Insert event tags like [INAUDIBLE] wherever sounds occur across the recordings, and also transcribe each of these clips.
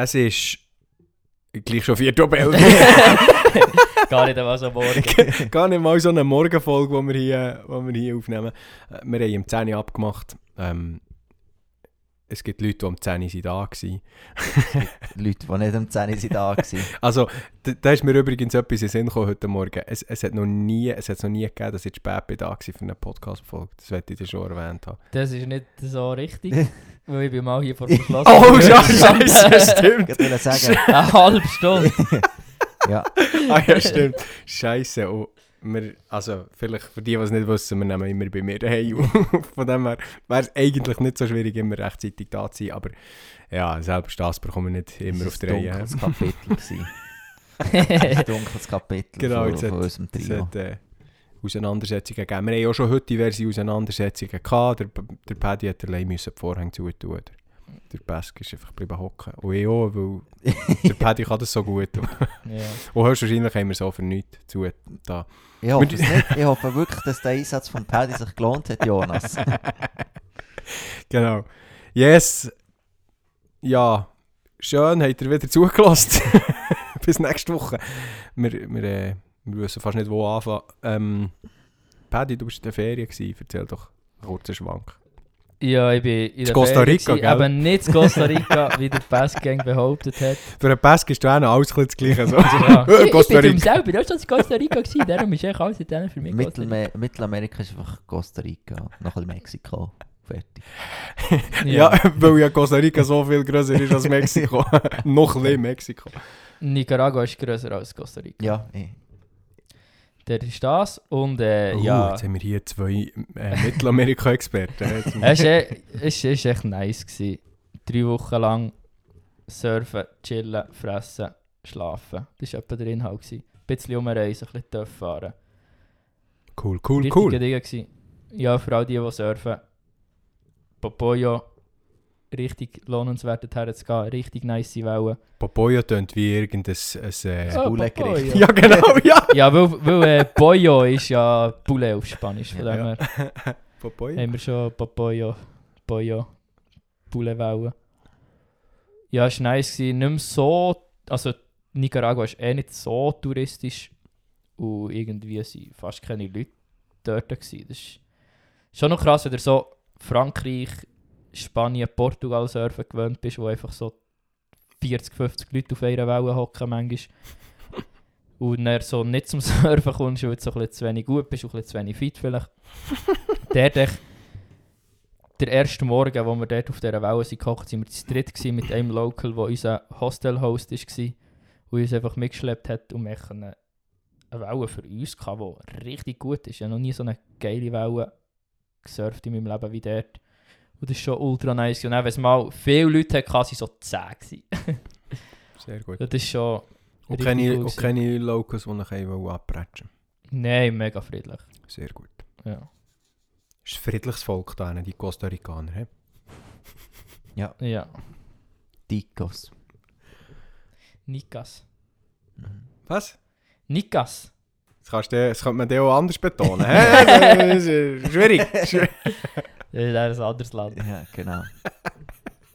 Es ist gleich schon 4 Uhr Belgien. [LAUGHS] Gar nicht einmal so morgen. Gar nicht mal so eine Morgenfolge, die wir hier, die wir hier aufnehmen. Äh, Wir haben um 10 Uhr abgemacht. Ähm, es gibt Leute, die um 10 Uhr sind da waren. Leute, die nicht um 10 Uhr sind da waren. [LAUGHS] Also, da, da ist mir übrigens etwas in den Sinn gekommen heute Morgen. Es, es hat noch nie, es hat noch nie gegeben, dass ich spät bin da war für eine Podcast-Folge. Das wollte ich dir schon erwähnt haben. Das ist nicht so richtig. [LAUGHS] weil ich bin mal hier vor [LAUGHS] verschlossen. Oh, ja, scheiße, stimmt. Ich wollte sagen, Eine halbe Stunde. ja, Ah ja, stimmt. Scheiße. Oh, wir, also, vielleicht für die, die es nicht wissen, wir nehmen immer bei mir auf. [LAUGHS] Von dem her wäre es eigentlich nicht so schwierig, immer rechtzeitig da zu sein. Aber ja, selbst das bekommen wir nicht immer das auf war der ein Reihe. dunkles Kapitel. [LAUGHS] ein dunkles Kapitel Genau, von, von unserem Es Trio. hat äh, Auseinandersetzungen gegeben. Wir haben ja auch schon heute diverse Auseinandersetzungen gehabt. Der, der Paddy hat allein müssen die Vorhänge zutun. Der, Pesk ist einfach geblieben hocken. Und ich auch, weil der [LAUGHS] Paddy kann das so gut. ja. Und höchstwahrscheinlich haben wir so für nichts zu da. Ich hoffe. Ich hoffe wirklich, dass der Einsatz von Paddy sich gelohnt hat, Jonas. [LAUGHS] Genau. Yes. Ja. Schön, habt ihr wieder zugelassen. [LAUGHS] Bis nächste Woche. Wir, wir, äh, wir wissen fast nicht, wo anfangen. Ähm, Paddy, du bist in der Ferien gewesen. Erzähl doch einen kurzen Schwank. Ja, ich bin in der Costa Rica, gewesen? Aber nicht zu Costa Rica, wie der Passgang behauptet hat. [LAUGHS] Für den Pesk ist du auch noch alles das Gleiche. So. [LAUGHS] Ja. [LAUGHS] Ich, Costa ich bin Rica. selber auch schon in Costa Rica gewesen, darum ist echt alles in denen für mich Costa Rica. Mittelme Mittelamerika ist einfach Costa Rica, noch ein bisschen Mexiko. Fertig. Ja, weil ja Costa Rica so viel größer ist als Mexiko. Noch ein bisschen Mexiko. Nicaragua ist grösser als Costa Rica. Ja, eh. Der ist das. Und äh, Uh, ja, Jetzt haben wir hier zwei äh, Mittelamerika-Experten. [LAUGHS] Es war echt, ist echt nice. Gewesen. Drei Wochen lang surfen, chillen, fressen, schlafen. Das war etwa der Inhalt. Gewesen. Ein bisschen umreisen, ein bisschen tief fahren. Cool, cool, Richtige cool. Dinge gewesen. Ja, für all die, die surfen. Popoyo, richtig lohnenswert dorthin zu gehen. Richtig nice Wellen. Popoyo tönt wie irgendein... Ein, äh, Oh, Bullengericht. Popoyo. [LAUGHS] Ja, genau, ja. Ja, weil, weil äh, Pollo ist ja Poulet auf Spanisch. Von Ja. her [LAUGHS] Popoyo? haben wir schon Popoyo, Pollo, Poulet-Wellen. Ja, es war nice. Gewesen. Nicht mehr so... Also Nicaragua ist eh nicht so touristisch. Und irgendwie waren fast keine Leute dort. Gewesen. Das ist schon noch krass, wenn du so Frankreich, Spanien, Portugal surfen gewöhnt bist, wo einfach so 40, 50 Leute auf einer Welle hocken manchmal. [LAUGHS] Und dann so nicht zum [LAUGHS] Surfen kommst, weil du so ein bisschen zu wenig gut bist und ein bisschen zu wenig fit vielleicht. [LAUGHS] der, der, der erste Morgen, wo wir dort auf dieser Welle sind gekocht, sind wir zu dritt mit einem Local, der unser Hostel-Host war und uns einfach mitgeschleppt hat und wir eine Welle für uns gehabt, die richtig gut ist. Ich habe noch nie so eine geile Welle gesurft in meinem Leben wie dort. Und das ist schon ultra nice. Und wenn es mal viele Leute hatten, waren sie so 10 gewesen. [LAUGHS] Sehr gut. Das ist schon Und keine, und keine Locals, die ich wollen abpratschen Nein, mega friedlich. Sehr gut. Ja. ist ein friedliches Volk da, die Costa Ricaner. He? ja. Dikos. Nikas. Mhm. Was? Nikas. Das, kannst du, das könnte man dir auch anders betonen. [LAUGHS] schwierig. [LAUGHS] Das ist ein anderes Land. Ja, genau.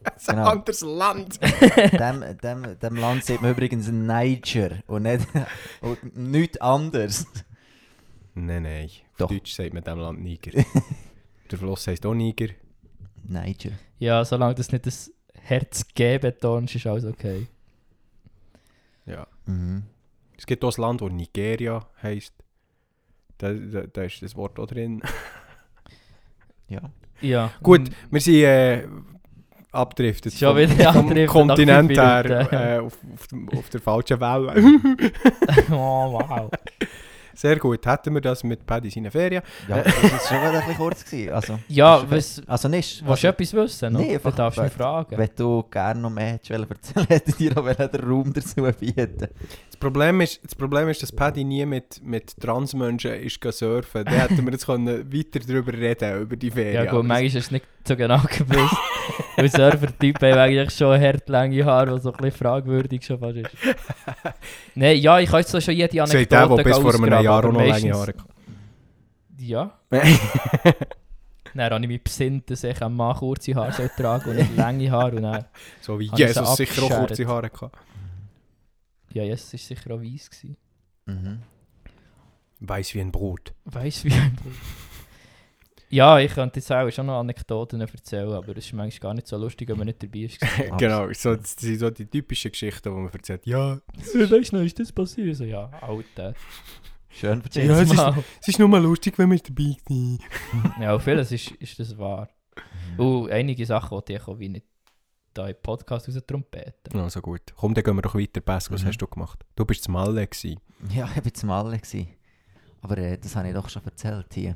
Das ist ein Genau. anderes Land. [LAUGHS] dem, dem, dem Land sieht man übrigens Niger und [LAUGHS] nicht und nichts anderes. Nein, nein. Doch. Auf Deutsch sagt man dem Land Niger. Der Fluss heisst auch Niger. Niger. Ja, solange das nicht das Herz G-Beton ist, ist alles okay. Ja. Mhm. Es gibt auch ein Land, das Nigeria heisst. Da, da, da ist das Wort auch drin. [LAUGHS] Ja. Ja. Gut, mm, wir sind äh, abgedriftet. Schon wieder nach Kontinent her äh, auf, auf, auf der falschen Welle. [LAUGHS] oh, wow. [LAUGHS] Sehr gut. Hätten wir das mit Paddy seinen Ferien? Ja, das war schon wieder ein bisschen kurz. Gewesen. Also, [LAUGHS] Ja, was, also nicht. willst du Also, etwas wissen? Dann einfach, darfst du mich fragen. wenn du gerne noch mehr erzählen [LAUGHS] hätte ich dir auch den Raum dazu bieten Das Problem ist, das Problem ist dass Paddy nie mit, mit Transmenschen ist surfen Dann hätten wir jetzt können weiter darüber reden, über die Ferien. Ja gut, manchmal ist es nicht so genau [LAUGHS] gewusst. Weil Surfer-Typen haben eigentlich schon hart lange Haare, was so ein bisschen fragwürdig schon fast ist. [LAUGHS] Nein, ja, ich kann jetzt so schon jede Anekdote der, der bis vor einem Jahr auch noch lange Haare Ja, dann habe ich mich besinnt, dass ich ein Mann kurze Haare soll tragen und nicht [LAUGHS] lange Haare. Und dann, So wie Habe ich sie Jesus sicher auch kurze Haare hatte. ja, jetzt war sicher auch weiss. Gewesen. Mhm. Weiß wie ein Brot. Weiss wie ein Brot. Ja, ich könnte jetzt auch schon noch Anekdoten erzählen, aber es ist manchmal gar nicht so lustig, wenn man nicht dabei ist. [LAUGHS] Genau, so, das sind so die typischen Geschichten, die man erzählt. Ja, weißt du noch, ist das passiert? So, ja, Alter. Schön erzählt. Ja, es ist- Mal. es ist nur mal lustig, wenn wir dabei sind. Ja, auf vieles ist, ist das wahr. Und einige Sachen, die ich auch wie nicht da im Podcast raus trompeten. Also gut. Komm, dann gehen wir doch weiter. Pass, was Mhm. hast du gemacht? Du bist zum Malle gewesen. Ja, ich war zum Malle. gewesen. Aber äh, das habe ich doch schon erzählt hier.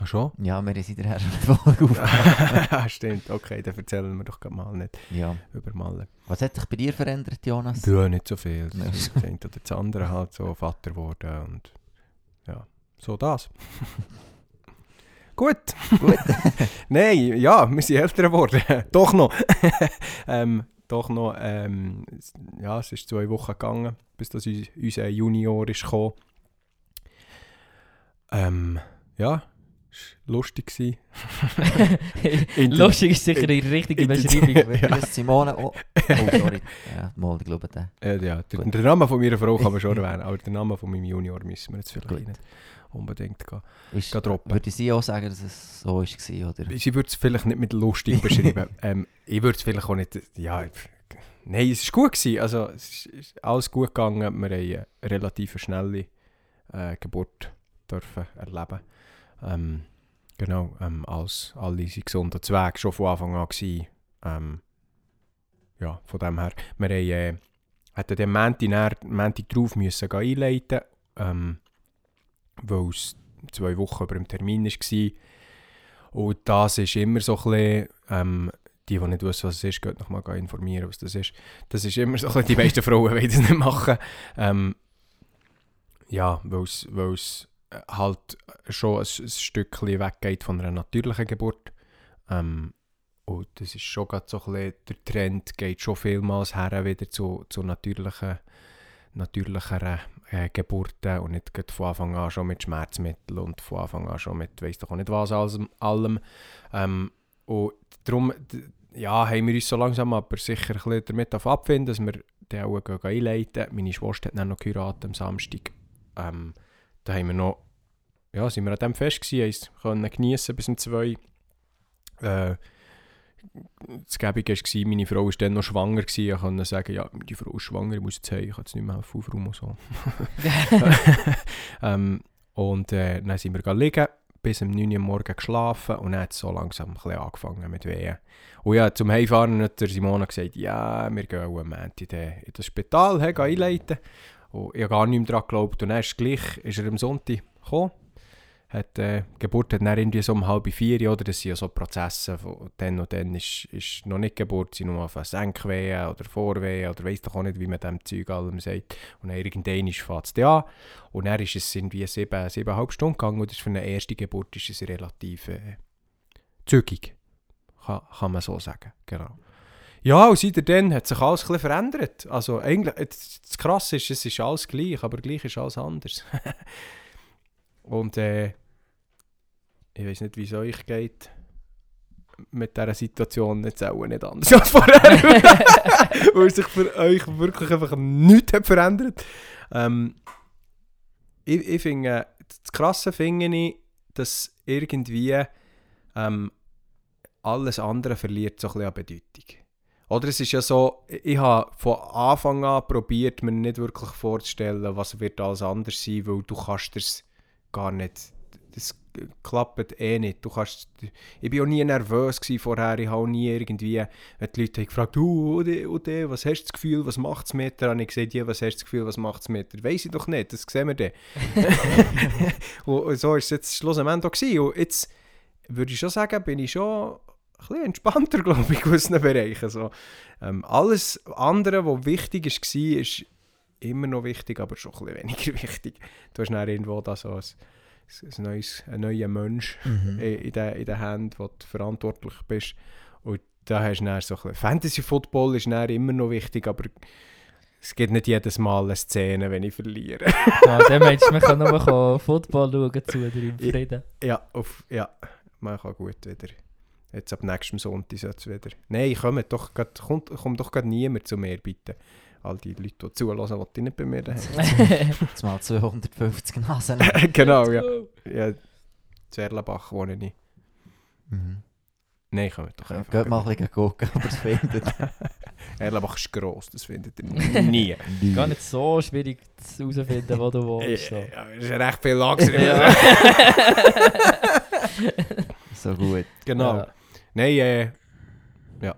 Ach schon? Ja, wir sind hinterher schon eine Folge auf. [LAUGHS] Stimmt, okay, dann erzählen wir doch mal nicht ja. über Malle. Was hat sich bei dir verändert, Jonas? Ja, nicht so viel. [LAUGHS] Das eine oder das andere halt so Vater geworden und ja, so das. [LAUGHS] Gut. Gut. Nein, ja, wir sind älter geworden. doch noch. ähm, doch noch. Ähm, ja, es ist zwei Wochen gegangen, bis das uns- unser Junior ist gekommen. Ähm, ja, lustig. gewesen. [LAUGHS] Lustig ist sicher die richtige Beschreibung. [LAUGHS] Ja. Simone? Oh, [LAUGHS] oh sorry. Ja, mal, ich glaube, der. Äh, ja, der, Name von meiner Frau kann man schon erwähnen, aber den Namen von meinem Junior müssen wir jetzt vielleicht Gut. nicht unbedingt gehen. Ist, Geh droppen. würde sie auch sagen, dass es so war, oder? Sie würde es vielleicht nicht mit lustig beschreiben. ähm, ich würde es vielleicht auch nicht. Ja, ich- nein, es war gut. Gewesen. Also, es ist, ist alles gut gegangen. Wir haben eine relativ schnelle äh, Geburt dürfen erleben. Ähm, genau, ähm, als alle sind gesund und Weg schon von Anfang an gewesen. Ähm, ja, von dem her. Wir haben, äh, hätten den dann- Montag drauf müssen gehen einleiten ähm, weil es zwei Wochen über dem Termin war. Und das ist immer so ein bisschen, ähm, die, die nicht wissen, was es ist, noch mal gehen informieren, was das ist. Das ist immer so die meisten Frauen [LAUGHS] wollen das nicht machen. Ähm, ja, weil es, halt schon ein, ein Stückchen weggeht von einer natürlichen Geburt. Ähm, und das ist schon gerade so ein bisschen, der Trend geht schon vielmals her wieder zu, zu natürlichen, natürlicheren äh, Geburten und nicht von Anfang an schon mit Schmerzmitteln und von Anfang an schon mit weiss doch auch nicht was allem. allem. Ähm, und darum ja, haben wir uns so langsam aber sicher ein bisschen damit abfinden, dass wir den auch einleiten. Meine Schwester hat dann noch geheiratet am Samstag. Ähm, da haben wir noch, ja, sind wir an dem Fest gewesen, können geniessen bis um zwei. Äh, das Gäbige war, meine Frau war dann noch schwanger. Gewesen. Ich konnte sagen, ja, die Frau ist schwanger, ich muss jetzt heim, ich kann jetzt nicht mehr helfen, aufräumen und so. [LAUGHS] ähm, und äh, dann sind wir liegen, bis um 9 Uhr morgens geschlafen und dann hat es so langsam ein bisschen angefangen mit Wehen. Und ja, zum Heimfahren hat der Simona gesagt, ja, wir gehen am Montag in das Spital, hey, gehen einleiten. Und ich habe gar nicht mehr daran geglaubt. Und dann ist gleich, ist er am Sonntag gekommen. Hat, äh, die Geburt hat dann irgendwie so um halb vier, oder? Das sind ja so Prozesse, von dann und dann ist, ist noch nicht Geburt, sind nur auf Senkwehen oder Vorwehen oder weiss doch auch nicht, wie man dem Zeug allem sagt. Und dann irgendwann fängt es an. Und dann ist es irgendwie sieben, siebeneinhalb Stunden gegangen und das für eine erste Geburt ist es relativ äh, zügig. Kann, kann man so sagen, genau. Ja, und seitdem hat sich alles ein verändert. Also eigentlich, das Krasse ist, es ist alles gleich, aber gleich ist alles anders. [LAUGHS] und äh, ich weiß nicht, wie es euch geht mit dieser Situation. Jetzt auch nicht anders als vorher. [LAUGHS] [LAUGHS] Weil sich für euch wirklich einfach nichts hat verändert. Ähm, ich, ich finde, das Krasse finde ich, dass irgendwie ähm, alles andere verliert so ein bisschen an Bedeutung. Oder es ist ja so, ich habe von Anfang an probiert, mir nicht wirklich vorzustellen, was wird alles anders sein, weil du kannst das gar nicht, das klappt eh nicht. Du kannst, ich war auch nie nervös vorher, ich habe nie irgendwie, wenn die Leute haben gefragt, du, Ode, Ode, was hast du das Gefühl, was macht es mit dir? Habe ich gesagt, ja, was hast du das Gefühl, was macht es mit dir? Weiss ich doch nicht, das sehen wir dann. [LAUGHS] und, und so war es jetzt schlussendlich auch gewesen. Und jetzt würde ich schon sagen, bin ich schon bisschen entspannter, [LAUGHS] glaube ich, in gewissen Bereichen. So. Ähm, alles andere, was wichtig war, ist immer noch wichtig, aber schon ein bisschen weniger [LAUGHS] wichtig. Du hast dann irgendwo da so ein, ein, neues, ein neuer Mensch Mhm. in, in den Händen, wo du verantwortlich bist. Und da hast du dann so ein bisschen... Fantasy Football ist dann immer noch wichtig, aber es gibt nicht jedes Mal eine Szene, wenn ich verliere. [LAUGHS] ja, meinst du, man kann nur Football schauen zu dir im Frieden. ja, auf, ja, man kann gut wieder. Jetzt ab nächstem Sonntag soll es wieder. Nein, kommt doch, grad, kommt, kommt doch gerade niemand zu mir, bitte. All die Leute, die zulassen, die nicht bei mir. [LAUGHS] Jetzt mal 250 Nasen. [LAUGHS] genau, ja. ja. Zu Erlenbach wohne ich. Mhm. Nein, kommt doch einfach. Geht mal ein bisschen gucken, ob ihr es findet. [LAUGHS] Erlenbach ist gross, das findet ihr nie. Gar nicht so schwierig herauszufinden, wo du wohnst. So. Ja, es ist recht viel. Ja. So gut. Genau. Ja. Nein, äh, ja.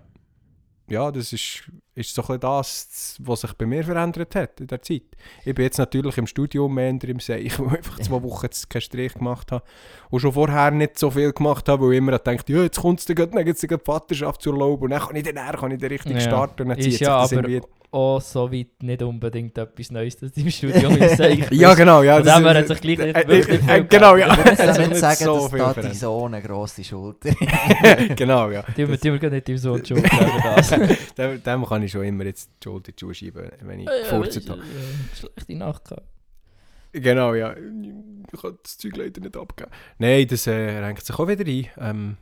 Ja, das ist, ist so ein das, was sich bei mir verändert hat in der Zeit. Ich bin jetzt natürlich im Studium mehr im Seich, [LAUGHS] ich einfach zwei Wochen jetzt keinen Strich gemacht habe. Und schon vorher nicht so viel gemacht habe, weil ich immer gedacht ja, jetzt kommt es dann gerade, dann gibt es dann Vaterschaftsurlaub und dann kann ich dann, kann ich dann richtig Ja. starten. Und dann zieht sich ja das aber- irgendwie... Auch so weit nicht unbedingt etwas Neues, dass du im Studium [LAUGHS] Seich Ja, genau. Ja, dem her hat sich gleich nicht äh, wirklich äh, viel äh, Genau, ja. Ich würde nicht sagen, so dass viel da die verändert. so eine grosse Schulter [LAUGHS] genau, ja. Die wir die wir nicht im Sohn schon das. [LAUGHS] Dem, dem kann ich schon immer jetzt die Schuld in die Schuhe schieben, wenn ich gefurzt habe. Schlechte Nacht gehabt. Genau, ja. Ich kann das Zeug leider nicht abgeben. Nein, das äh, renkt sich auch wieder ein. Ähm,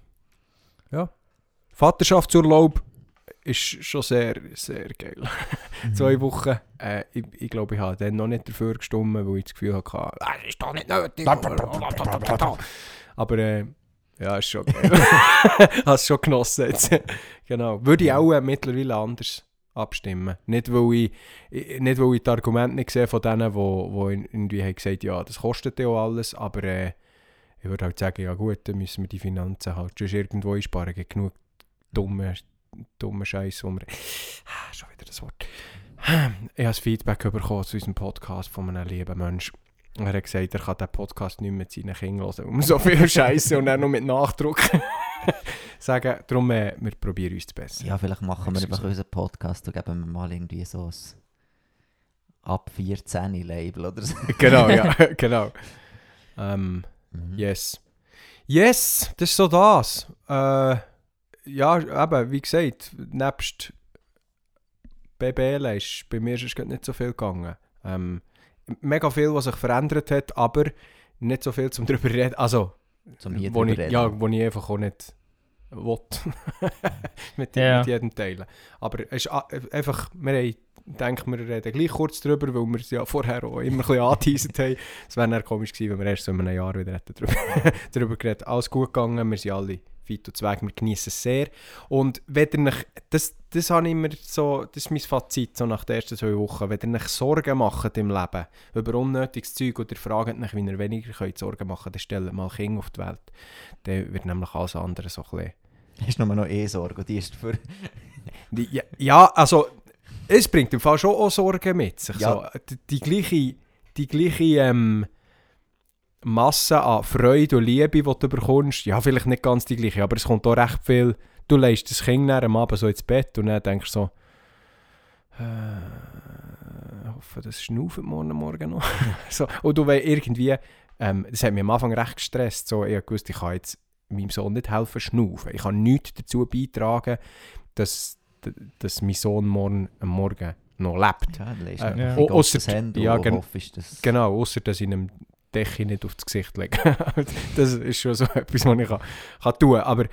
ja. Vaterschaftsurlaub ist schon sehr, sehr geil. Zwei Wochen. Äh, ich, ich glaube, ich habe dann noch nicht dafür gestimmt, weil ich das Gefühl hatte, ah, das ist doch nicht nötig. Aber äh, ja, ist schon geil. [LAUGHS] Hast schon genossen jetzt. genau. Würde ich auch äh, mittlerweile anders abstimmen. Nicht weil ich, ich- nicht, weil ich die Argumente nicht sehe von denen, die wo, wo irgendwie haben gesagt ja, das kostet ja auch alles, aber äh, ich würde halt sagen, ja gut, dann müssen wir die Finanzen halt schon irgendwo einsparen. Es gibt genug dumme, dumme Scheiß, wo wir... Ah, schon wieder das Wort. Ich habe das Feedback bekommen zu unserem Podcast von einem lieben Menschen. Er hat gesagt, er kann den Podcast nicht mehr mit seinen Kindern hören, wir so viel [LAUGHS] Scheiße und dann noch mit Nachdruck [LAUGHS] sagen. Darum, äh, wir probieren uns zu besser. Ja, vielleicht machen wir einfach unseren Podcast und geben wir mal irgendwie so ein ab 14 Label oder so. [LAUGHS] genau, ja, genau. Ähm, Mhm. yes. Yes, das ist so das. Äh, ja, eben, wie gesagt, nebst BBL ist bei mir ist nicht so viel gegangen. Ähm, mega viel, was sich verändert hat, aber nicht so viel zum [LAUGHS] drüber reden. Also, Zum hier wo ich, reden. ja, wo ich einfach auch nicht will. [LAUGHS] mit, Ja. mit jedem teilen. Aber es ist einfach, wir haben, denke, wir reden gleich kurz drüber, weil wir es ja vorher auch immer ein bisschen angeteasert haben. Es wäre dann komisch gewesen, wenn wir erst so in einem Jahr wieder hätten drüber, [LAUGHS] drüber geredet Alles gut gegangen, wir sind alle fit und zweig, wir genießen es sehr. Und wenn ihr euch, das, das habe ich immer so, das ist mein Fazit so nach den ersten zwei Wochen, wenn ihr euch Sorgen macht im Leben über unnötiges Zeug oder fragt euch, wie ihr weniger könnt Sorgen machen könnt, dann stellt mal Kinder auf die Welt. Dann wird nämlich alles andere so ein bisschen... Ist nur noch E-Sorge und die ist für... Ja, ja, also es bringt im Fall schon auch Sorgen mit sich. Ja. So, die, die gleiche, die gleiche ähm, Masse an Freude und Liebe, die du bekommst, ja, vielleicht nicht ganz die gleiche, aber es kommt auch recht viel. Du legst das Kind dann am Abend so ins Bett und dann denkst du so, äh, ich hoffe, das schnauft morgen Morgen noch. [LAUGHS] so, und du weißt irgendwie, ähm, das hat mich am Anfang recht gestresst. So, ich wusste, ich kann jetzt meinem Sohn nicht helfen schnaufen. Ich kann nichts dazu beitragen, dass, dass mein Sohn morgen, am Morgen noch lebt. Ja, Äh, ja. Handy ja, gen- hoffst, dass... Genau, außer dass ich ihm Decke nicht aufs Gesicht lege. [LAUGHS] das ist schon so [LAUGHS] etwas, was ich kann, kann tun kann. Aber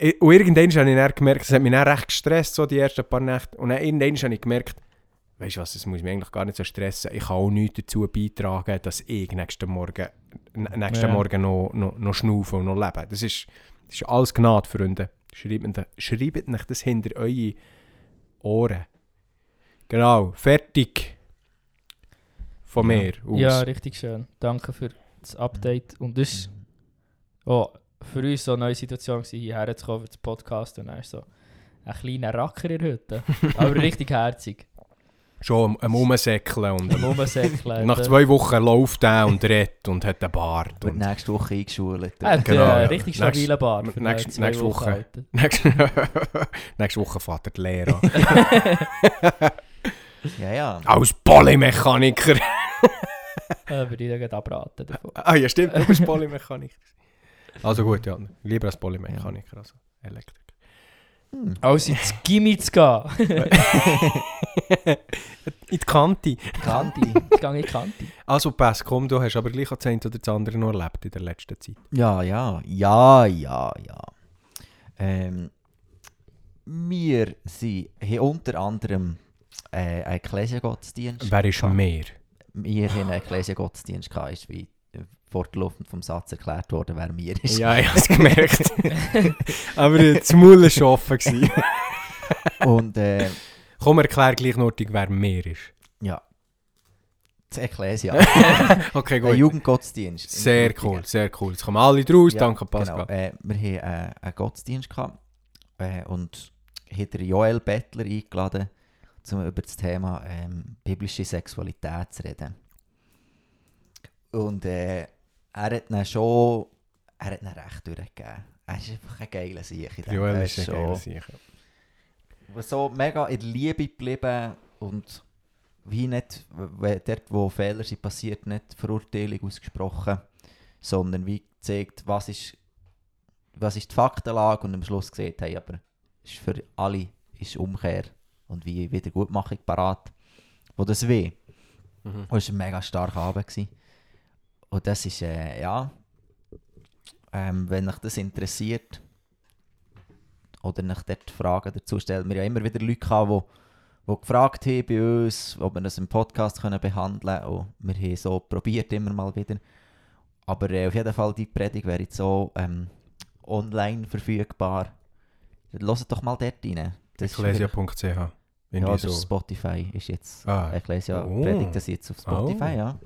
i- und irgendwann habe ich dann gemerkt, es hat mich dann recht gestresst, so die ersten paar Nächte. Und dann irgendwann habe ich gemerkt, weißt du was, das muss mich eigentlich gar nicht so stressen. Ich kann auch nichts dazu beitragen, dass ich nächsten Morgen, nächsten Ja. Morgen noch, noch, noch schnaufe und noch lebe. Das ist, das ist alles Gnade, Freunde. Schreibt, schreibt euch das hinter eure Ohren. Genau, fertig. Von Ja. mir aus. Ja, richtig schön. Danke für das Update. Und das ist oh, für uns so eine neue Situation, hierher zu kommen für das Podcast. Und dann ist so ein kleiner Racker in der Hütte. [LAUGHS] Aber richtig herzig. Schon am- am Rumsäckeln und Am [LAUGHS] nach zwei Wochen läuft er und redet und hat einen Bart. Wird Und nächste Woche eingeschult. Er hat Genau, äh, richtig Nächst- stabile Bart. für nächst- eine zwei nächste Wochen Woche. [LAUGHS] nächste, nächste Woche fährt er die Lehre an. Ja, ja. Als Polymechaniker. Äh, würde ich dir abraten davon. ah ja, stimmt, du bist Polymechaniker. Also gut, ja. Lieber als Polymechaniker als Elektriker. Hm. Also ins Gimmi zu gehen. [LAUGHS] In die Kante. Kanti. Ich gehe in die Kanti. Also Pass, komm, du hast aber gleich auch das eine oder das andere noch erlebt in der letzten Zeit. Ja, ja, ja, ja, ja. Ähm, wir sind, haben unter anderem äh, einen Ekklesiagottesdienst. Wer ist mehr? Wir haben einen Ekklesiagottesdienst gehabt, ist wie fortlaufend vom Satz erklärt worden, wer mir ist. Ja, ich habe es gemerkt. [LAUGHS] aber das Maul war offen. [LAUGHS] Und äh, Komm, erklär gleich noch, wer mehr ist. ja, das Ekklesia. [LAUGHS] Okay, Ein gut. Jugendgottesdienst. in Sehr cool, sehr cool. Jetzt kommen alle draus, Ja, danke Pascal. Genau. Äh, wir hatten äh, einen Gottesdienst gehabt, äh, und haben Joel Bettler eingeladen, um über das Thema ähm, biblische Sexualität zu reden. Und äh, er hat ihn schon er hat ihn recht durchgegeben. Er ist einfach ein geiler Sieg. Der Joel ist ein geiler Sicher. so mega in der Liebe geblieben und wie nicht, dort wo Fehler sind passiert, nicht Verurteilung ausgesprochen, sondern wie gezeigt, was ist, was ist die Faktenlage und am Schluss gesagt, hey, aber ist für alle ist Umkehr und wie Wiedergutmachung parat, wo das weh. Mhm. Und es war ein mega starker Abend. Gewesen. Und das ist, äh, ja, ähm, wenn euch das interessiert oder euch dort Fragen dazu stellt, wir haben immer wieder Leute gehabt, die, die gefragt haben bei uns, ob wir das im Podcast können behandeln können. Und wir haben so probiert immer mal wieder. Aber äh, auf jeden Fall, die Predigt wäre jetzt so ähm, online verfügbar. Hört doch mal dort rein. Das ja, oder so. Spotify ist jetzt. Ah. Ecclesia Oh. predigt das jetzt auf Spotify, Oh. ja.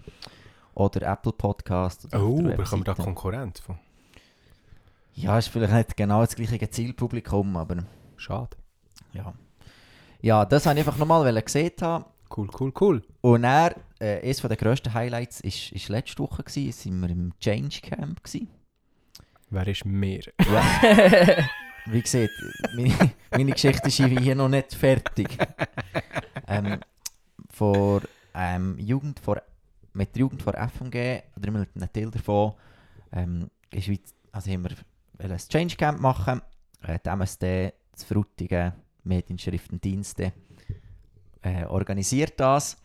Oder Apple Podcast. Oder Oh, bekommen wir da. Konkurrenz von? Ja, ist vielleicht nicht genau das gleiche Zielpublikum, aber Schade. ja. Ja, das wollte ich einfach nochmal gesehen haben. Cool, cool, cool. Und er, äh, eines der grössten Highlights ist, ist letzte Woche gewesen, sind wir im Change Camp gewesen. Wer ist mehr? [LAUGHS] [LAUGHS] Wie gesagt, meine, [LAUGHS] meine Geschichte ist hier noch nicht fertig. ähm, vor ähm, Jugend vor, mit der Jugend vor FMG, oder mit einem Teil davon, ähm, ist wie, also haben wir ein Change Camp machen. Äh, die MSD, das Frutigen, Medienschriftendienste, äh, organisiert das.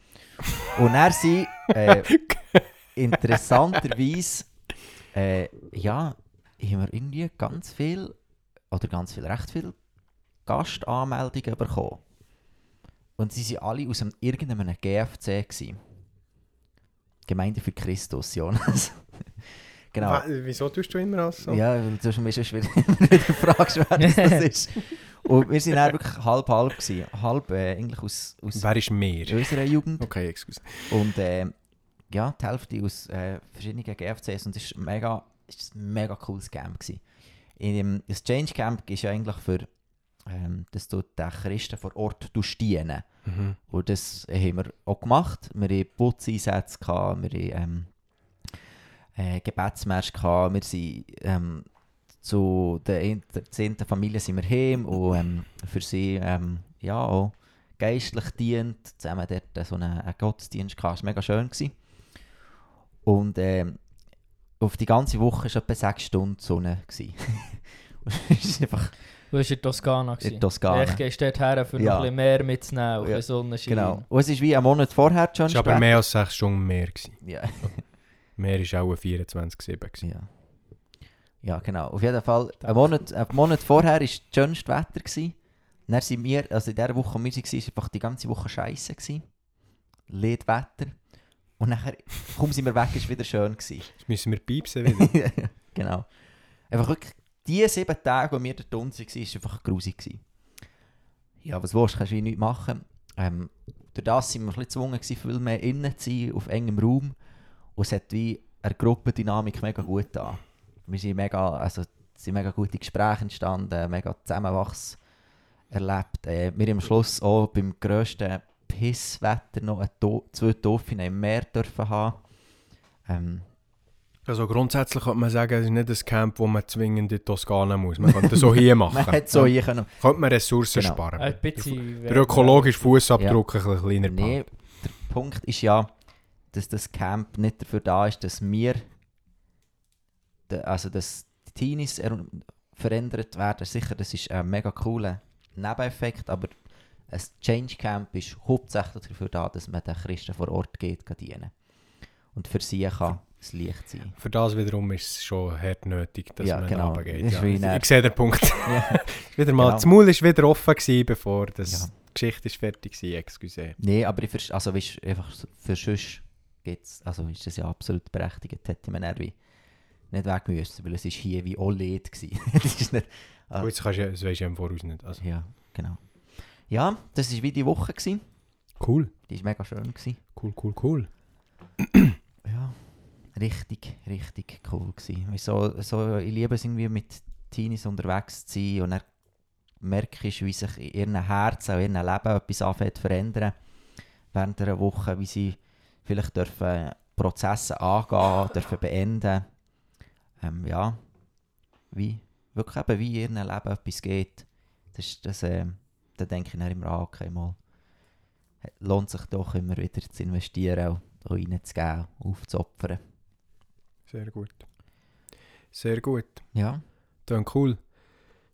Und er sind äh, interessanterweise, äh, ja, haben wir irgendwie ganz viel, oder ganz viel, recht viel Gastanmeldungen bekommen. Und sie waren alle aus einem, irgendeinem GFC. Gewesen. Gemeinde für Christus, Jonas. [LAUGHS] genau. Wieso tust du immer alles so? Ja, weil du sonst wieder, immer wieder fragst, wer das das [LAUGHS] ist. Und wir waren dann wirklich halb-halb. gewesen. Halb äh, eigentlich aus, aus Wer ist mehr? unserer Jugend. Okay, excuse. Und äh, ja, die Hälfte aus äh, verschiedenen GFCs. Und es war mega, es ist ein mega cooles Camp. Gewesen. In dem, das Change Camp ist ja eigentlich für, ähm, dass du den Christen vor Ort dienen Mhm. und das haben wir auch gemacht. Wir hatten Putzeinsätze, wir haben ähm, äh, Gebetsmärsche, wir sind ähm, zu der zehnten Familie sind wir heim und ähm, für sie ähm, ja, auch geistlich dient. Zusammen dort so einen, einen Gottesdienst gehabt. Das war mega schön. Gewesen. Und ähm, auf die ganze Woche war etwa sechs Stunden Sonne. [LAUGHS] es ist einfach Du warst in Toskana. in gewesen. Toskana. Ich gehst dort her, für Ja. noch ein bisschen mehr mitzunehmen, Ja, ein Sonnenschein. Genau. Und es ist wie einen Monat vorher schon Es war aber mehr als 6 Stunden mehr. Gewesen. Ja. [LAUGHS] Mehr war auch 24-7. gewesen. Ja. Ja, genau. Auf jeden Fall, einen Monat, einen Monat vorher war das schönste Wetter. Gewesen. Dann sind wir, also in der Woche, wo wir waren, war einfach die ganze Woche scheiße. Gewesen. Wetter. Und nachher, kaum sind wir weg, es wieder schön. Gewesen. Jetzt müssen wir piepsen wieder. [LAUGHS] genau. Einfach wirklich, die sieben Tage, wo wir dort unten waren, war einfach grusig. Gewesen. Ja, was willst du, kannst du nichts machen. Ähm, durch das sind wir ein bisschen gezwungen, gewesen, viel mehr innen zu sein, auf engem Raum. Und es hat wie eine Gruppendynamik mega gut da. Wir sind mega, also sind mega gute Gespräche entstanden, mega Zusammenwachs erlebt. Äh, wir haben am Schluss auch beim grössten Pisswetter noch zwei Dolphine im Meer dürfen haben. Ähm, Also grundsätzlich könnte man sagen, es ist nicht ein Camp, wo man zwingend in die Toskana muss. Man könnte das so hier [LAUGHS] machen. man hätte so hier können. Könnte man Ressourcen Genau. sparen. Ein bisschen Der ökologische Fußabdruck ein bisschen kleiner Nee, der Punkt ist ja, dass das Camp nicht dafür da ist, dass wir, also dass die Teenies er- verändert werden. Sicher, das ist ein mega cooler Nebeneffekt, aber ein Change Camp ist hauptsächlich dafür da, dass man den Christen vor Ort geht, geht dienen. Und für sie kann es Licht sein. Für das wiederum ist es schon hart nötig, dass Ja, man genau. runtergeht. Ja. Ich, sehe den Punkt. ja. [LAUGHS] wieder mal, Genau. Das Maul war wieder offen, gewesen, bevor das Ja. die Geschichte ist fertig war. Excuse. Nee, aber ich verstehe, also weißt, einfach für sonst geht's, also ist das ja absolut berechtigt, hätte man dann wie nicht weg müssen, weil es ist hier wie OLED gewesen. [LAUGHS] das ist nicht, ah, Gut, das, kannst du, das weisst du ja im Voraus nicht. Also, ja, genau. Ja, das war wie die Woche gewesen. cool, Die war mega schön gewesen. cool, cool, cool. [CLEARS THROAT] Ja, richtig, richtig cool gewesen. So, so, ich liebe es irgendwie mit Teenies unterwegs zu sein und dann merke ich, wie sich in ihren Herzen und ihrem Leben etwas anfängt zu verändern während einer Woche, wie sie vielleicht dürfen Prozesse angehen, dürfen beenden. Ähm, ja, wie, wirklich eben wie in ihrem Leben etwas geht. Das, ist- das, ähm, da denke ich dann immer an, okay, mal, lohnt sich doch immer wieder zu investieren da reinzugeben, aufzuopfern. Sehr gut. Sehr gut. Ja, Dann cool.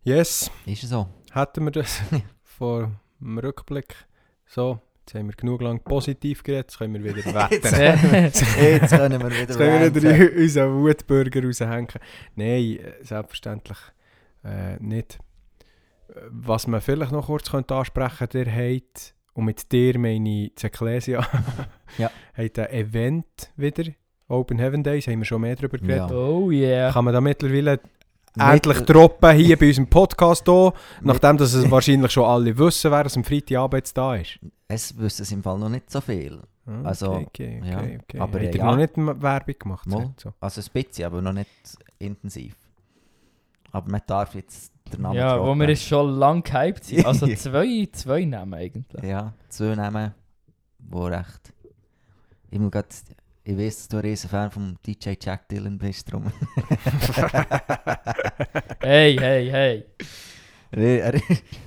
Yes, ist so. hätten wir das [LAUGHS] vor dem Rückblick. So, jetzt haben wir genug lang positiv geredet, jetzt können wir wieder [LAUGHS] wettern. Jetzt [LAUGHS] können wir wieder Jetzt können wir wieder unseren Wutburger raushängen. Nein, äh, selbstverständlich äh, nicht. Was man vielleicht noch kurz könnte ansprechen könnte, der hat, und mit dir meine ich Ecclesia, [LAUGHS] Ja. hat ein Event wieder, Open Heaven Days, haben wir schon mehr darüber geredet. Ja. Oh yeah. Kann man da mittlerweile Mit- endlich droppen hier bei unserem Podcast hier, nachdem dass es wahrscheinlich schon alle wissen, wer es am Freitagabend jetzt da ist. Es wissen es im Fall noch nicht so viel. Ah, Also, okay, okay, ja, okay, aber, ihr ja. noch nicht Werbung gemacht? Mal. sagt so. Also ein bisschen, aber noch nicht intensiv. Aber man darf jetzt den Namen Ja, wo wir jetzt schon lang gehypt sind. Also [LAUGHS] zwei, zwei Namen eigentlich. Ja, zwei Namen, die recht... Ich, muss grad, ich weiss, dass du ein riesen Fan vom DJ Jack Dylan bist, drum. [LAUGHS] Hey, hey, hey. Nee, er,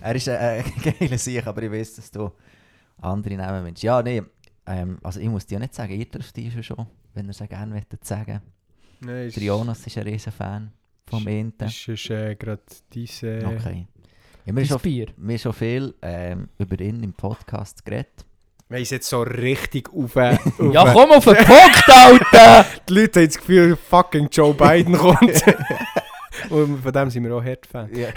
er ist ein, ein geiler Sieg, aber ich weiß, dass du andere Namen wünschst. Ja, nee, ähm, also ich muss dir ja nicht sagen, ihr dürft die schon, wenn ihr es gerne möchtet sagen. Nein, Der Jonas ist ein riesen Fan vom Enten. Das ist äh, gerade diese. Okay. Ja, wir, haben schon, wir viel ähm, über ihn im Podcast geredet. Wir haben es jetzt so richtig auf. [LAUGHS] auf Ja, komm auf den Punkt, [LAUGHS] Alter! Die Leute haben das Gefühl, fucking Joe Biden kommt. [LAUGHS] Und von dem sind wir auch Herd-Fan. Ja.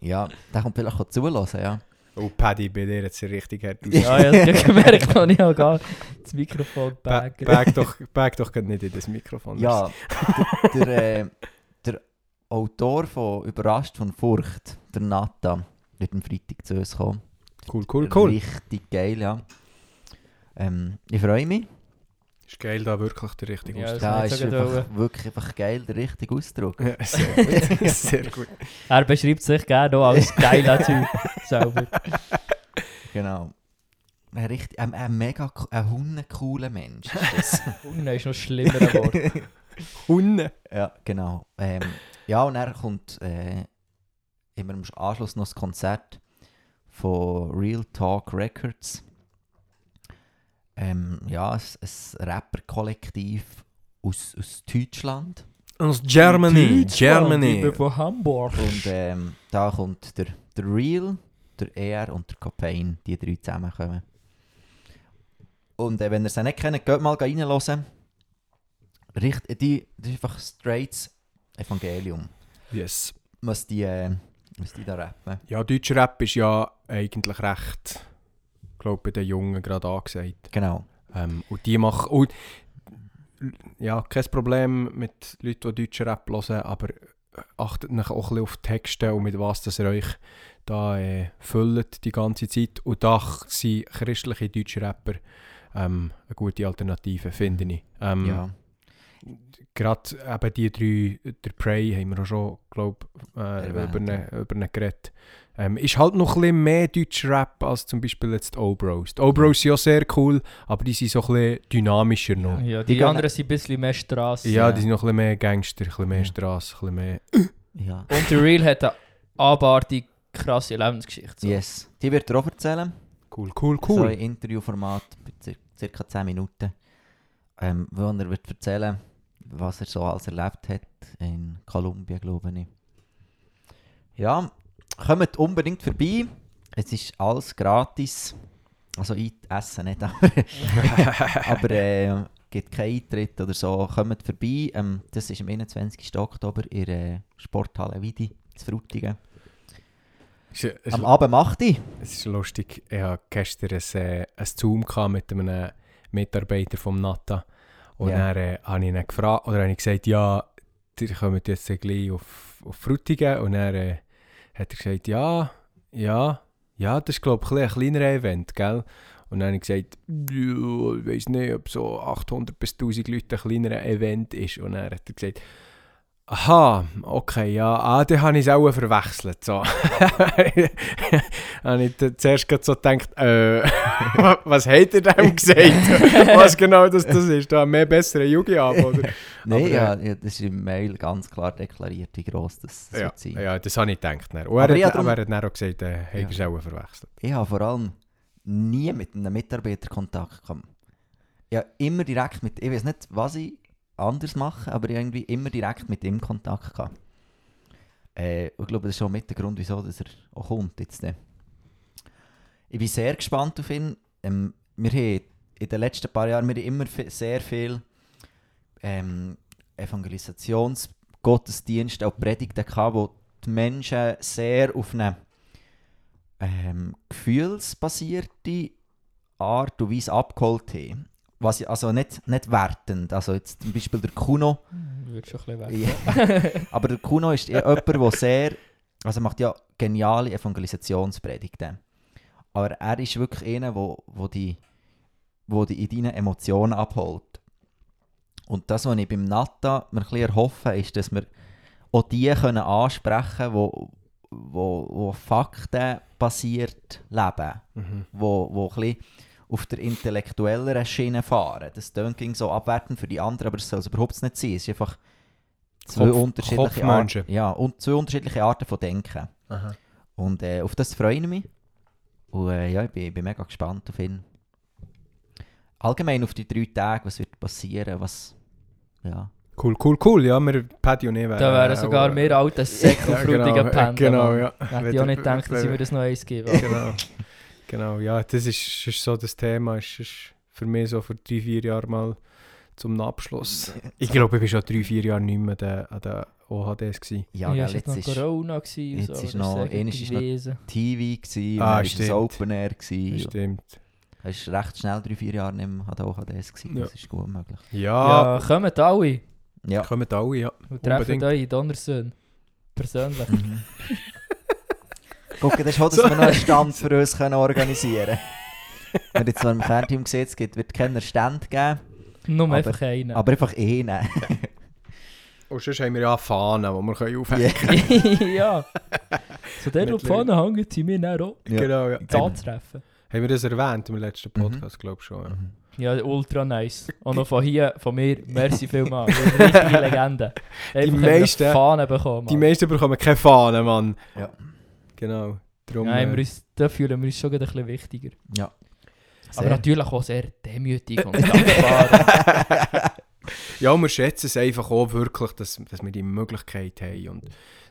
ja, der kommt vielleicht auch zulassen, ja. Oh, Paddy, bei dir jetzt richtig hart aus. Ja, ja, das gemerkt habe ich gar das Mikrofon Ba- baggern. Bag doch, bag doch nicht in das Mikrofon. Ja, der, der, äh, der Autor von Überrascht von Furcht, der Nathan, wird am Freitag zu uns kommen. Cool, cool, cool. Richtig geil, ja. Ähm, ich freue mich. Ist geil, da wirklich der richtige Ja, Ausdruck. Ja, ist einfach, wirklich einfach geil, der richtige Ausdruck. Ja, sehr gut. [LAUGHS] sehr gut. Er beschreibt sich gerne auch als geiler Typ. [LAUGHS] Selber. Genau. Ein, richtig, ein, ein mega ein hundecooler Mensch. [LAUGHS] Unten ist noch schlimmer Wort. Hunde. ja, genau. Ähm, ja, und er kommt äh, immer im Anschluss noch das Konzert von Real Talk Records. Ähm, ja, ein, ein Rapper-Kollektiv aus, aus Deutschland. Aus Germany. Ich Germany. bin von Hamburg. Und ähm, da kommt der, der Real, der ER und der Copain, die drei zusammenkommen. Und äh, wenn ihr sie nicht kennt, geht mal reinhören. Richt, die, das ist einfach straight Evangelium. Yes. Was die, äh, was die da rappen. Ja, deutscher Rap ist ja eigentlich recht, glaube bei den Jungen gerade angesagt. Genau. Ähm, und die machen. Und, ja, kein Problem mit Leuten, die deutschen Rap hören, aber achtet auch ein bisschen auf die Texte und mit was das ihr euch da äh, füllt die ganze Zeit. Und da sind christliche deutsche Rapper ähm, eine gute Alternative, finde ich. Ähm, Ja. Gerade eben die drei, der Prey haben wir auch schon, glaube äh, über, über ihn geredet. Ähm, ist halt noch ein bisschen mehr deutscher Rap als zum Beispiel jetzt die O-Bros. Die O-Bros sind ja sehr cool, aber die sind so ein bisschen dynamischer noch. Ja, Die die, anderen sind ein bisschen mehr Straße. Ja, die sind noch ein bisschen mehr Gangster, ein bisschen mehr Ja. Straße, ein bisschen mehr... ja. Und der Real hat eine abartig krasse Lebensgeschichte. So. Yes. Die wird er auch erzählen. Cool, cool, So cool. ein Interviewformat, cir circa 10 Minuten. Ähm, wo er wird erzählen, was er so alles erlebt hat in Kolumbien, glaube ich. Ja, kommt unbedingt vorbei. Es ist alles gratis. Also ich esse nicht, [LAUGHS] aber, aber äh, gibt keinen Eintritt oder so. Kommt vorbei. Ähm, das ist am 21. Oktober in der Sporthalle Widi zu Frutigen. Es ist, es, Am Abend macht ich. es ist lustig, ich hatte gestern ein, äh, ein Zoom gehabt mit einem Mitarbeiter vom Nata. Und Ja. dann äh, habe ich ihn gefragt, oder habe ich gesagt, ja, ihr kommt jetzt gleich auf, auf Frutigen. Und dann äh, hat er gesagt, ja, ja, ja, das ist glaube ich ein, kleinerer Event, gell? Und dann habe ich gesagt, ich weiß nicht, ob so 800 bis 1000 Leute ein kleinerer Event ist. Und dann hat er gesagt, aha, okay, ja, ah, dann habe ich es auch verwechselt. So. [LAUGHS] habe ich zuerst gerade so gedacht, äh, [LAUGHS] was hat er dem gesagt? [LAUGHS] was genau das, das ist? Da mehr bessere Jugend ab, oder? Nein, Aber, ja, ja, das ist im Mail ganz klar deklariert, wie gross das Ja, sein. ja, das habe ich gedacht. dann. Und er, Aber hat, aber er hat dann auch gesagt, äh, hey, Ja. es auch verwechselt. Ich habe vor allem nie mit einem Mitarbeiter Kontakt gehabt. Habe immer direkt mit, ich weiß nicht, was ich anders mache, aber ich irgendwie immer direkt mit ihm Kontakt gehabt. Äh, ich glaube, das ist schon mit der Grund, wieso dass er auch kommt jetzt. dann. Ich bin sehr gespannt auf ihn. Ähm, wir haben in den letzten paar Jahren wir immer sehr viel ähm, Evangelisationsgottesdienste, auch Predigten gehabt, wo die Menschen sehr auf eine ähm, gefühlsbasierte Art und Weise abgeholt haben. Was ich, also nicht, nicht wertend. Also jetzt zum Beispiel der Kuno. Würde schon ein bisschen Ja. weg. [LAUGHS] Aber der Kuno ist jemand, der sehr. Also er macht ja geniale Evangelisationspredigten. Aber er ist wirklich einer, wo, wo, die, wo die in deinen Emotionen abholt. Und das, was ich beim Natta mir ein bisschen erhoffe, ist, dass wir auch die können ansprechen können, wo, wo, wo faktenbasiert leben. Mhm. Wo, wo ein bisschen auf der intellektuelleren Schiene fahren. Das klingt so abwertend für die anderen, aber das soll es überhaupt nicht sein. Es ist einfach zwei Kopf- unterschiedliche. Arten. Ja, und zwei unterschiedliche Arten von Denken. Aha. Und äh, auf das freue ich mich. Und äh, ja, ich bin, ich bin mega gespannt auf ihn. Allgemein auf die drei Tage, was wird passieren, was... Ja. Cool, cool, cool. Ja, wir, Paddy und ich wären... Da wären äh, sogar auch, wir alte [LAUGHS] Säckelfrutigen genau, äh, Pendler. Genau, ja. Hätte ich auch nicht gedacht, dass ich mir das noch eins gebe. genau. Genau, ja, das ist, ist so das Thema. Ist, ist für mich so vor drei, vier Jahren mal zum Abschluss. Ich glaube, ich war schon drei, vier Jahre nicht mehr der, an der OHDs. Gewesen. Ja, Ja, gell, jetzt ist Corona gewesen. und jetzt so, ist das noch- ist noch- gewesen. TV gsi, Ah, dann war stimmt. es Open Air. Gsi. Stimmt. Es war recht schnell, drei, vier Jahre nicht mehr an der OHDS. Gsi. Ja. Das ist gut möglich. Ja, Ja, kommt alle Ja. kommen alle, ja. und treffen euch in Donnersön. Persönlich. [LAUGHS] Mhm. Guck, das ist auch, dass wir noch einen Stand für uns können organisieren können. Wenn jetzt noch im Kernteam es gibt, wird keinen Stand geben, Nur Aber- einfach einen. aber einfach einen. [LAUGHS] Und sonst haben wir ja Fahnen, die wir können aufhängen Ja. [LAUGHS] ja. So der, der Mit vorne hängt, sind wir dann auch Ja. Genau, ja. da zu treffen. Haben wir das erwähnt im letzten Mhm. Podcast, glaube ich schon. Ja. Ja, ultra nice. Und noch von hier, von mir, merci vielmals. [LAUGHS] Richtige Legende. Eine meisten- Fahne bekommen. Die meisten bekommen keine Fahnen, Mann. Ja. Genau. Darum, Ja, wir äh, uns, da fühlen wir uns schon ein bisschen wichtiger. ja. Aber Sehr. natürlich auch sehr demütig und [LAUGHS] dankbar. [LAUGHS] ja, wir schätzen es einfach auch wirklich, dass, dass wir die Möglichkeit haben und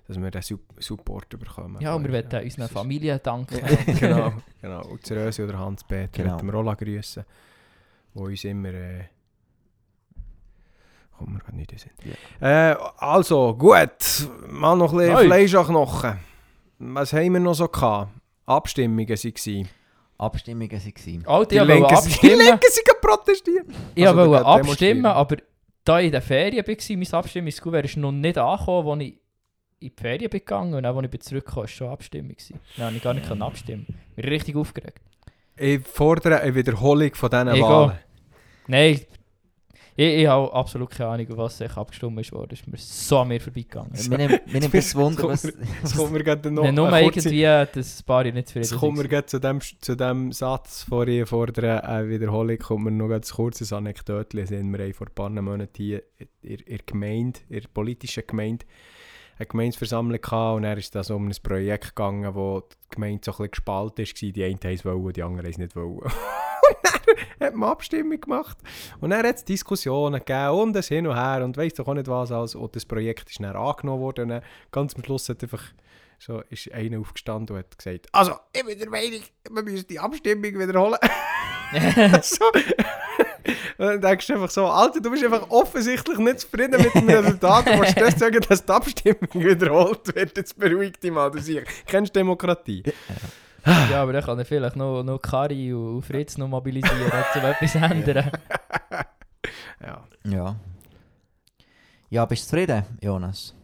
dass wir den Sup Support bekommen. ja, und wir wollen das unseren ist- Familien danken. [LAUGHS] genau, genau. Und Zerösi oder Hans-Peter Genau. wir auch grüßen, die uns immer... Äh, kommt mir gerade nicht in den Sinn. Äh, also, gut. Mal noch ein bisschen. Fleisch an Knochen. Was haben wir noch so gehabt? Abstimmungen waren. Abstimmungen waren. Alter, Die die. Linken sind protestiert. Ich Also, wollte abstimmen, aber da ich in der Ferien war, mein Abstimmungsgewehr ist noch nicht angekommen, als ich in die Ferien bin gegangen und auch als ich zurückgekommen war, schon Abstimmung. Dann konnte ich gar nicht abstimmen. Ich bin richtig aufgeregt. Ich fordere eine Wiederholung von diesen Ich Wahlen. Nein, ich, ich habe absolut keine Ahnung, was ich abgestimmt ist worden. Es ist mir so an mir vorbeigegangen. Wir nehmen, das [LAUGHS] Wunder, was... Jetzt kommen wir gerade noch nur kurze- irgendwie, dass ein paar nicht Jetzt zufrieden kommen wir gerade zu dem, zu dem Satz vorhin fordern, eine Wiederholung, kommt mir noch ganz kurzes Anekdötchen. Sind wir haben vor ein paar Monaten hier in, der Gemeinde, in der politischen Gemeinde, eine Gemeinsversammlung gehabt und dann ist das um ein Projekt gegangen, wo die Gemeinde so ein bisschen gespalten war. Die einen haben es die anderen es nicht wollen. [LAUGHS] [LAUGHS] hat man Abstimmung gemacht. Und dann hat es Diskussionen gegeben und es hin und her und weiss doch auch nicht was alles. Und das Projekt ist dann angenommen worden und dann ganz am Schluss hat einfach so ist einer aufgestanden und hat gesagt, also, ich bin der Meinung, wir müssen die Abstimmung wiederholen. [LAUGHS] [LAUGHS] so. Und dann denkst du einfach so, Alter, du bist einfach offensichtlich nicht zufrieden mit dem Resultat. Du musst das sagen, dass die Abstimmung wiederholt wird. Jetzt beruhigt dich mal, du siehst. Kennst Demokratie? Ja, aber dann kann er vielleicht noch, noch Kari und Fritz noch mobilisieren, um [LAUGHS] etwas zu ändern. [LAUGHS] Ja. Ja. Ja, bist du zufrieden, Jonas?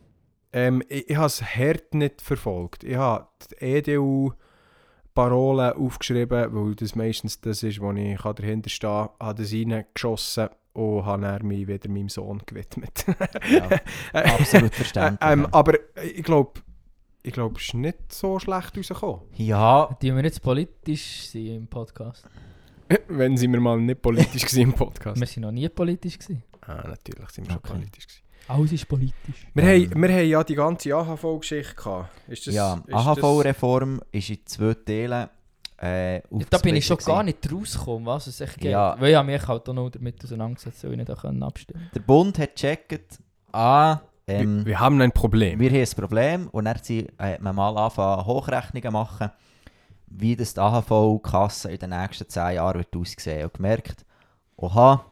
Ähm, ich ich habe es hart nicht verfolgt. Ich habe die EDU-Parolen aufgeschrieben, weil das meistens das ist, wo ich dahinter stehen kann, habe das reingeschossen und habe mich wieder meinem Sohn gewidmet. Ja, absolut [LAUGHS] verständlich. Äh, ähm, aber ich glaube, ich glaube, es ist nicht so schlecht rausgekommen. ja, Die wir nicht politisch sind im Podcast. [LAUGHS] Wenn sie mir mal nicht politisch im Podcast. Wir sind noch nie politisch gewesen. ah, natürlich sind wir schon Okay. politisch gewesen. Alles ist politisch. Wir, Ähm. haben, wir haben ja die ganze AHV-Geschichte gehabt. Ist das, ja, AHV-Reform ist in zwei Teilen äh, da bin ich schon aufgesplittet gar gewesen. nicht rausgekommen, was es echt geht. Ja. Weil ich habe mich halt auch noch damit auseinandergesetzt, weil ich nicht abstimmen Der Bund hat gecheckt, ah, wir, ähm, wir haben ein Problem. wir haben ein Problem und dann sie, äh, man mal angefangen Hochrechnungen machen, wie das die AHV-Kasse in den nächsten 10 Jahren wird aussehen und gemerkt, oha,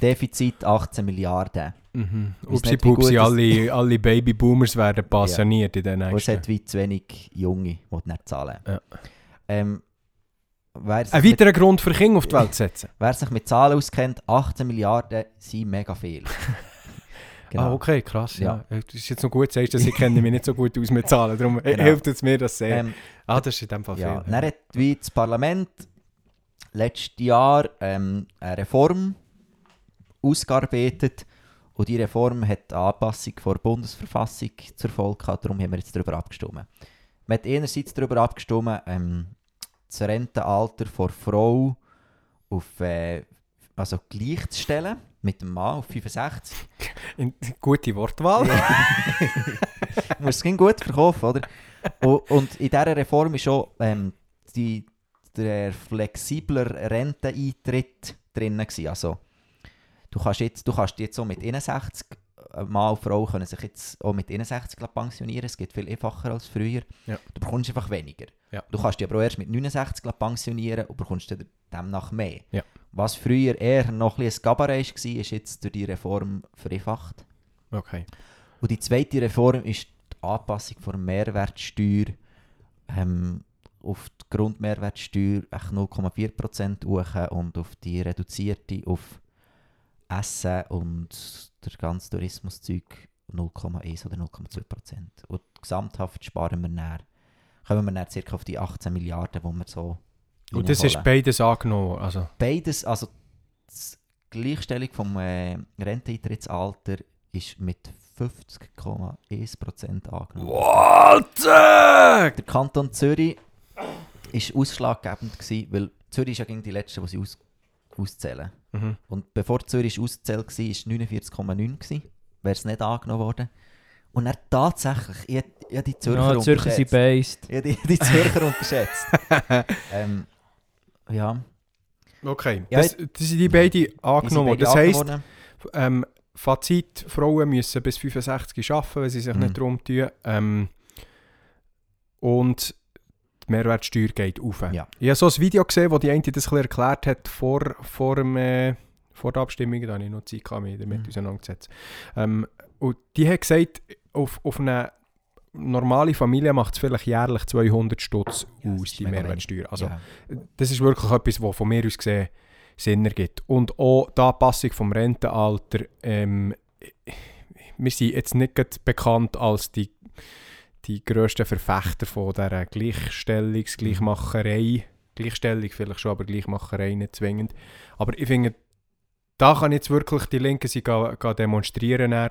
Defizit 18 Milliarden. Mhm. Upsi Pupsi, alle, alle Babyboomers werden [LAUGHS] pensioniert in den Und es nächsten. hat wie zu wenig Junge, die nicht zahlen. Ja. Ähm, Ein mit, weiterer Grund für Kinder auf die Welt zu setzen. [LAUGHS] wer sich mit Zahlen auskennt, 18 Milliarden sind mega viel. [LAUGHS] Genau. Ah, okay, krass. Ja. Ja. Das ist jetzt noch gut, sagst, dass ich kenne mich nicht so gut aus mit Zahlen. Darum Genau. hilft es mir das sehr. Ähm, ah, das ist in dem Fall ja, viel. dann hat wie das Parlament letztes Jahr ähm, eine Reform ausgearbeitet und die Reform hat die Anpassung der Bundesverfassung zur Folge gehabt, darum haben wir jetzt darüber abgestimmt. Man hat einerseits darüber abgestimmt, ähm, das Rentenalter der Frau auf äh, also gleich zu stellen mit dem Mann auf 65. In, gute Wortwahl. Musst es gleich gut verkaufen, oder? Und, und in dieser Reform ist schon ähm, die, der flexibler Renteneintritt drin. Gewesen. Also, du kannst, jetzt, du kannst jetzt so mit 61 äh, Mann und Frau können sich jetzt auch mit 61 pensionieren. Es geht viel einfacher als früher. Ja. Du bekommst einfach weniger. Ja. Du kannst dich aber auch erst mit 69 pensionieren und bekommst dann demnach mehr. Ja. Was früher eher noch ein ein Gabarett war, ist jetzt durch die Reform vereinfacht. Okay. Und die zweite Reform ist die Anpassung der Mehrwertsteuer ähm, auf die Grundmehrwertsteuer echt 0,4% hoch und auf die reduzierte auf Essen und der ganze Tourismuszeug 0,1 oder 0,2%. Und gesamthaft sparen wir dann, kommen wir dann circa auf die 18 Milliarden, die wir so Und das ist beides angenommen. Also, Beides, also die Gleichstellung vom äh, Renteneintrittsalter ist mit 50,1% angenommen. Alter! Der Kanton Zürich war ausschlaggebend, gewesen, weil Zürich ist ja gegen die Letzte, die sie aus, auszählen. Mhm. Und bevor Zürich ausgezählt war, war es 49,9, gewesen, wäre es nicht angenommen worden. Und er tatsächlich, ich, ich die Zürcher Ja, Zürcher sind based. Ich hätte die Zürcher unterschätzt. [LAUGHS] ähm, ja, Okay, Ja, das, das sind die beiden die angenommen. beide Das heisst, ähm, Fazit, Frauen müssen bis 65 arbeiten, wenn sie sich Mhm. nicht darum tun. Ähm, und die Mehrwertsteuer geht auf. Ja. Ich habe so ein Video gesehen, wo die eine das ein erklärt hat vor, vor, dem, äh, vor der Abstimmung. Da habe ich noch Zeit gehabt, mich damit Mhm. auseinanderzusetzen. Ähm, und die hat gesagt, auf, auf eine normale Familie macht es vielleicht jährlich 200 Stutz Ja, aus, die Mehrwertsteuer. Also, ja. das ist wirklich etwas, was von mir aus gesehen Sinn ergibt. Und auch die Anpassung vom Rentenalter. Ähm, wir sind jetzt nicht bekannt als die, die grössten Verfechter von dieser Gleichstellungs-, Gleichmacherei. Gleichstellung vielleicht schon, aber Gleichmacherei nicht zwingend. Aber ich finde, da kann jetzt wirklich die Linke sie ga, ga demonstrieren. Dann.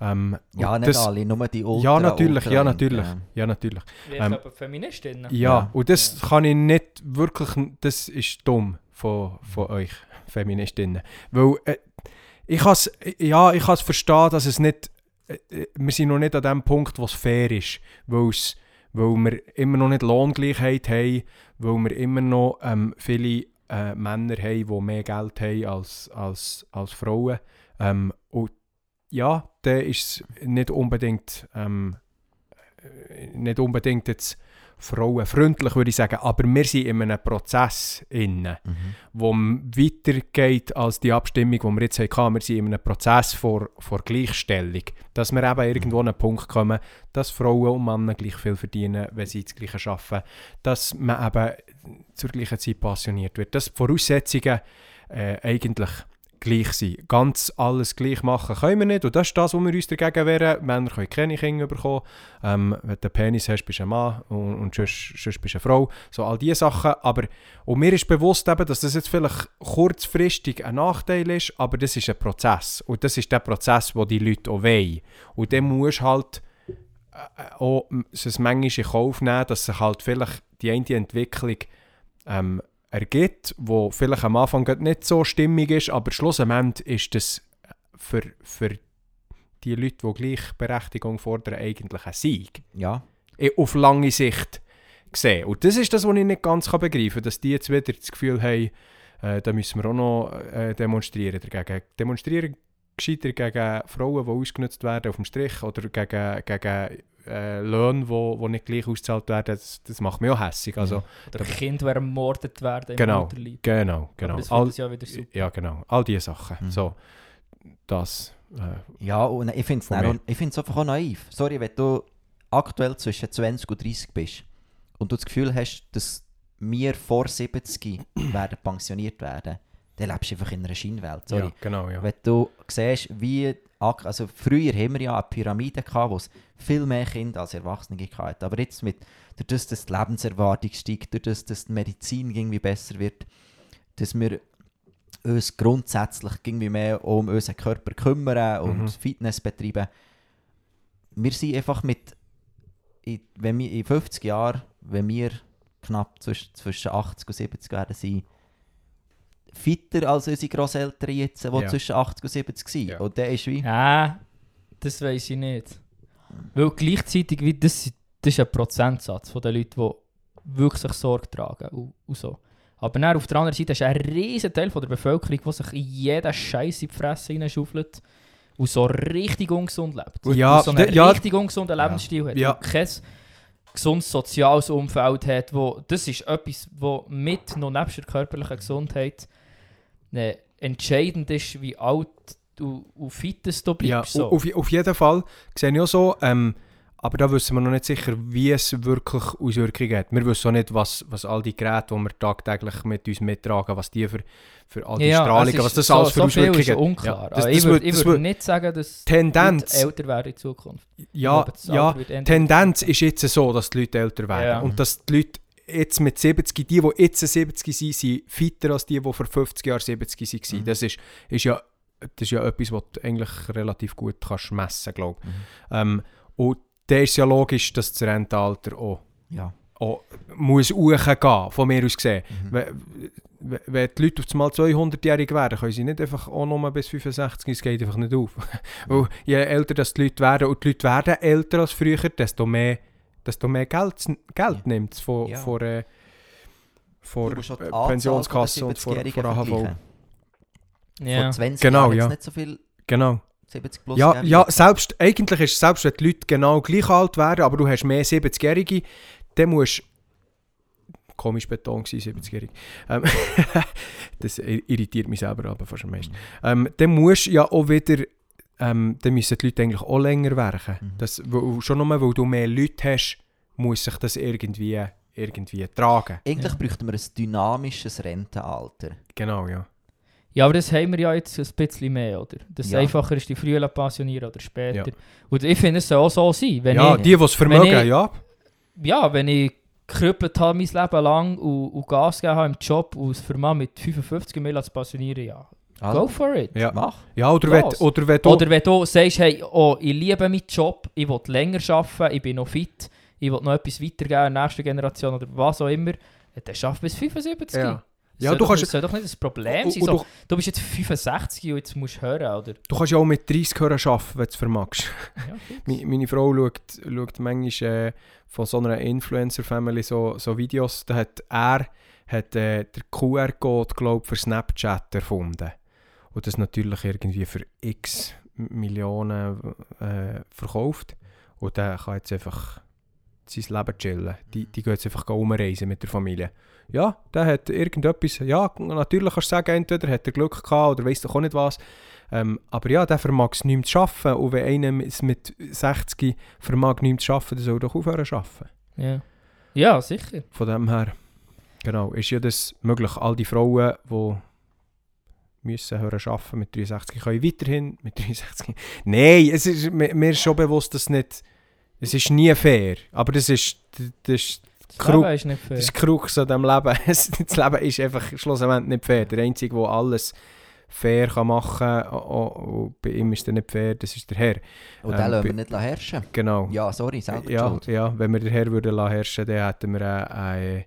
Ähm, ja, nicht das, alle, nur die Ultra. Ja, natürlich, ja, Ultra- natürlich. Ja. Ja, natürlich. Ähm, ähm, Feministinnen? Ja, Ja. und das kann ich nicht wirklich, das ist dumm von, von euch Feministinnen. Weil äh, ich kann es ja, ich verstehen, dass es nicht, wir sind noch nicht an dem Punkt, wo es fair ist, weil wir immer noch nicht Lohngleichheit haben, weil wir immer noch ähm, viele äh, Männer haben, die mehr Geld haben als, als, als Frauen. Ähm, und ja, dann ist es nicht unbedingt ähm, nicht unbedingt jetzt frauenfreundlich, würde ich sagen, aber wir sind in einem Prozess inne, Mhm. weitergeht als die Abstimmung, die wir jetzt hatten. Wir sind in einem Prozess vor, vor Gleichstellung, dass wir eben irgendwo an einen Punkt kommen, dass Frauen und Männer gleich viel verdienen, wenn sie das Gleiche arbeiten, dass man eben zur gleichen Zeit passioniert wird, dass die Voraussetzungen äh, eigentlich gleich sind. Ganz alles gleich machen können wir nicht und das ist das, was wir uns dagegen wehren. Männer können keine Kinder bekommen. Ähm, wenn du einen Penis hast, bist du ein Mann und, und sonst, sonst bist du eine Frau. So all diese Sachen. Aber, und mir ist bewusst, eben, dass das jetzt vielleicht kurzfristig ein Nachteil ist, aber das ist ein Prozess. Und das ist der Prozess, den die Leute auch wollen. Und dann musst du halt äh, auch es manchmal in Kauf nehmen, dass sich halt vielleicht die eine Entwicklung ähm, ergibt, wo vielleicht am Anfang nicht so stimmig ist, aber schlussendlich ist das für, für die Leute, die Gleichberechtigung fordern, eigentlich ein Sieg. Ja. Eh, Auf lange Sicht gesehen. Und das ist das, was ich nicht ganz kann begreifen kann, dass die jetzt wieder das Gefühl haben, äh, da müssen wir auch noch äh, demonstrieren dagegen. Demonstrieren gescheiter gegen Frauen, die ausgenutzt werden auf dem Strich oder gegen, gegen äh, Löhne, die wo, wo nicht gleich ausgezahlt werden, das, das macht mich auch hässig. Also, Oder Kinder, die ermordet werden im Genau. Mutterleib. genau, Aber genau. das All, ja wieder super. ja, genau. All diese Sachen. Mhm. So, das. Äh, Ja, und ich finde es einfach auch naiv. Sorry, wenn du aktuell zwischen 20 und 30 bist und du das Gefühl hast, dass wir vor 70 werden pensioniert werden, dann lebst du einfach in einer Scheinwelt. Sorry. ja, genau, ja. Wenn du siehst, wie. Also früher haben wir ja eine Pyramide gehabt, wo es viel mehr Kinder als Erwachsene hatten. Aber jetzt mit, durch das, dass die Lebenserwartung steigt, durch das, dass die Medizin irgendwie besser wird, dass wir uns grundsätzlich irgendwie mehr um unseren Körper kümmern und Mhm. Fitness betreiben. Wir sind einfach mit, in, wenn wir in 50 Jahren, wenn wir knapp zwischen, zwischen 80 und 70 werden sein, fitter als unsere Grosseltern jetzt, die Ja. zwischen 80 und 70 sind. Ja. Und der ist wie... Ja, das weiß ich nicht. Weil gleichzeitig, wie, das, das ist ein Prozentsatz von den Leuten, die wirklich sich Sorge tragen und, und so. Aber dann auf der anderen Seite ist ein riesen Teil von der Bevölkerung, der sich in jeden Scheiß in die Fresse hineinschaufelt und so richtig ungesund lebt. Ja, und so einen ja. richtig ungesunden Lebensstil hat. Ja. Und kein gesundes soziales Umfeld hat. Wo, das ist etwas, was mit noch nebst der körperlichen Gesundheit äh, entscheidend ist, wie alt und, und fit es du Ja, bleibst. so. auf, auf jeden Fall sehe ich auch so, ähm, aber da wissen wir noch nicht sicher, wie es wirklich Auswirkungen hat. Wir wissen auch nicht, was, was all die Geräte, die wir tagtäglich mit uns mittragen, was die für, für all die Ja, Strahlungen, was das so, alles für so Auswirkungen ist hat. unklar. Ja, das- Aber das ich würde würd nicht sagen, dass Tendenz, Leute älter werden in Zukunft. Ja, glaube, ja. Tendenz ist jetzt so, dass die Leute älter werden. Ja. Und dass die Leute jetzt mit 70, die, die jetzt 70 sind, sind fitter als die, die vor 50 Jahren 70 waren. Mhm. Das, ist, ist ja, das ist ja etwas, was du eigentlich relativ gut kannst messen kannst. Mhm. Ähm, und da ist ja logisch, dass das Rentenalter auch, Ja. auch muss hochgehen, von mir aus gesehen. Mhm. Wenn, die Leute auf einmal 200-jährig werden, können sie nicht einfach auch nur bis 65, es geht einfach nicht auf. [LAUGHS] Je älter das die Leute werden, und die Leute werden älter als früher, desto mehr, desto mehr Geld, Geld nimmt es von, Ja. von, äh, von Du äh, Pensionskasse und von, 70-Jährigen von AHV. Ja. Vor 20 Genau, Jahren ja. ja. nicht so viel Genau. 70 plus Ja, ja selbst, eigentlich ist es selbst, wenn die Leute genau gleich alt wären, aber du hast mehr 70-Jährige, dann musst komisch Beton gewesen, 70-Jährige. Ähm, [LAUGHS] das irritiert mich selber aber fast am meisten. Ähm, dann musst du ja auch wieder, ähm, dann müssen die Leute eigentlich auch länger werken. Mhm. Das, schon nur, weil du mehr Leute hast, muss sich das irgendwie, irgendwie tragen. Eigentlich Ja. bräuchten wir ein dynamisches Rentenalter. Genau, ja. ja, aber das haben wir ja jetzt ein bisschen mehr, oder? Dass es Ja. einfacher ist, die früher pensionieren oder später. Ja. Und ich finde, es soll auch so sein. Wenn ja, ich, die, die es vermögen, ich- ja. ja, wenn ich gekrüppelt habe mein Leben lang und, und Gas gegeben habe im Job und es für mal mit 55 Mil zu pensionieren, ja, go for it. ja. Mach. Ja, oder wenn, oder wenn du... Oder wenn du sagst, hey, oh, ich liebe meinen Job, ich will länger arbeiten, ich bin noch fit, ich will noch etwas weitergeben an die nächste Generation oder was auch immer, ja, dann schaff bis 75. Ja. Das Ja, soll du doch, kannst- das soll doch nicht das Problem sein. So, du, du bist jetzt 65 und jetzt musst du hören, oder? du kannst ja auch mit 30 Hören arbeiten, wenn du es vermagst. Ja, [LAUGHS] Meine Frau schaut, schaut manchmal äh, von so einer Influencer-Family so, so Videos. Da hat er hat, äh, der QR-Code, glaube für Snapchat erfunden. Und das natürlich irgendwie für x Millionen äh, verkauft. Und der kann jetzt einfach sein Leben chillen. Die, die gehen jetzt einfach umreisen mit der Familie. Ja, der hat irgendetwas, ja, natürlich kannst du sagen, entweder hat er Glück gehabt oder weiss doch auch nicht was. Ähm, aber ja, der vermag es nicht mehr zu arbeiten. Und wenn einer mit 60 vermag nicht mehr zu arbeiten, dann soll er doch aufhören zu arbeiten. Ja. ja, sicher. Von dem her, genau, ist ja das möglich. All die Frauen, die müssen hören arbeiten mit 63, können weiterhin mit 63. Nein, es ist, mir, mir ist schon bewusst, dass es nicht, es ist nie fair. Aber das ist, das ist Das Krug- Leben ist nicht fair. das ist Krux an diesem Leben. [LAUGHS] Das Leben ist einfach schlussendlich nicht fair. Der Einzige, der alles fair kann machen kann, oh, oh, bei ihm ist er nicht fair, das ist der Herr. Und Ähm, den lassen wir nicht herrschen. Genau. Ja, sorry, selber ja, schuld. ja, wenn wir den Herr würden herrschen, dann hätten wir eine, eine,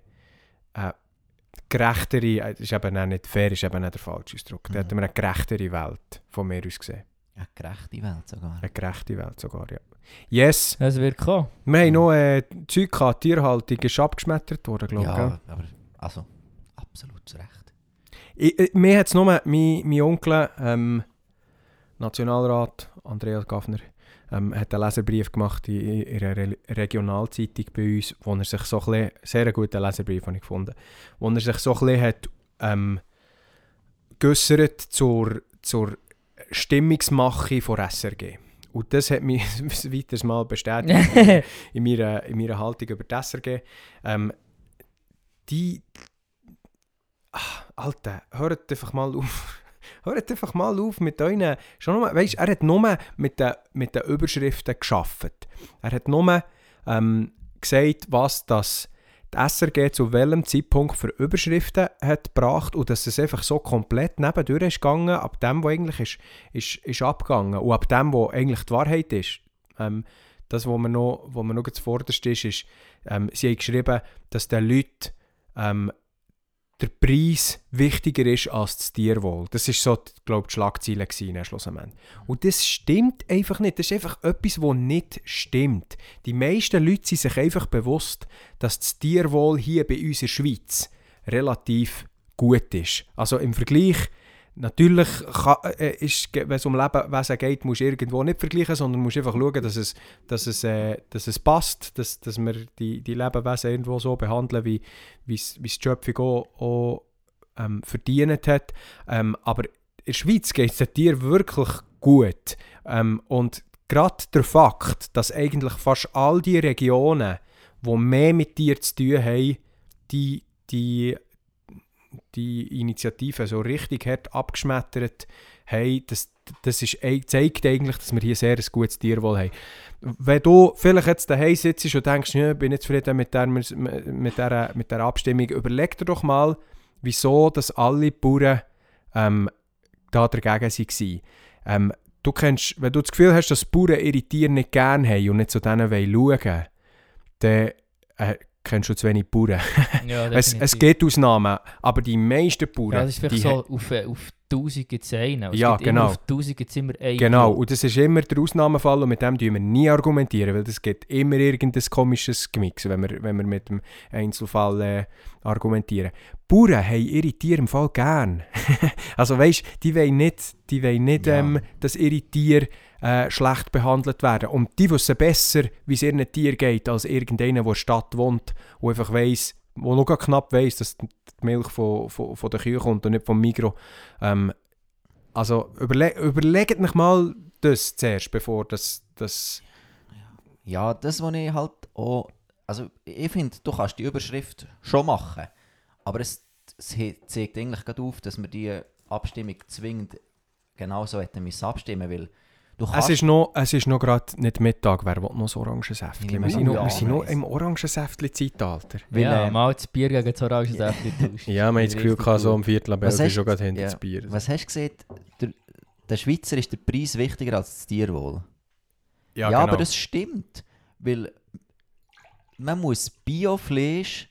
eine gerechtere, äh, das ist eben auch nicht fair, ist eben nicht der falsche Ausdruck, Mhm. hätten wir eine gerechtere Welt, von mir aus gesehen. Eine gerechte Welt sogar. Eine gerechte Welt sogar, ja. Yes, Es wird kommen. wir haben noch äh, Zeug gehabt, Tierhaltung ist abgeschmettert worden, glaube ich. gell? Ja, aber also, absolut zu Recht. Ich, ich, mir hat es nur mein, mein Onkel, ähm, Nationalrat Andreas Gaffner, ähm, hat einen Leserbrief gemacht in, in einer Re Regionalzeitung bei uns, wo er sich so ein bisschen, sehr guten Leserbrief habe ich gefunden, wo er sich so ein bisschen hat, ähm, geäussert zur, zur Stimmungsmache von SRG. Und das hat mich [LAUGHS] ein weiteres Mal bestätigt [LAUGHS] in meiner, in meiner Haltung über die SRG. Ähm, die. Ah, Alter, hört einfach mal auf. Hört einfach mal auf mit euren. Schon nur, weißt, er hat nur mit den, mit den Überschriften geschafft. Er hat nur ähm, gesagt, was das die SRG zu welchem Zeitpunkt für Überschriften hat gebracht und dass es einfach so komplett nebendurch ist gegangen, ab dem, was eigentlich ist, ist, ist abgegangen und ab dem, was eigentlich die Wahrheit ist. Ähm, das, was mir noch, was mir noch zuvorderst ist, ist, ähm, sie haben geschrieben, dass den Leuten ähm, der Preis wichtiger ist als das Tierwohl. Das war so, glaube die Schlagzeile. Und das stimmt einfach nicht. Das ist einfach etwas, was nicht stimmt. Die meisten Leute sind sich einfach bewusst, dass das Tierwohl hier bei uns in der Schweiz relativ gut ist. Also im Vergleich, natürlich, kann, äh, ist, wenn es um Lebewesen geht, musst du irgendwo nicht vergleichen, sondern musst einfach schauen, dass es, dass es, äh, dass es passt, dass, dass wir die, die Lebewesen irgendwo so behandeln, wie wie es die Schöpfung auch, auch ähm, verdient hat. Ähm, aber in der Schweiz geht es den Tieren wirklich gut. Ähm, und gerade der Fakt, dass eigentlich fast all die Regionen, die mehr mit Tieren zu tun haben, die, die, die Initiative so richtig hart abgeschmettert haben, das, das ist, zeigt eigentlich, dass wir hier sehr ein gutes Tierwohl haben. Wenn du vielleicht jetzt daheim sitzt und denkst, ich bin nicht zufrieden mit der, mit, der, mit der Abstimmung, überleg dir doch mal, wieso dass alle Bauern ähm, da dagegen waren. Ähm, du kennst, wenn du das Gefühl hast, dass Bauern ihre Tiere nicht gerne haben und nicht zu denen schauen wollen, dann äh, kennst du zu wenig Bauern. Ja, [LAUGHS] es, es gibt Ausnahmen, aber die meisten Bauern... Ja, das ist vielleicht so auf, äh, auf 1000 gibt es einen. Es Ja, genau. Auf 1000 gibt es immer einen. Genau, und das ist immer der Ausnahmefall und mit dem tun wir nie argumentieren, weil es gibt immer irgendein komisches Gemix, wenn wir, wenn wir mit dem Einzelfall äh, argumentieren. Bauern haben ihre Tiere im Fall gern. [LAUGHS] also weißt, die wollen nicht, die wollen nicht Ja. ähm, dass ihre Tiere äh, schlecht behandelt werden. Und die wissen besser, wie es ihren Tier geht, als irgendeiner, der in der Stadt wohnt und einfach weiss, wo noch knapp weiss, dass die Milch von, von, von der Kühe kommt und nicht vom Migros. Ähm, also überle überlegt euch mal das zuerst, bevor das... das Ja, das, was ich halt auch. Also, ich finde, du kannst die Überschrift schon machen. Aber es, es zeigt eigentlich gerade auf, dass wir die Abstimmung zwingend genauso hätten müssen abstimmen weil du es ist noch, es ist noch gerade nicht Mittag, wer will noch das Orangensäftchen? Ja, Wir sind noch, ja, wir sind noch im Orangensäftchen-Zeitalter. ja, äh, mal das Bier gegen das Orangensäftchen [LAUGHS] tauschen. Ja, wir haben das Gefühl, gehabt, so um Viertel elf ist schon gerade hinter ja, das Bier. Was hast du gesehen? Der, der Schweizer ist der Preis wichtiger als das Tierwohl. Ja, genau. aber das stimmt. Weil man muss Biofleisch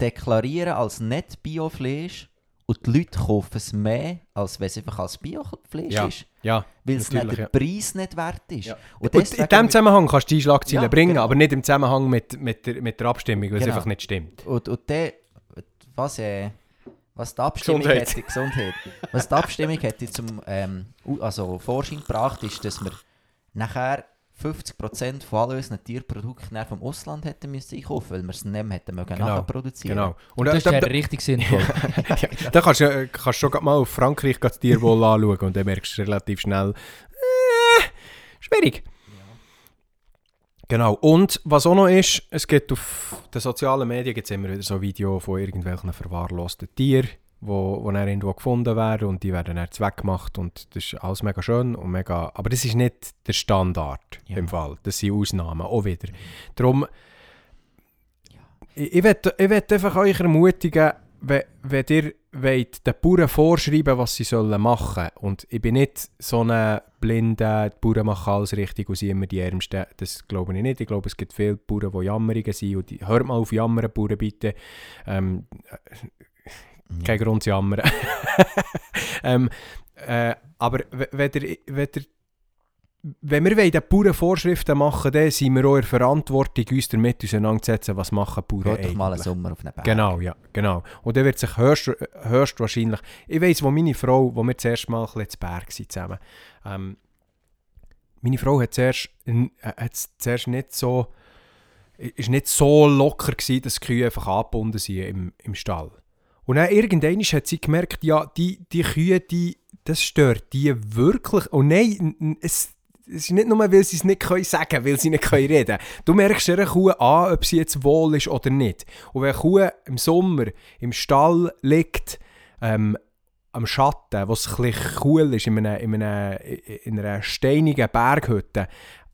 deklarieren als nicht Biofleisch und die Leute kaufen es mehr, als wenn es einfach als Biofleisch Ja, ist. Ja, Weil es nicht der ja. Preis nicht wert ist. Ja. Und Und in dem Zusammenhang kannst du die Schlagzeilen bringen, genau. aber nicht im Zusammenhang mit, mit, der, mit der Abstimmung, weil es Genau. einfach nicht stimmt. Und, und der, was, äh, was die Abstimmung Gesundheit. hätte, Gesundheit, was die Abstimmung hätte zum ähm, also Vorschein gebracht, ist, dass wir nachher 50% von all unseren Tierprodukten vom Ausland hätten müssen einkaufen, weil wir es nicht mehr hätten mögen Genau, nachproduzieren. Genau. Und das da, ist da, ja da, richtig sinnvoll. [LAUGHS] ja, da kannst du ja- kannst schon mal auf Frankreich das Tierwohl [LAUGHS] anschauen und dann merkst du relativ schnell, äh, schwierig. Genau. Und was auch noch ist, es gibt auf den sozialen Medien gibt's immer wieder so Videos von irgendwelchen verwahrlosten Tieren, wo, wo dann irgendwo gefunden werden und die werden dann weggemacht und das ist alles mega schön und mega, aber das ist nicht der Standard Ja. im Fall. Das sind Ausnahmen, auch wieder. Darum, ich, ich will ich will einfach euch ermutigen, wenn, wenn ihr wollt, den Bauern vorschreiben was sie sollen machen und ich bin nicht so ein blinder, die Bauern machen alles richtig und sind immer die Ärmsten, das glaube ich nicht. Ich glaube, es gibt viele Bauern, die jammerigen sind und die, hört mal auf jammern, Bauern bitte. Ähm, Ja. kein Grund zu jammern. [LAUGHS] ähm, äh, aber wenn, ihr, wenn, ihr, wenn wir den Bauern Vorschriften machen dann sind wir auch in Verantwortung, uns damit auseinanderzusetzen, was machen Bauern Geht doch mal einen eigentlich. Sommer auf einen Berg. Genau, ja, genau. Und dann wird sich höchst, höchstwahrscheinlich... Ich weiss, wo meine Frau, wo wir zuerst mal ein Berg waren zusammen, ähm, meine Frau hat zuerst, äh, hat's zuerst nicht so... ist nicht so locker gewesen, dass die Kühe einfach angebunden sind im, im Stall. Und dann irgendwann hat sie gemerkt, ja, die, die Kühe, die, das stört die wirklich. Und nein, es, es ist nicht nur, weil sie es nicht können sagen weil sie nicht können reden Du merkst einer Kuh an, ob sie jetzt wohl ist oder nicht. Und wenn eine Kuh im Sommer im Stall liegt, ähm, am Schatten, wo es ein bisschen cool ist, in einer, in einer, in einer steinigen Berghütte,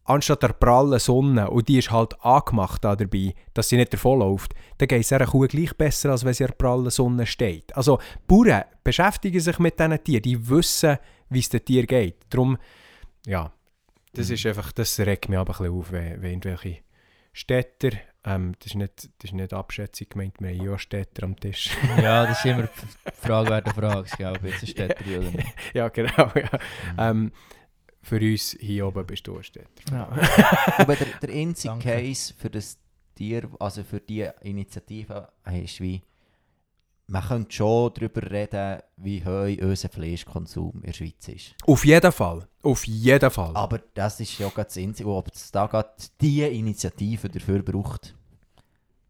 anstatt der prallen Sonne, und die ist halt angemacht da dabei, dass sie nicht davonläuft, dann geht es einer Kuh gleich besser, als wenn sie in der prallen Sonne steht. Also Bauern beschäftigen sich mit diesen Tieren, die wissen, wie es den Tieren geht. Darum, ja, das ist einfach, das regt mich aber ein bisschen auf, wenn, wenn irgendwelche Städter, ähm, das, ist nicht, das ist nicht Abschätzung gemeint, wir haben ja Städter am Tisch. [LAUGHS] ja, das ist immer die Frage wer der Frage, gell, ob jetzt ein Städter [LAUGHS] oder nicht. ja, genau, ja. Ähm, für uns hier oben bist du ein Städter. Ja. [LAUGHS] Aber der, der einzige Danke. Case für das Tier, also für die Initiative, ist wie, man könnte schon darüber reden, wie hoch unser Fleischkonsum in der Schweiz ist. Auf jeden Fall, auf jeden Fall. Aber das ist ja gerade das Einzige, ob es da gerade die Initiative dafür braucht.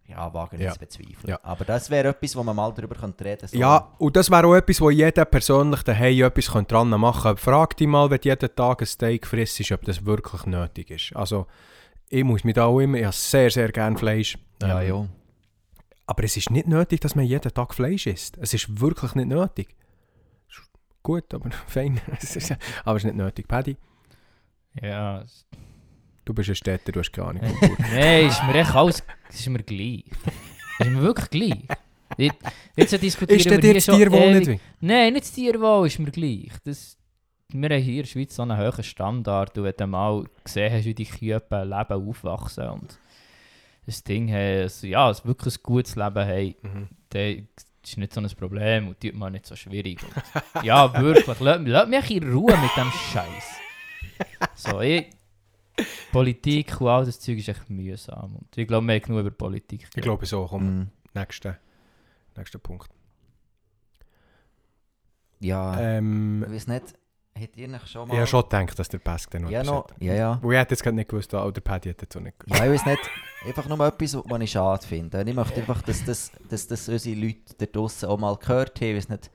Ja, wage Ja. zu bezweifeln. Ja. Aber das wäre etwas, wo man mal darüber könnte reden könnte. Ja, und das wäre auch etwas, wo jeder persönlich daheim etwas dran machen könnte. Frag dich mal, wenn du jeden Tag ein Steak frisst, ob das wirklich nötig ist. Also, ich muss mich da auch immer, ich habe sehr, sehr gerne Fleisch. Ja, Ähm, ja. Aber es ist nicht nötig, dass man jeden Tag Fleisch isst. Es ist wirklich nicht nötig. Ist Gut, aber [LAUGHS] fein. [LAUGHS] Es ist, aber es ist nicht nötig. Paddy, Ja, es- du bist ein Städter, du hast keine Ahnung. vom. [LAUGHS] Nein, ist mir echt alles, es ist mir gleich. Ist mir wirklich gleich. Jetzt, jetzt diskutieren ist wir hier das schon Tierwohl ewig- nicht? Nein, nicht das Tierwohl ist mir gleich. Das, wir haben hier in der Schweiz so einen hohen Standard. Du mal gesehen hast, wie die Kühe leben, aufwachsen und das Ding haben, also, ja, es wirklich ein gutes Leben haben, Mhm. dann ist nicht so ein Problem und tut mir nicht so schwierig. Und, ja, wirklich, lass, lass mich in Ruhe mit dem Scheiß. So, ich, Politik und all das Zeug ist echt mühsam. Und ich glaube, wir haben genug über Politik Ich glaube so, komm, Mm, nächster, nächster Punkt. ja, Ähm, ich weiß nicht, hättet ihr euch schon mal... ich habe schon gedacht, dass der Pesk dann noch ja, noch, ja, ja. Wo ich hätte jetzt gerade nicht gewusst, oder der Paddy hätte auch nicht gewusst. Ja, ich weiß nicht, einfach nur etwas, was ich schade finde. Ich möchte einfach, dass das, dass das unsere Leute da draussen auch mal gehört haben. Ich weiß nicht,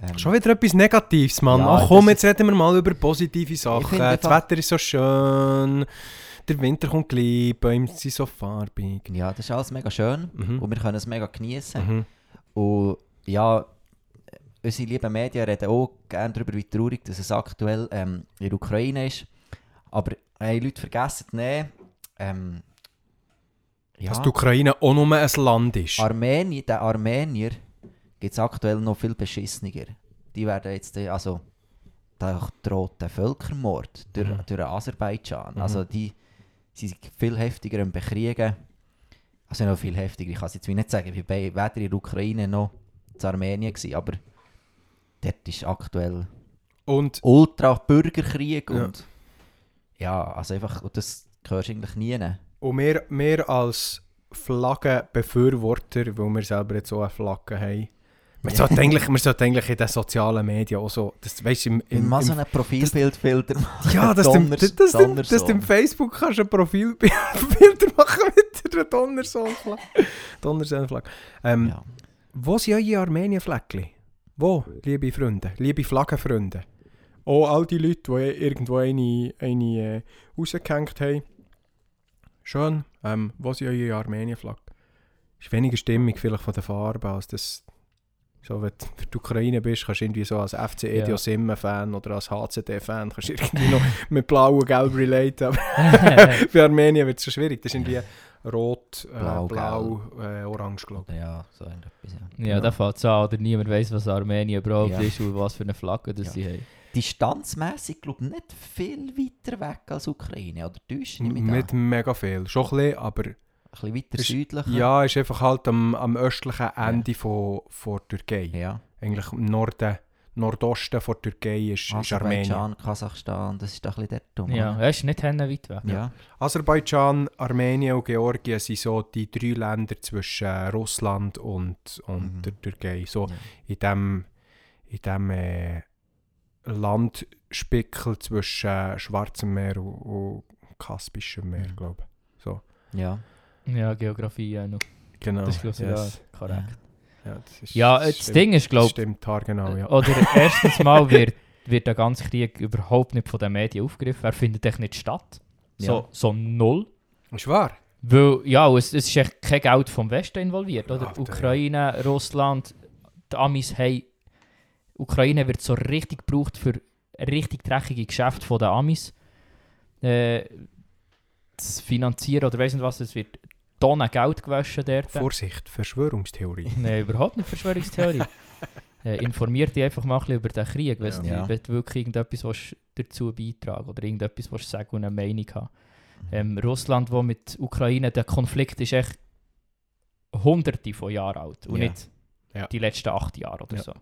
ähm, Schon wieder etwas Negatives, Mann. Ja, Ach komm, jetzt reden wir mal über positive Sachen. Das Wetter ist so schön, der Winter kommt gleich, Bäume sind so farbig. Ja, das ist alles mega schön Mhm. und wir können es mega genießen. Mhm. Und ja, unsere lieben Medien reden auch gerne darüber, wie traurig dass es aktuell ähm, in der Ukraine ist. Aber hey, Leute vergessen nicht, ähm, ja, Dass die Ukraine auch nur ein Land ist. Armenien, den Armenier gibt es aktuell noch viel beschissener. Die werden jetzt, äh, also da droht der Völkermord durch, Mhm. durch Aserbaidschan. Mhm. Also die, sie sind viel heftiger im Bekriegen. Also noch viel heftiger, ich kann es jetzt nicht sagen, ich war weder in der Ukraine noch in Armenien, gewesen, aber dort ist aktuell Und ultra Bürgerkrieg Ja. und ja, also einfach, und das hörst du eigentlich nie. Und wir, wir als Flaggenbefürworter, weil wir selber jetzt auch eine Flagge haben, Man sollte eigentlich, man sollte eigentlich in den sozialen Medien auch so, das, weißt, im, im, Mal so einen Profilbildfilter machen. ja, dass du im- Donners- dass, du im- Facebook kannst ein Profilbilder [LAUGHS] machen mit der Donnersohnflagge. Donnersohnflagge. Ähm, Ja. Wo sind eure Armenien-Fleckchen? Wo, liebe Freunde, liebe Flaggenfreunde? Auch all die Leute, die irgendwo eine, eine äh, rausgehängt haben. Schön. Ähm, wo sind eure Armenien-Flagge? Ist weniger Stimmung vielleicht von der Farbe, als das... So, wenn du für die Ukraine bist, kannst du irgendwie so als FC Edio Ja. Simme-Fan oder als HCD-Fan kannst du irgendwie noch [LAUGHS] mit blau und gelb relaten. Aber ja, [LAUGHS] für Armenien wird es schon schwierig. Das ist irgendwie rot, äh, Blau, blau, äh, orange, glaube Ja, so etwas, ja. ja da fällt es an, oder niemand weiß, was Armenien überhaupt Ja. ist und was für eine Flagge das Ja. sie haben. Distanzmässig, glaube ich, nicht viel weiter weg als Ukraine. Oder täusche ich ich. mich Nicht mega viel. Schon ein bisschen, aber bisschen weiter Ist- südlicher? ja, ist einfach halt am, am östlichen Ende von, von der Türkei. Ja. Eigentlich im Norden, Nordosten von der Türkei ist, ist Armenien. Aserbaidschan, Kasachstan, das ist doch ein bisschen dort Ja, er ist nicht weit weg. Ja. Aserbaidschan, Armenien und Georgien sind so die drei Länder zwischen äh, Russland und, und Mhm. der Türkei. So Ja. in dem, in dem äh, Landspickel zwischen äh, Schwarzem Meer und, und Kaspischem Meer, Mhm. glaube ich. ja. Ja, Geografie auch noch. Genau. Das ist, glaube ich, yes. ja, korrekt. Ja, das, ist, Ja, das das. Ding ist, glaube Das stimmt, haargenau, ja. Oder [LAUGHS] erstens mal wird, wird der ganze Krieg überhaupt nicht von den Medien aufgegriffen. Er findet echt nicht statt. So, Ja. so null. Ist wahr? Weil, ja, es, es ist echt kein Geld vom Westen involviert, oder? Alter, Ukraine, Russland, die Amis haben... Ukraine wird so richtig gebraucht für richtig dreckige Geschäfte von den Amis. Äh, zu finanzieren oder weiss nicht was, es wird Tonnen Geld gewaschen dort. Vorsicht, Verschwörungstheorie. [LAUGHS] Nein, überhaupt nicht Verschwörungstheorie. [LAUGHS] äh, informiert dich einfach mal ein bisschen über den Krieg, wenn Ja. du wenn du wirklich irgendetwas willst dazu beitragen oder irgendetwas willst sagen und eine Meinung haben. Ähm, Russland, wo mit Ukraine, der Konflikt ist echt hunderte von Jahren alt und Ja. nicht Ja. die letzten acht Jahre oder Ja. so.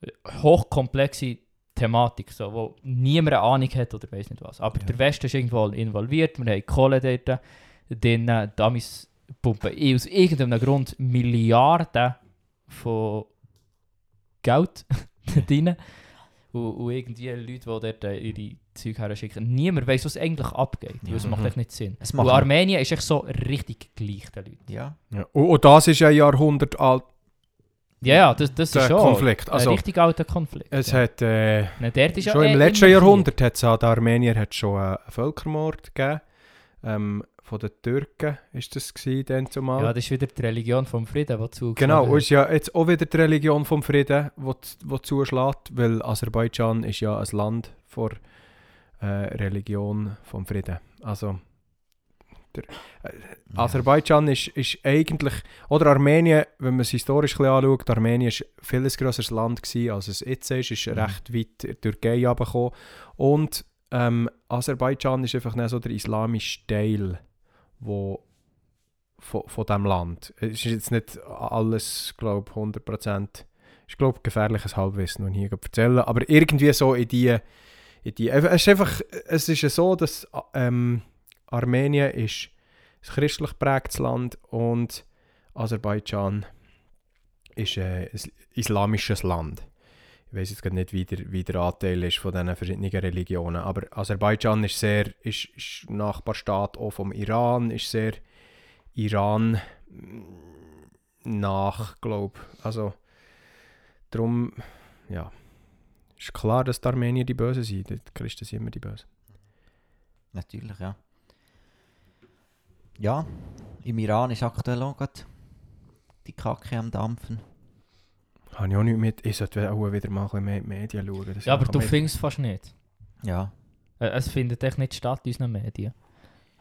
Äh, Hochkomplexe Thematik, so, wo niemand eine Ahnung hat oder weiß nicht was. Aber Ja. der Westen ist irgendwo involviert, wir haben Kohle dort, dann äh, die Amis pumpen eh aus irgendeinem Grund Milliarden von Geld rein. Und, und irgendwie Leute, die dort äh, ihre Zeug her schicken. Niemand weiß, was eigentlich abgeht. Ja. es macht echt nicht Sinn. Es Und macht Armenien ist echt so richtig gleich, den Leuten. ja. Ja. Und, und das ist ein Jahrhundert alt, Ja, ja, das, das der ist schon Konflikt. Also, ein richtig alter Konflikt. es ja. hat... Äh, ja Schon eh im letzten Jahrhundert hat es an den Armenier hat schon einen Völkermord gegeben. Ähm, von den Türken ist das gewesen, dann zumal. Ja, das ist wieder die Religion vom Frieden, die zu genau, und ist ja jetzt auch wieder die Religion vom Frieden, die, die zuschlägt, weil Aserbaidschan ist ja ein Land vor äh, Religion vom Frieden. Also der, äh, Aserbaidschan ist, ist eigentlich, oder Armenien, wenn man es historisch ein bisschen anschaut, Armenien ist ein vieles grösseres Land gewesen, als es jetzt ist, ist Mhm. recht weit in die Türkei runtergekommen. Und ähm, Aserbaidschan ist einfach dann so der islamische Teil wo, von, von diesem Land. Es ist jetzt nicht alles, glaube ich, 100%. Ich glaube, gefährliches Halbwissen, ich hier erzähle. Aber irgendwie so in die... In die es ist einfach... Es ist so, dass ähm, Armenien ist ein christlich geprägtes Land und Aserbaidschan ist äh, ein islamisches Land. Ich weiß jetzt gerade nicht, wie der, wie der Anteil ist von diesen verschiedenen Religionen, aber Aserbaidschan ist sehr, ist, ist Nachbarstaat auch vom Iran, ist sehr Iran mm, nach, glaube Also, darum, ja, ist klar, dass die Armenier die Bösen sind, die Christen sind immer die Bösen. Natürlich, ja. Ja, im Iran ist aktuell auch die Kacke am Dampfen. Habe ich auch nicht mit, ich sollte auch wieder mal ein bisschen mehr in die Medien schauen. Das Ja, aber du findest es fast nicht. Ja. Äh, Es findet echt nicht statt in unseren Medien.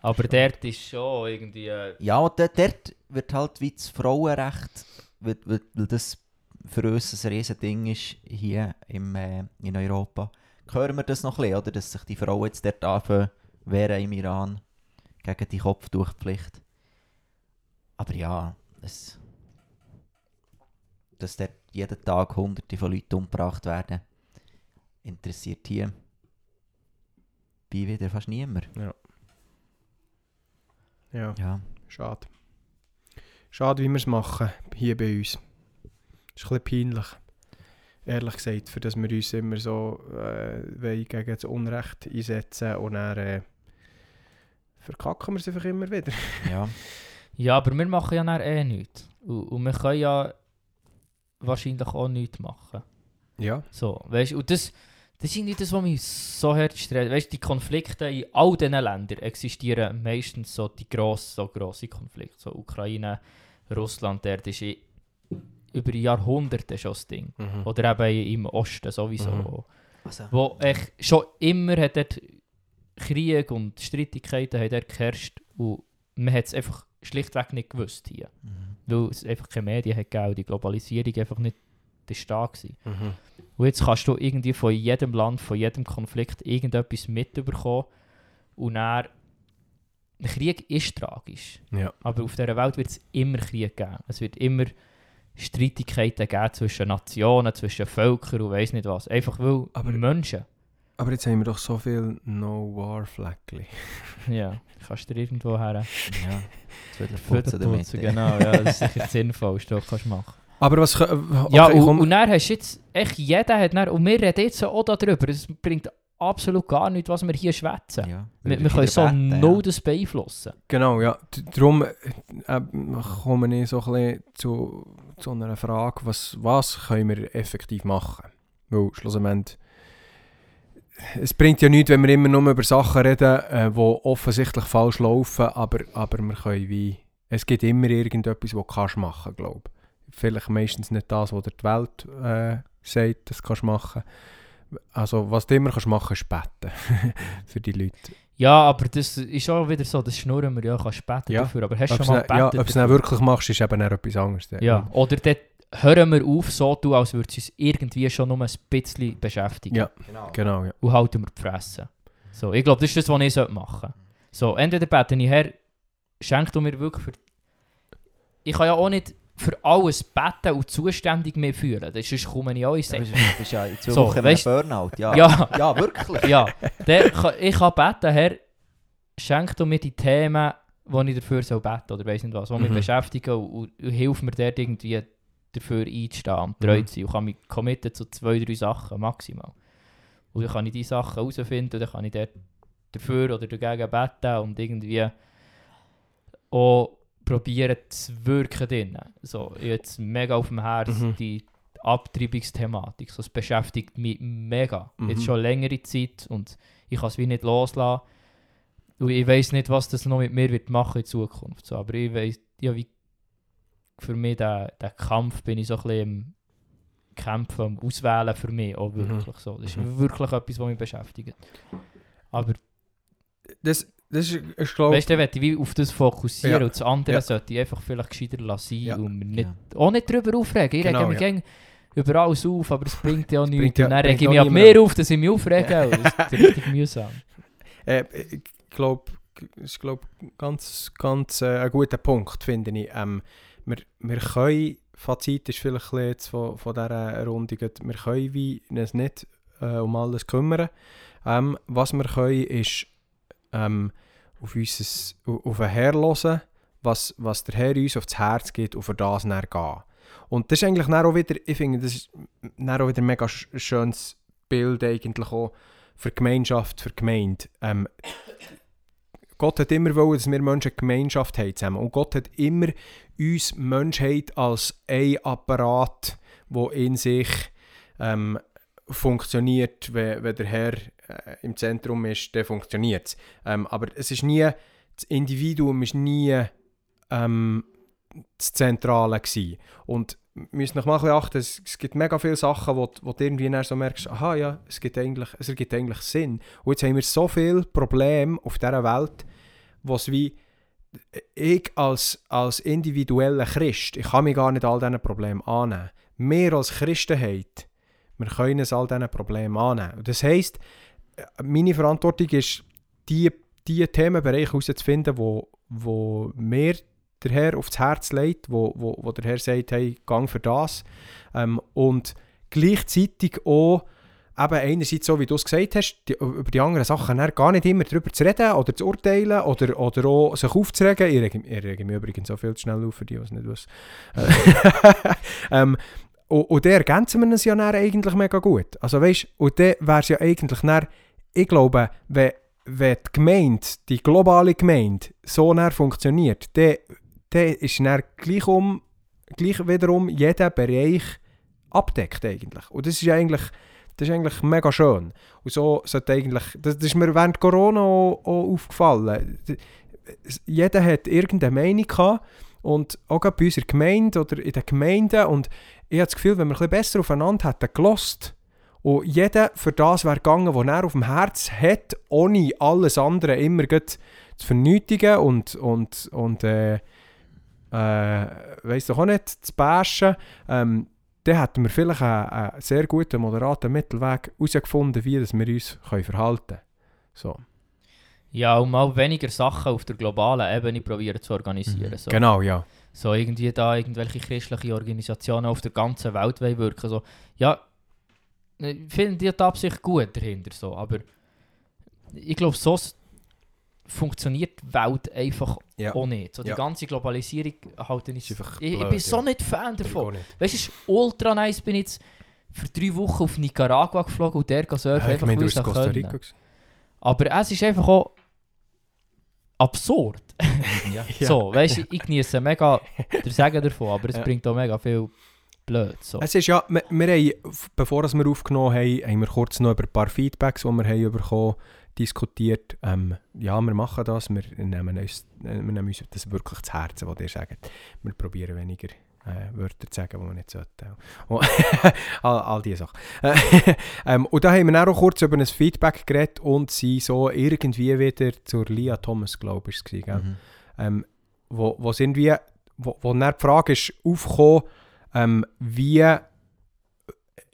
Aber dort ist schon irgendwie... Äh, Ja, und dort, dort wird halt wie das Frauenrecht, weil, weil, weil das für uns ein riesen Ding ist hier im, äh, in Europa. Hören wir das noch ein bisschen, oder? Dass sich die Frauen jetzt dort anfangen wehren im Iran gegen die Kopftuchpflicht. Aber ja, es, dass dort jeden Tag hunderte von Leuten umgebracht werden, interessiert hier bei wieder fast niemand. Ja, Ja. schade. Schade, wie wir es machen, hier bei uns. ist ein bisschen peinlich. Ehrlich gesagt, für das wir uns immer so äh, gegen das Unrecht einsetzen und dann äh, verkacken wir es einfach immer wieder. Ja. Ja, aber wir machen ja dann eh nichts. Und, und wir können ja wahrscheinlich auch nichts machen. Ja. So, weißt und das, das ist irgendwie das, was mich so hart stresst. Weißt die Konflikte in all diesen Ländern existieren meistens so die grossen, so grosse Konflikte. So Ukraine, Russland, der ist über Jahrhunderte schon das Ding. Mhm. Oder eben im Osten sowieso. Mhm. Also, Wo echt schon immer hat dort Krieg und Streitigkeiten hat dort geherrscht und man hat es einfach schlichtweg nicht gewusst hier. mhm. Weil es einfach keine Medien hat gegeben die Globalisierung einfach nicht der stark war. Mhm. Und jetzt kannst du irgendwie von jedem Land, von jedem Konflikt irgendetwas mitbekommen und dann ein Krieg ist tragisch. Ja. Aber auf dieser Welt wird es immer Krieg geben. Es wird immer Streitigkeiten geben zwischen Nationen, zwischen Völkern und weiss nicht was. Einfach weil Aber- Menschen. Aber jetzt haben wir doch so viel No-War-Fleckchen. [LAUGHS] Ja, kannst du dir irgendwo her. ja. Futter putzen damit. putzen, genau. Ja, das ist sicher das Sinnvollste, was du kannst machen Aber was... Okay, Ja, und, komm. und dann hast du jetzt, echt jeder hat dann, und wir reden jetzt auch darüber, es bringt absolut gar nichts, was wir hier schwätzen. Ja. Wir, wir können so Beten, null das beeinflussen. Genau, ja. Darum äh, komme ich so ein bisschen zu, zu einer Frage, was, was können wir effektiv machen? Weil schlussendlich, es bringt ja nichts, wenn wir immer nur über Sachen reden, äh, die offensichtlich falsch laufen, aber, aber wir können wie... Es gibt immer irgendetwas, was du kannst machen, glaube ich. Vielleicht meistens nicht das, was dir die Welt äh, sagt, das kannst du machen. Also was du immer kannst machen, ist beten. [LAUGHS] Für die Leute. Ja, aber das ist auch wieder so, das schnurren wir ja, kannst beten Ja. dafür, aber hast du schon mal dann- ja, ob du es dann wirklich machst, ist eben etwas anderes. Ja, oder dort hören wir auf, so tun, als würde es uns irgendwie schon nur ein bisschen beschäftigen. Ja. Genau. Genau, ja. Und halten wir die Fresse. So, ich glaube, das ist das, was ich machen sollte. So, entweder bete ich her, schenk du mir wirklich für... Ich kann ja auch nicht für alles beten und zuständig mehr fühlen. Das ist, komme ich auch in Sekt. bist ja in zwei So, Wochen weißt- Burnout. Ja. Ja. ja, wirklich. Ja, der, ich kann beten, Herr, schenk du mir die Themen, die ich dafür soll beten oder weiss nicht was, die mich Mhm. beschäftigen und, und, und hilf mir dort irgendwie dafür einzustehen und treu Mhm. zu sein und kann mich committen zu zwei, drei Sachen maximal. Und dann kann ich diese Sachen herausfinden und dann kann ich dort dafür oder dagegen beten und irgendwie auch probieren zu wirken drin. So, jetzt mega auf dem Herz Mhm. die Abtreibungsthematik. So, es beschäftigt mich mega. Mhm. Jetzt schon längere Zeit und ich kann es wie nicht loslassen. Und ich weiß nicht, was das noch mit mir wird machen in Zukunft. So, aber ich weiß, ja, wie für mich der, der Kampf bin ich so ein bisschen im Kämpfen, am Auswählen für mich auch Mhm. wirklich so. Das ist Mhm. wirklich etwas, was mich beschäftigt. Aber Das, das ist, ich glaube... weißt du, ich wie auf das fokussieren Ja. und das andere Ja. sollte ich einfach vielleicht gescheiter lassen Ja. und nicht, Ja. auch nicht darüber aufregen. Ich Genau, rege mich ja. gern über alles auf, aber es bringt ja nichts. bringt ja- und dann rege ich mich mehr auf, dass ich mich aufrege. [LAUGHS] Das ist richtig mühsam. Äh, ich glaube, das ist glaub, ganz, ganz äh, ein guter Punkt, finde ich. Ähm, wir, wir können, Fazit ist vielleicht jetzt von, von dieser Runde, wir können wie uns nicht äh, um alles kümmern. Ähm, was wir können, ist ähm, auf, unser, auf den Herr hören, was, was der Herr uns aufs Herz gibt und für das dann gehen. Und das ist eigentlich auch wieder, ich finde, das ist auch wieder ein mega sch- schönes Bild eigentlich auch für die Gemeinschaft, für die Gemeinde. Ähm, Gott hat immer wollen, dass wir Menschen Gemeinschaft haben zusammen. Und Gott hat immer uns Menschheit als ein Apparat, wo in sich ähm, funktioniert, wenn, wenn der Herr äh, im Zentrum ist, dann funktioniert es. Ähm, aber es ist nie, das Individuum ist nie ähm, das Zentrale gewesen. Und wir müssen noch mal ein bisschen achten, es, es gibt mega viele Sachen, wo, wo du irgendwie so merkst, aha ja, es, gibt eigentlich, es ergibt eigentlich Sinn. Und jetzt haben wir so viele Probleme auf dieser Welt, wo es wie ich als, als individueller Christ, ich kann mich gar nicht all diesen Problemen annehmen. Wir als Christenheit, wir können es all diesen Problemen annehmen. Das heisst, meine Verantwortung ist, die, die Themenbereiche herauszufinden, wo, wo mir der Herr aufs Herz legt, wo, wo, wo der Herr sagt, hey, gang für das. Ähm, und gleichzeitig auch, eben einerseits so, wie du es gesagt hast, die, über die anderen Sachen dann gar nicht immer darüber zu reden oder zu urteilen oder, oder auch sich aufzuregen. Ich rege, ich rege mich übrigens so viel zu schnell auf, für die, die es nicht wissen. [LAUGHS] ähm, und, und der ergänzen wir uns ja dann eigentlich mega gut. Also weißt, und dann wäre es ja eigentlich dann, ich glaube, wenn, wenn die Gemeinde, die globale Gemeinde, so funktioniert, dann, dann ist dann gleich, um, gleich wiederum jeder Bereich abdeckt eigentlich. Und das ist eigentlich, das ist eigentlich mega schön. Und so sollte eigentlich, das, das ist mir während Corona auch, auch aufgefallen. Jeder hat irgendeine Meinung gehabt und auch bei unserer Gemeinde oder in den Gemeinden und ich habe das Gefühl, wenn wir ein besser aufeinander hätten gelost und jeder für das wäre gegangen, was er auf dem Herz hat, ohne alles andere immer zu vernötigen und, und, und äh, äh, weiss doch auch nicht, zu bashen, ähm, dann hätten wir vielleicht einen, einen sehr guten, moderaten Mittelweg herausgefunden, wie wir uns können verhalten können. So. Ja, und mal weniger Sachen auf der globalen Ebene probieren zu organisieren. Mhm. So. Genau, ja. so irgendwie da irgendwelche christliche Organisationen auf der ganzen Welt wirken. So, ja, ich finde die Absicht gut dahinter, so, aber ich glaube, so funktioniert die Welt einfach Ja. auch nicht. So, die Ja. ganze Globalisierung halte Ist ich, einfach ich, ich blöd, bin so nicht Fan davon. nicht. Weißt du, ultra nice, bin jetzt für drei Wochen auf Nicaragua geflogen und der surfen, Ja, einfach meine, du in Costa. Rica. Aber es ist einfach auch absurd. [LAUGHS] Ja. So, weißt du, ich genieße mega der Sagen davon, aber es bringt auch mega viel blöd. So. Es ist ja, wir, wir haben, bevor wir aufgenommen haben, haben wir kurz noch über ein paar Feedbacks, die wir haben bekommen diskutiert. Ähm, ja, wir machen das, wir nehmen uns, äh, wir nehmen uns das wirklich zu Herzen, was ihr sagt. Wir probieren weniger äh, Wörter zu sagen, die wir nicht sollten. Und [LAUGHS] all, all diese Sachen. Äh, [LAUGHS] ähm, und da haben wir auch kurz über ein Feedback geredet und sie so irgendwie wieder zur Lia Thomas, glaube ich, gell? Mhm. ähm, wo, wo wir, wo, wo dann die Frage ist aufgekommen, ähm, wie,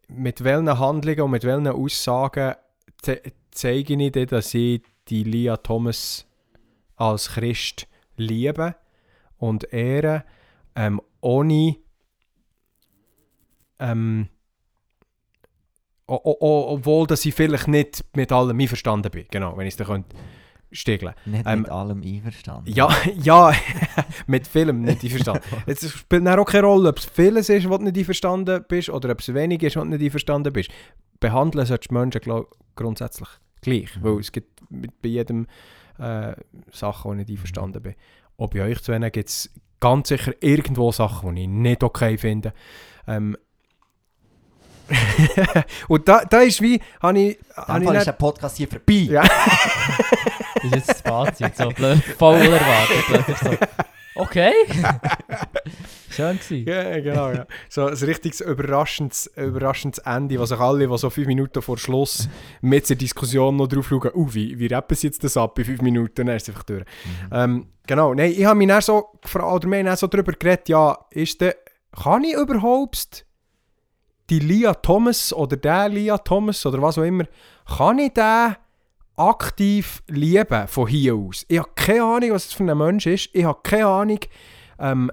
mit welchen Handlungen und mit welchen Aussagen ze zeige ich dir, dass ich die Lia Thomas als Christ liebe und ehre, ähm, ohne ähm, obwohl dass ich vielleicht nicht mit allem einverstanden bin, genau, wenn ich es dann könnte stiegeln. Nicht Ähm, mit allem einverstanden. Ja, [LAUGHS] ja, [LAUGHS] mit Film nicht einverstanden. [LAUGHS] Es spielt dann auch keine Rolle, ob es vieles ist, was du nicht einverstanden bist, oder ob es wenig ist, was du nicht einverstanden bist. Behandeln solltest du Menschen glaub, grundsätzlich gleich, Mhm. weil es gibt bei jedem äh, Sachen, die ich nicht einverstanden bin. Auch bei euch zwei gibt es ganz sicher irgendwo Sachen, die ich nicht okay finde. Ähm, und da, da ist wie, habe ich, ich ist der Podcast hier vorbei. Ja. Das [LAUGHS] ist jetzt das Fazit, so blöd, voll erwartet. plötzlich So. Okay. [LAUGHS] Schön gewesen. Ja, genau, ja. So ein richtiges überraschendes, überraschendes Ende, was sich alle, die so fünf Minuten vor Schluss mit der Diskussion noch drauf schauen, uh, wie, wie rappen sie jetzt das ab in fünf Minuten, dann ist es einfach durch. Mhm. Ähm, genau, nein, ich habe mich dann so gefragt, oder wir haben dann so darüber geredet, ja, ist der, kann ich überhaupt die Lia Thomas oder der Lia Thomas oder was auch immer, kann ich den aktiv lieben von hier aus? Ich habe keine Ahnung, was das für ein Mensch ist. Ich habe keine Ahnung, ähm,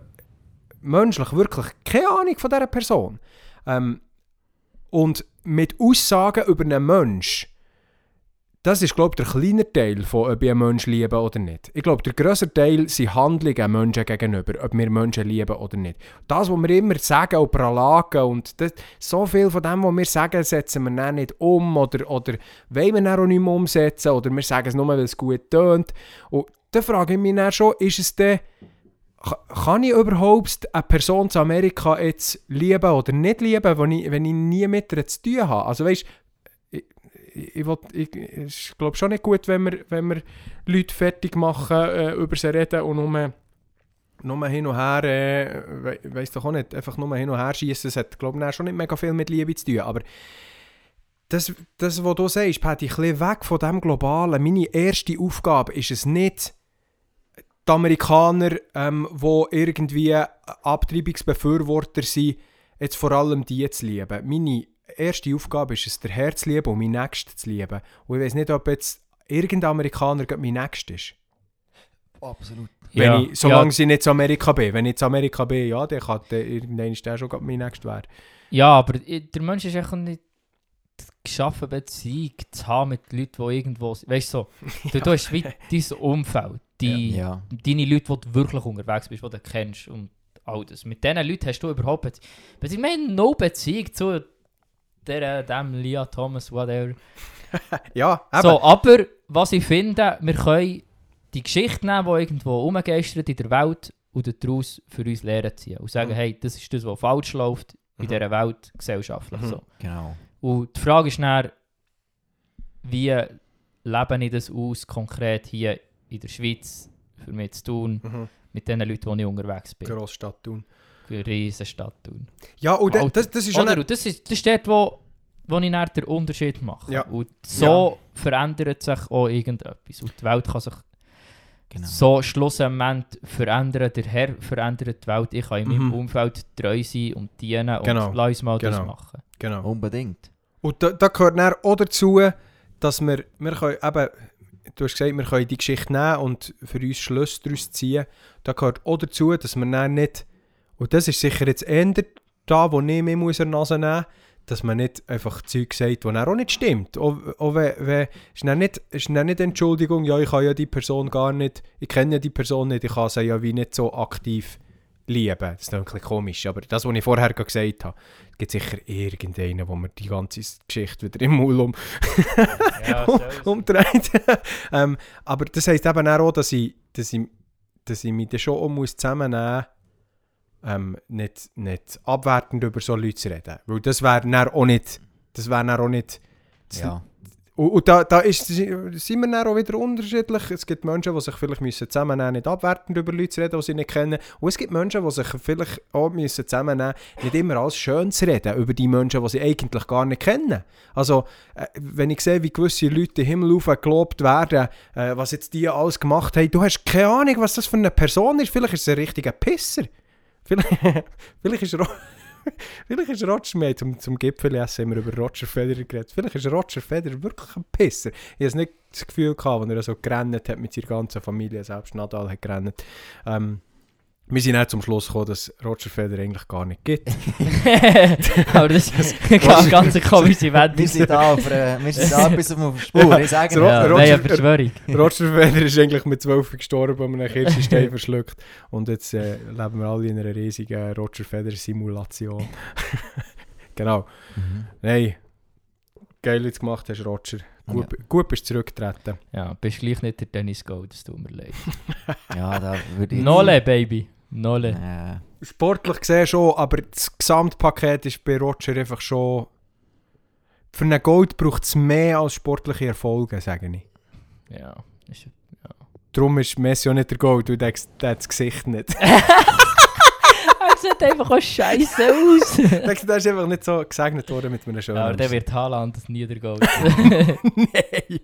menschlich wirklich keine Ahnung von dieser Person. Ähm, und mit Aussagen über einen Mensch, das ist, glaube ich, der kleine Teil von, ob ich einen Menschen liebe oder nicht. Ich glaube, der grösste Teil sind Handlungen Menschen gegenüber, ob wir Menschen lieben oder nicht. Das, was wir immer sagen und pralagen und das, so viel von dem, was wir sagen, setzen wir dann nicht um oder, oder wollen wir auch nicht mehr umsetzen oder wir sagen es nur, weil es gut tönt. Und da frage ich mich dann schon, ist es denn Ka- kann ich überhaupt eine Person zu Amerika jetzt lieben oder nicht lieben, wenn ich, wenn ich nie mit ihr zu tun habe? Also weißt, ich, will- ich, ich glaube schon nicht gut, wenn wir, wenn wir Leute fertig machen, äh, über sie reden und nur, nur hin und her, äh, we, weiss doch auch nicht, einfach nur hin und her schießen. Das hat, glaube ich, schon nicht mega viel mit Liebe zu tun. Aber das, das was du sagst, Patty, ein bisschen weg von dem Globalen. Meine erste Aufgabe ist es nicht, die Amerikaner, ähm, die irgendwie Abtreibungsbefürworter sind, jetzt vor allem die zu lieben. Meine erste Aufgabe ist es, der Herr zu lieben und mein Nächsten zu lieben. Und ich weiß nicht, ob jetzt irgendein Amerikaner gerade mein Nächster ist. Absolut. Wenn Ja, ich, solange ich nicht zu Amerika bin. Wenn ich zu Amerika bin, ja, dann kann der, irgendwann ist der schon gerade mein Nächster werden. Ja, aber i- der Mensch ist einfach nicht geschaffen, Beziehung zu haben mit Leuten, die irgendwo sind. Weißt du, so, du, du hast wie [LAUGHS] dein Umfeld, die, Ja. deine Leute, die du wirklich unterwegs bist, die du kennst und all das. Mit diesen Leuten hast du überhaupt... Ich meine, no Beziehung zu der, dem Lia Thomas, whatever. [LAUGHS] Ja, eben. So, aber was ich finde, wir können die Geschichte nehmen, die irgendwo rumgeistert in der Welt und daraus für uns Lehren ziehen. Und sagen, Mhm. hey, das ist das, was falsch läuft in Mhm. dieser Welt gesellschaftlich. Mhm. So. Genau. Und die Frage ist dann, wie lebe ich das aus, konkret hier in der Schweiz, für mich zu tun, Mhm. mit den Leuten, die ich unterwegs bin. Grossstadt tun. Eine riesen Stadt tun. Ja, und Alter. das, das ist schon... Oder? Und das ist, das ist dort, wo, wo ich dann den Unterschied mache. Ja. Und so verändert sich auch irgendetwas. Und die Welt kann sich genau. so schlussendlich verändern. Der Herr verändert die Welt. Ich kann in meinem Mhm. Umfeld treu sein und dienen und Genau. lass uns mal das Genau. machen. Genau. Unbedingt. Und da, da gehört dann auch dazu, dass wir, wir können eben, du hast gesagt, wir können die Geschichte nehmen und für uns Schlüsse daraus ziehen. Da gehört auch dazu, dass wir dann nicht, und das ist sicher jetzt eher da, wo ich mich in der Nase nehmen muss, dass man nicht einfach Zeug sagt, das auch nicht stimmt. Auch, auch wenn, wenn, ist dann nicht, ist dann nicht Entschuldigung, ja, ich kann ja die Person gar nicht, ich kenne ja die Person nicht, ich kann sie ja wie nicht so aktiv lieben. Das ist ein bisschen komisch, aber das, was ich vorher gesagt habe, es gibt sicher irgendeinen, wo mir die ganze Geschichte wieder im Maul um, Ja, [LAUGHS] um, umdreht. [LAUGHS] ähm, aber das heisst eben auch, dass ich, dass ich, dass ich mich dann schon auch muss zusammennehmen muss, ähm, nicht, nicht abwertend über so Leute zu reden. Weil das wäre dann auch nicht, das wäre dann auch nicht, Ja. und, und da, da ist, sind wir dann auch wieder unterschiedlich. Es gibt Menschen, die sich vielleicht müssen zusammennehmen nicht abwertend über Leute zu reden, die sie nicht kennen. Und es gibt Menschen, die sich vielleicht auch müssen zusammennehmen nicht immer alles schön zu reden über die Menschen, die sie eigentlich gar nicht kennen. Also, äh, wenn ich sehe, wie gewisse Leute im Himmel gelobt werden, äh, was jetzt die alles gemacht haben, du hast keine Ahnung, was das für eine Person ist. Vielleicht ist es ein richtiger Pisser. [LAUGHS] Vielleicht, ist. [LAUGHS] Vielleicht ist Roger, wir zum, zum Gipfelessen immer über Roger Federer geredet. Vielleicht ist Roger Federer wirklich ein Pisser. Ich habe nicht das Gefühl gehabt, als er so gerannt hat mit seiner ganzen Familie, selbst Nadal hat gerannt. Ähm, wir sind dann zum Schluss gekommen, dass Roger Federer eigentlich gar nicht gibt. [LAUGHS] Aber das ist [LAUGHS] eine ganz komische [LAUGHS] Wette. Wir sind da, äh, wir sind da bis auf Spur. Ich sage So, dir. Ja, Roger- nein. Roger Federer ist eigentlich mit 12 gestorben und einen Kirschenstein verschluckt. Und jetzt äh, leben wir alle in einer riesigen Roger Federer-Simulation. genau. Mhm. Nein, geil jetzt gemacht hast, Roger. Gut, gut bist du zurückgetreten. Ja, bist gleich nicht der Dennis Gold, das tut mir leid. Ja, da würde ich... Nolle, Baby. Nolle. Äh, Sportlich gesehen schon, aber das Gesamtpaket ist bei Roger einfach schon. Für einen Gold braucht es mehr als sportliche Erfolge, sage ich. Ja. Ist, Darum ist Messi auch nicht der Gold, weil der, der hat das Gesicht nicht. [LAUGHS] er sieht einfach auch scheiße aus. [LAUGHS] der, der ist einfach nicht so gesegnet worden mit einem schönen Ja, aber der wird Haaland das nie der Gold. [LAUGHS] Nein!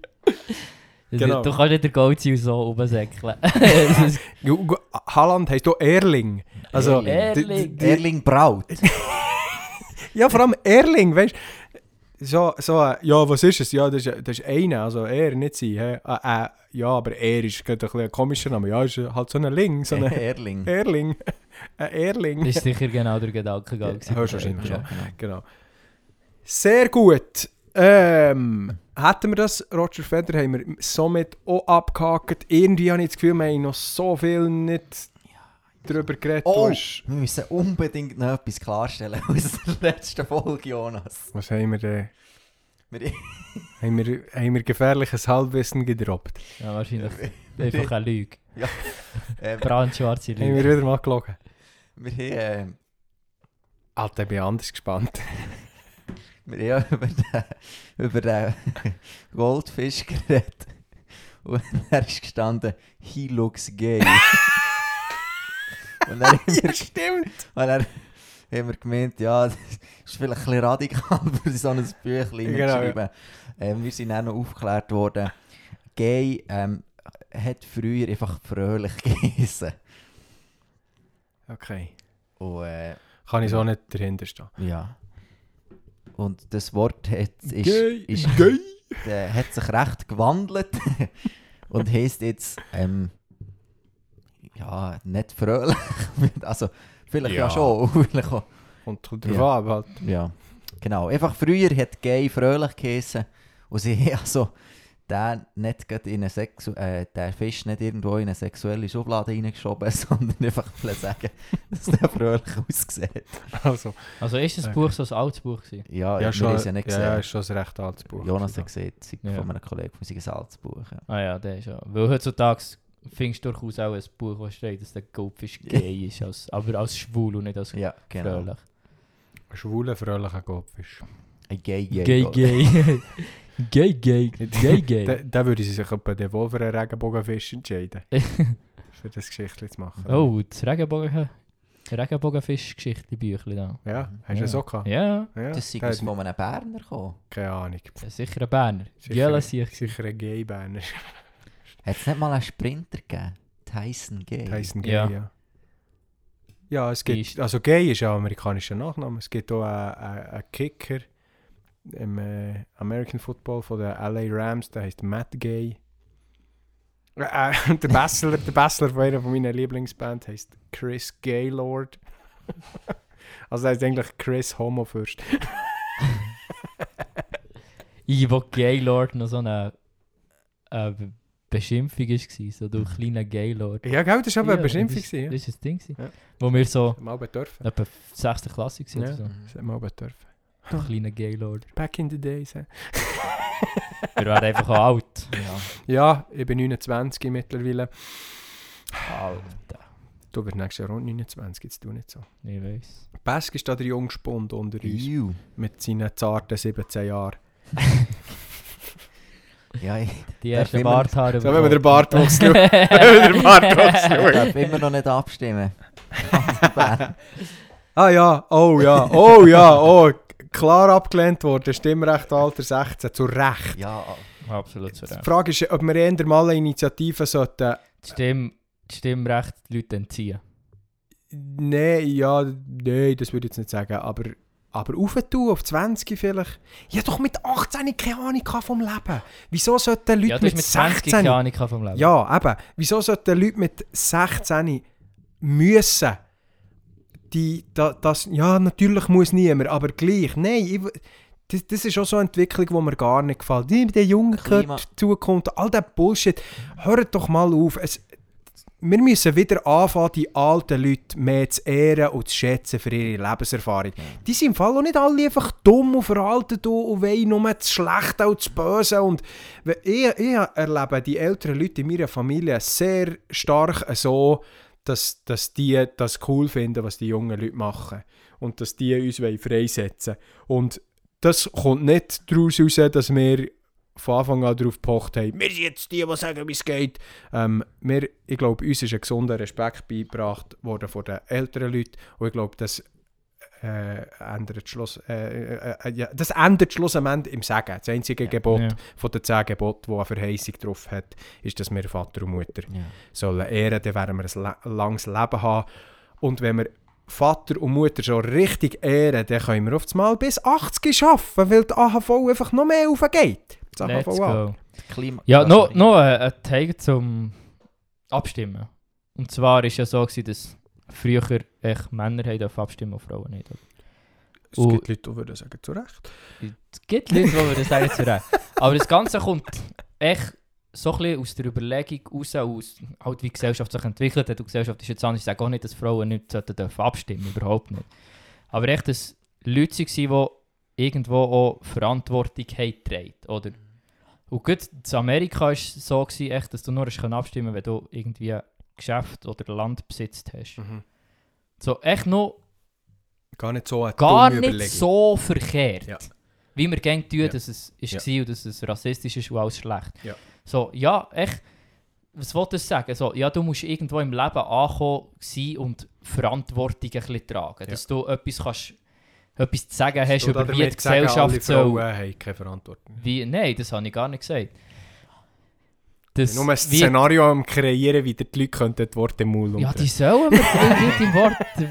Genau. Du kannst nicht der Gold sein und so rumsäckeln. [LAUGHS] [LAUGHS] Haaland heisst auch Erling. Also, Erling. die- die- Erling Braut. [LAUGHS] Ja, vor allem Erling, weißt du? So, so, äh, ja, was ist es? Ja, das ist, das ist einer, also er, nicht sie. hä? Äh, äh, ja, aber er ist gerade ein, ein komischer Name. Ja, ist halt so ein Ling, so ein Erling. Erling. Ein Erling. das ist sicher genau der Gedankengang. gewesen. Höchstwahrscheinlich Ja, schon. genau. Genau. Sehr gut. Ähm, hätten wir das, Roger Federer, haben wir somit auch abgehakt. Irgendwie habe ich das Gefühl, wir haben noch so viel nicht darüber geredet. Oh, hast- wir müssen unbedingt noch etwas klarstellen aus [LAUGHS] der letzten Folge, Jonas. Was [LAUGHS] haben wir denn? Wir, Haben wir, haben wir gefährliches Halbwissen gedroppt? Ja, wahrscheinlich einfach [LAUGHS] eine Lüge. ähm, Brandschwarze Haben wir Lüge. wieder mal gelogen? wir haben, Alter, ich bin anders gespannt. Wir haben [LAUGHS] über den, über den Goldfisch geredet. Und er ist gestanden, he looks gay. Und dann haben wir, [LAUGHS] stimmt. und dann haben wir gemeint, ja, das ist vielleicht ein bisschen radikal, [LAUGHS] für so ein Büchlein Genau, ja. geschrieben. Ähm, wir sind auch noch aufgeklärt worden, gay ähm, hat früher einfach fröhlich geheißen. Okay. Und äh, Kann ich so nicht dahinter stehen. ja. Und das Wort hat, ist, Gay. ist, Gay. [LAUGHS] äh, hat sich recht gewandelt [LAUGHS] und heisst jetzt ähm, ja, nicht fröhlich. [LAUGHS] also vielleicht ja, Ja. schon. Vielleicht auch. Und drauf Ja. halt. Ja, genau. Einfach früher hat gay fröhlich geheißen und sie also der nicht gerade in eine Sexu äh, der Fisch nicht irgendwo in eine sexuelle Schublade reingeschoben, [LAUGHS] sondern einfach sagen, dass der fröhlich aussieht. Also, Also ist das Okay. Buch so ein altes Buch gewesen? Ja, ja, schon, ja nicht gesehen. ja, ist schon ein recht altes Buch. Jonas hat gesehen, Ja. von einem Kollegen von seinem Salzbuch. Ja. Ah ja, der ist ja. Weil heutzutage findest du durchaus auch ein Buch, wo steht, dass der Goldfisch [LAUGHS] gay ist, als, aber als schwul und nicht als ja, genau. fröhlich. Ein schwuler, fröhlicher Goldfisch. Ein gay, gay. Gay, gay. [LAUGHS] gay, gay. [LAUGHS] Gay, gay. Da, da würde sie sich etwa den wohl für einen Regenbogenfisch entscheiden. [LAUGHS] für das Geschichtchen zu machen. oh, das Regenbogen... Regenbogenfisch-Geschichte-Büchlein da. Ja, hast du Ja. das auch gehabt? Ja, Ja, Das der aus einem Berner gekommen. Keine Ahnung. das ist sicher ein Berner. Sicher- Gela sich. Sicher ein Gay-Banner. Hat es nicht mal einen Sprinter gegeben? Tyson Gay. Tyson Gay, Ja. ja. ja. es gibt, ist- also Gay ist ja ein amerikanischer Nachname. Es gibt auch einen, einen, einen Kicker im äh, American Football von den LA Rams, der heißt Matt Gay. [LAUGHS] Äh, äh, der Bessler, der Bessler von einer von meiner Lieblingsband heißt Chris Gaylord. also heißt eigentlich Chris Homofürst. [LAUGHS] Ich, wo Gaylord noch so eine, eine Beschimpfung war, so du kleiner Gaylord. Ja, gell, das war aber eine Ja, Beschimpfung. Das, das ist das Ding. Ja. Wo wir so Ja. Mal bedürfen. etwa 6. Klasse waren Ja. oder so. Mal bedürfen. Du kleiner Gaylord. Back in the days. Wir waren einfach auch alt. Ja. Ja, ich bin 29 mittlerweile. Alter. Du wirst nächstes Jahr rund 29, jetzt du nicht so. Ich weiß. Pesk ist da der Jungspund unter uns. Iu. Mit seinen zarten 17 Jahren. [LAUGHS] Ja, ich Die ersten Barthaare. So, wenn man den Bart wächst, schaut. wenn der Bart [LAUGHS] wächst, darf immer noch nicht abstimmen. [LAUGHS] Ah ja, oh ja, oh ja, oh. Klar abgelehnt worden, Stimmrechtalter 16, zu Recht. ja, Absolut so. Die Frage ist, ob wir eher mal eine Initiative sollten. Die Stimme, die Stimmrecht die Leute entziehen. Nein, ja, nein, das würde ich jetzt nicht sagen, aber, aber aufentun auf 20 vielleicht. Ich habe doch mit 18 keine Ahnung vom Leben. Wieso sollten Leute Ja, mit, mit 20 16... keine Ahnung vom Leben. Ja, eben. Wieso sollten Leute mit 16 müssen? Die, da, das, ja, natürlich muss niemand, aber gleich. Nein, ich, das, das ist auch so eine Entwicklung, die mir gar nicht gefällt. Die, der Jungen Klima- gehört Zukunft, all der Bullshit. Hört doch mal auf. Es, wir müssen wieder anfangen, die alten Leute mehr zu ehren und zu schätzen für ihre Lebenserfahrung. Die sind im Fall auch nicht alle einfach dumm und veraltet und wollen nur das Schlechte und das Böse. Und ich, ich erlebe die älteren Leute in meiner Familie sehr stark so, dass, dass die das cool finden, was die jungen Leute machen. Und dass die uns wollen freisetzen Und das kommt nicht daraus raus, dass wir von Anfang an darauf gepocht haben, wir sind jetzt die, die sagen, wie es geht. Ähm, wir, ich glaube, uns ist ein gesunder Respekt beigebracht worden von den älteren Leuten. Und ich glaube, das äh, ändert Schluss, äh, äh, äh, ja, das ändert Schluss am Ende im Sagen. Das einzige Ja. Gebot Ja. von den zehn Geboten, das eine Verheißung drauf hat, ist, dass wir Vater und Mutter ja. sollen ehren, dann werden wir ein le langes Leben haben. Und wenn wir Vater und Mutter schon richtig ehren, dann können wir das Mal bis 80 arbeiten, weil die AHV einfach noch mehr aufgeht. Das Let's AHV go. Klima Ja, noch, noch ein, Teil zum Abstimmen. Und zwar war es ja so, gewesen, dass früher echt Männer haben abstimmen und Frauen nicht. Es Und- gibt Leute, die würden sagen, zu Recht. Es gibt Leute, die würden sagen, zu Recht. Aber das Ganze kommt echt so ein bisschen aus der Überlegung raus, aus halt wie die Gesellschaft sich entwickelt hat. Und die Gesellschaft ist jetzt anders. Ich sage auch nicht, dass Frauen nicht sollten dürfen abstimmen überhaupt nicht. Aber echt, dass Leute waren, die irgendwo auch Verantwortung haben oder? Und gut, in Amerika war es so, gewesen, echt, dass du nur abstimmen wenn du irgendwie Geschäft oder Land besitzt hast. Mhm. So, echt noch Gar nicht so gar nicht so verkehrt. Ja. Wie wir gerne tun, Ja. dass es ist Ja. und dass es rassistisch ist und alles schlecht. Ja. So, ja, echt, was wollte ich sagen? So, ja, du musst irgendwo im Leben ankommen sein und Verantwortung ein bisschen tragen. Dass du etwas, kannst, etwas zu sagen hast Du über wie die sagen, alle Gesellschaft Frauen soll. haben keine Verantwortung. Wie, nein, das habe ich gar nicht gesagt. Das, Nur ein Szenario am kreieren, wie die Leute könnten die Worte im Mund Ja, umdrehen. die sollen mir die Leute im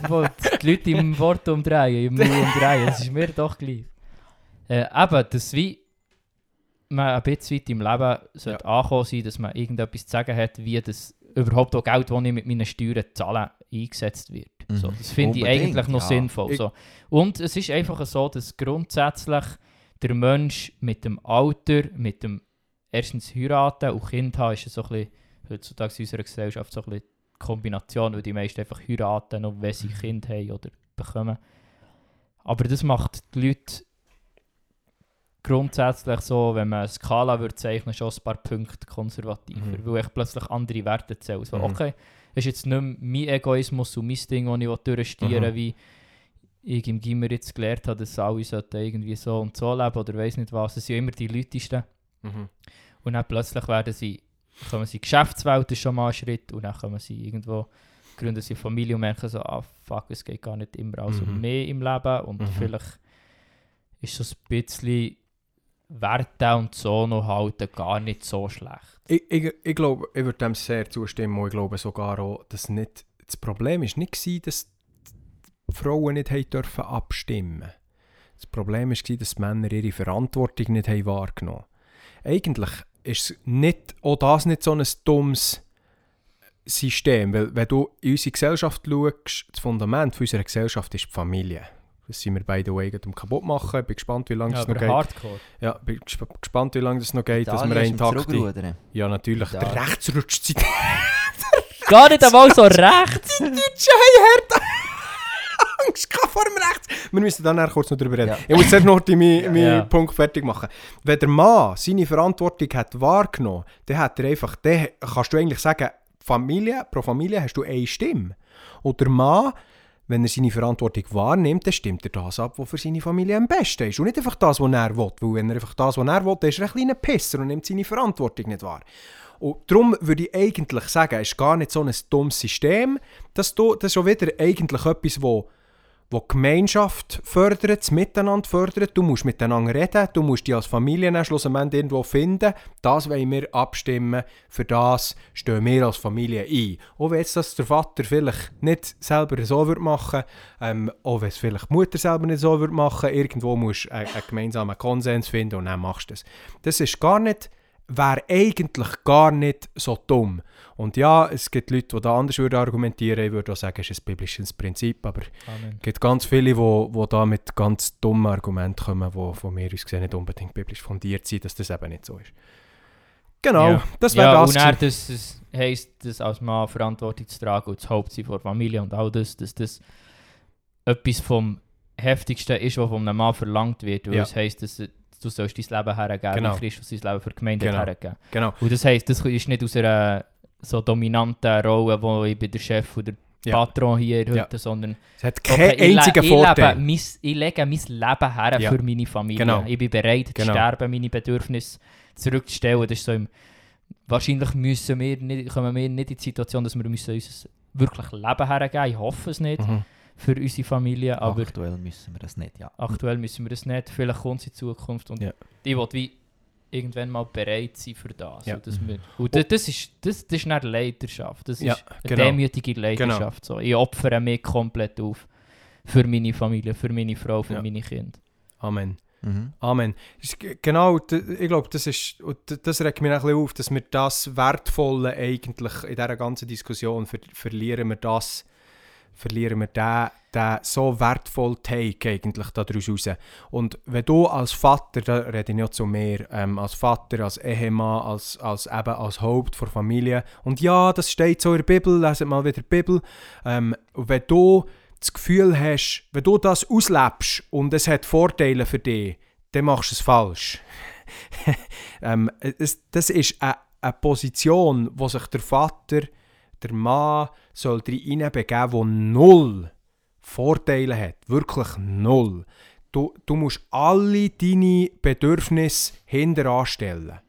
Wort, die Leute im Wort umdrehen, im Mund umdrehen, das ist mir doch gleich. Äh, eben, dass wie man ein bisschen weit im Leben sollte ankommen sein, dass man irgendetwas zu sagen hat, wie das überhaupt auch Geld, das ich mit meinen Steuern zahle, eingesetzt wird. Mhm. So, das finde ich eigentlich noch ja. sinnvoll. So. Und es ist einfach so, dass grundsätzlich der Mensch mit dem Alter, mit dem erstens heiraten und Kind haben ist ja so ein bisschen, heutzutage in unserer Gesellschaft so ein bisschen die Kombination, weil die meisten einfach heiraten, noch wenn sie Kind haben oder bekommen. Aber das macht die Leute grundsätzlich so, wenn man eine Skala würde zeichnen, schon ein paar Punkte konservativer, Mhm. weil ich plötzlich andere Werte zähle. So, Mhm. Okay, ist jetzt nicht mehr mein Egoismus und mein Ding, das ich durchstieren Mhm. wie ich im Gimmer jetzt gelernt habe, dass alle irgendwie so und so leben oder weiß nicht was. Es sind ja immer die Leutesten. Mhm. Und dann plötzlich werden sie, kommen sie in die Geschäftswelt, schon mal ein Schritt, und dann kommen sie irgendwo, gründen sie Familie und merken so, ah fuck, es geht gar nicht immer alles Mhm. mehr im Leben und Mhm. vielleicht ist so ein bisschen Werte und so noch halten gar nicht so schlecht. Ich, ich, ich glaube, ich würde dem sehr zustimmen und ich glaube sogar auch, dass nicht, das Problem ist nicht gewesen, dass die Frauen nicht haben dürfen abstimmen Das Problem war, dass die Männer ihre Verantwortung nicht haben wahrgenommen Eigentlich ist nicht, auch das nicht so ein dummes System, weil wenn du in unsere Gesellschaft schaust, das Fundament unserer Gesellschaft ist die Familie. Das sind wir, gerade am kaputt machen. Ich bin gespannt, wie lange Ja, das noch geht. Hardcore. Ja, bin gesp gespannt, wie lange das noch geht, dass wir Italien eine ist am intakte... Zurückrudern. Ja, natürlich. Der Italien. Rechtsrutsch sind Gar nicht einmal so rechts! [LAUGHS] die Deutschen haben hart Angst vor dem Rechts. Wir müssen dann kurz noch darüber reden. Ja. Ich muss zuerst noch die- meinen mein Ja. Punkt fertig machen. Wenn der Mann seine Verantwortung hat wahrgenommen, dann hat er einfach, dann kannst du eigentlich sagen, Familie, pro Familie hast du eine Stimme. Und der Mann, wenn er seine Verantwortung wahrnimmt, dann stimmt er das ab, was für seine Familie am besten ist. Und nicht einfach das, was er will. Weil wenn er einfach das, was er will, dann ist er ein kleiner Pisser und nimmt seine Verantwortung nicht wahr. Und darum würde ich eigentlich sagen, es ist gar nicht so ein dummes System. Das, du- das ist schon wieder eigentlich etwas, wo die Gemeinschaft fördert, das Miteinander fördert. Du musst miteinander reden, du musst dich als Familie dann schlussendlich irgendwo finden. Das wollen wir abstimmen, für das stehen wir als Familie ein. Auch wenn jetzt das der Vater vielleicht nicht selber so würde machen ähm, auch wenn es vielleicht die Mutter selber nicht so würde machen irgendwo musst du einen, einen gemeinsamen Konsens finden und dann machst du das. Das ist gar nicht wäre eigentlich gar nicht so dumm. Und ja, es gibt Leute, die da anders würden argumentieren Ich würde auch sagen, es ist ein biblisches Prinzip, aber Amen. es gibt ganz viele, die wo da mit ganz dummen Argumenten kommen, die von mir aus gesehen nicht unbedingt biblisch fundiert sind, dass das eben nicht so ist. Genau, Ja. das wäre ja, das. und dann, gewesen. das, das heisst, das als Mann Verantwortung zu tragen und das Hauptziel vor Familie und all das, dass das etwas vom Heftigsten ist, was von einem Mann verlangt wird. Weil Ja. es heisst, dass du sollst dein Leben hergeben, Genau. wie Christus sein Leben für die Gemeinde Genau. hat hergegeben. Genau. Und das heisst, das ist nicht aus einer so dominanten Rolle, wo ich bin der Chef oder der Ja. Patron hier heute, Ja. sondern Es hat Okay, keinen le- einzigen ich Vorteil. Lebe, mein, ich lege mein Leben her Ja. für meine Familie. Genau. Ich bin bereit Genau. zu sterben, meine Bedürfnisse zurückzustellen. Das ist so im, wahrscheinlich müssen wir nicht, kommen wir nicht in die Situation, dass wir müssen unser wirklich Leben hergeben Ich hoffe es nicht Mhm. Für unsere Familie, aber Aktuell müssen wir das nicht, ja. aktuell müssen wir das nicht. Vielleicht kommt es in Zukunft und Ja. ich will wie irgendwann mal bereit sein für das. Ja. Und, das, wir, und das, das, ist, das, das ist eine Leidenschaft. Das Ja, ist eine genau. demütige Leidenschaft. So. Ich opfere mich komplett auf für meine Familie, für meine Frau, für Ja. meine Kinder. Amen. Mhm. Amen. Genau, ich glaube, das, ist, das regt mich ein bisschen auf, dass wir das Wertvolle eigentlich in dieser ganzen Diskussion ver verlieren wir das, verlieren wir den, den so wertvollen Take eigentlich daraus raus. Und wenn du als Vater, da rede ich nicht zu mir, ähm, als Vater, als Ehemann, als, als, eben als Haupt der Familie, und ja, das steht so in der Bibel, leset mal wieder die Bibel, ähm, wenn du das Gefühl hast, wenn du das auslebst und es hat Vorteile für dich, dann machst du es falsch. [LAUGHS] ähm, es, das ist eine, eine Position, wo sich der Vater, der Mann, soll hineinbegeben, die null Vorteile hat. Wirklich null. Du, du musst alle deine Bedürfnisse hinter anstellen.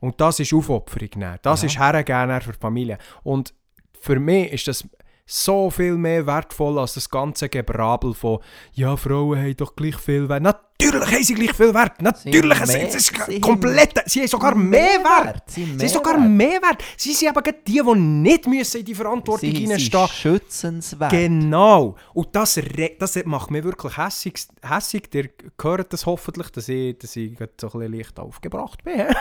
Und das ist Aufopferung. Nehmen. Das Ja. ist Hergeben für die Familie. Und für mich ist das so viel mehr wertvoll als das ganze Gebrabel von «Ja, Frauen haben doch gleich viel Wert». Natürlich haben sie gleich viel Wert. Natürlich. Es, mehr- es ist sie komplett... Sie haben sogar mehr Wert. Sie haben Sie sind sogar mehr Wert. Sie sind gerade die, die nicht müssen in die Verantwortung Sie hineinstehen schützenswert. Genau. Und das, das macht mich wirklich hässig. hässig. Ihr hört das hoffentlich, dass ich, dass ich so ein bisschen leicht aufgebracht bin. [LAUGHS]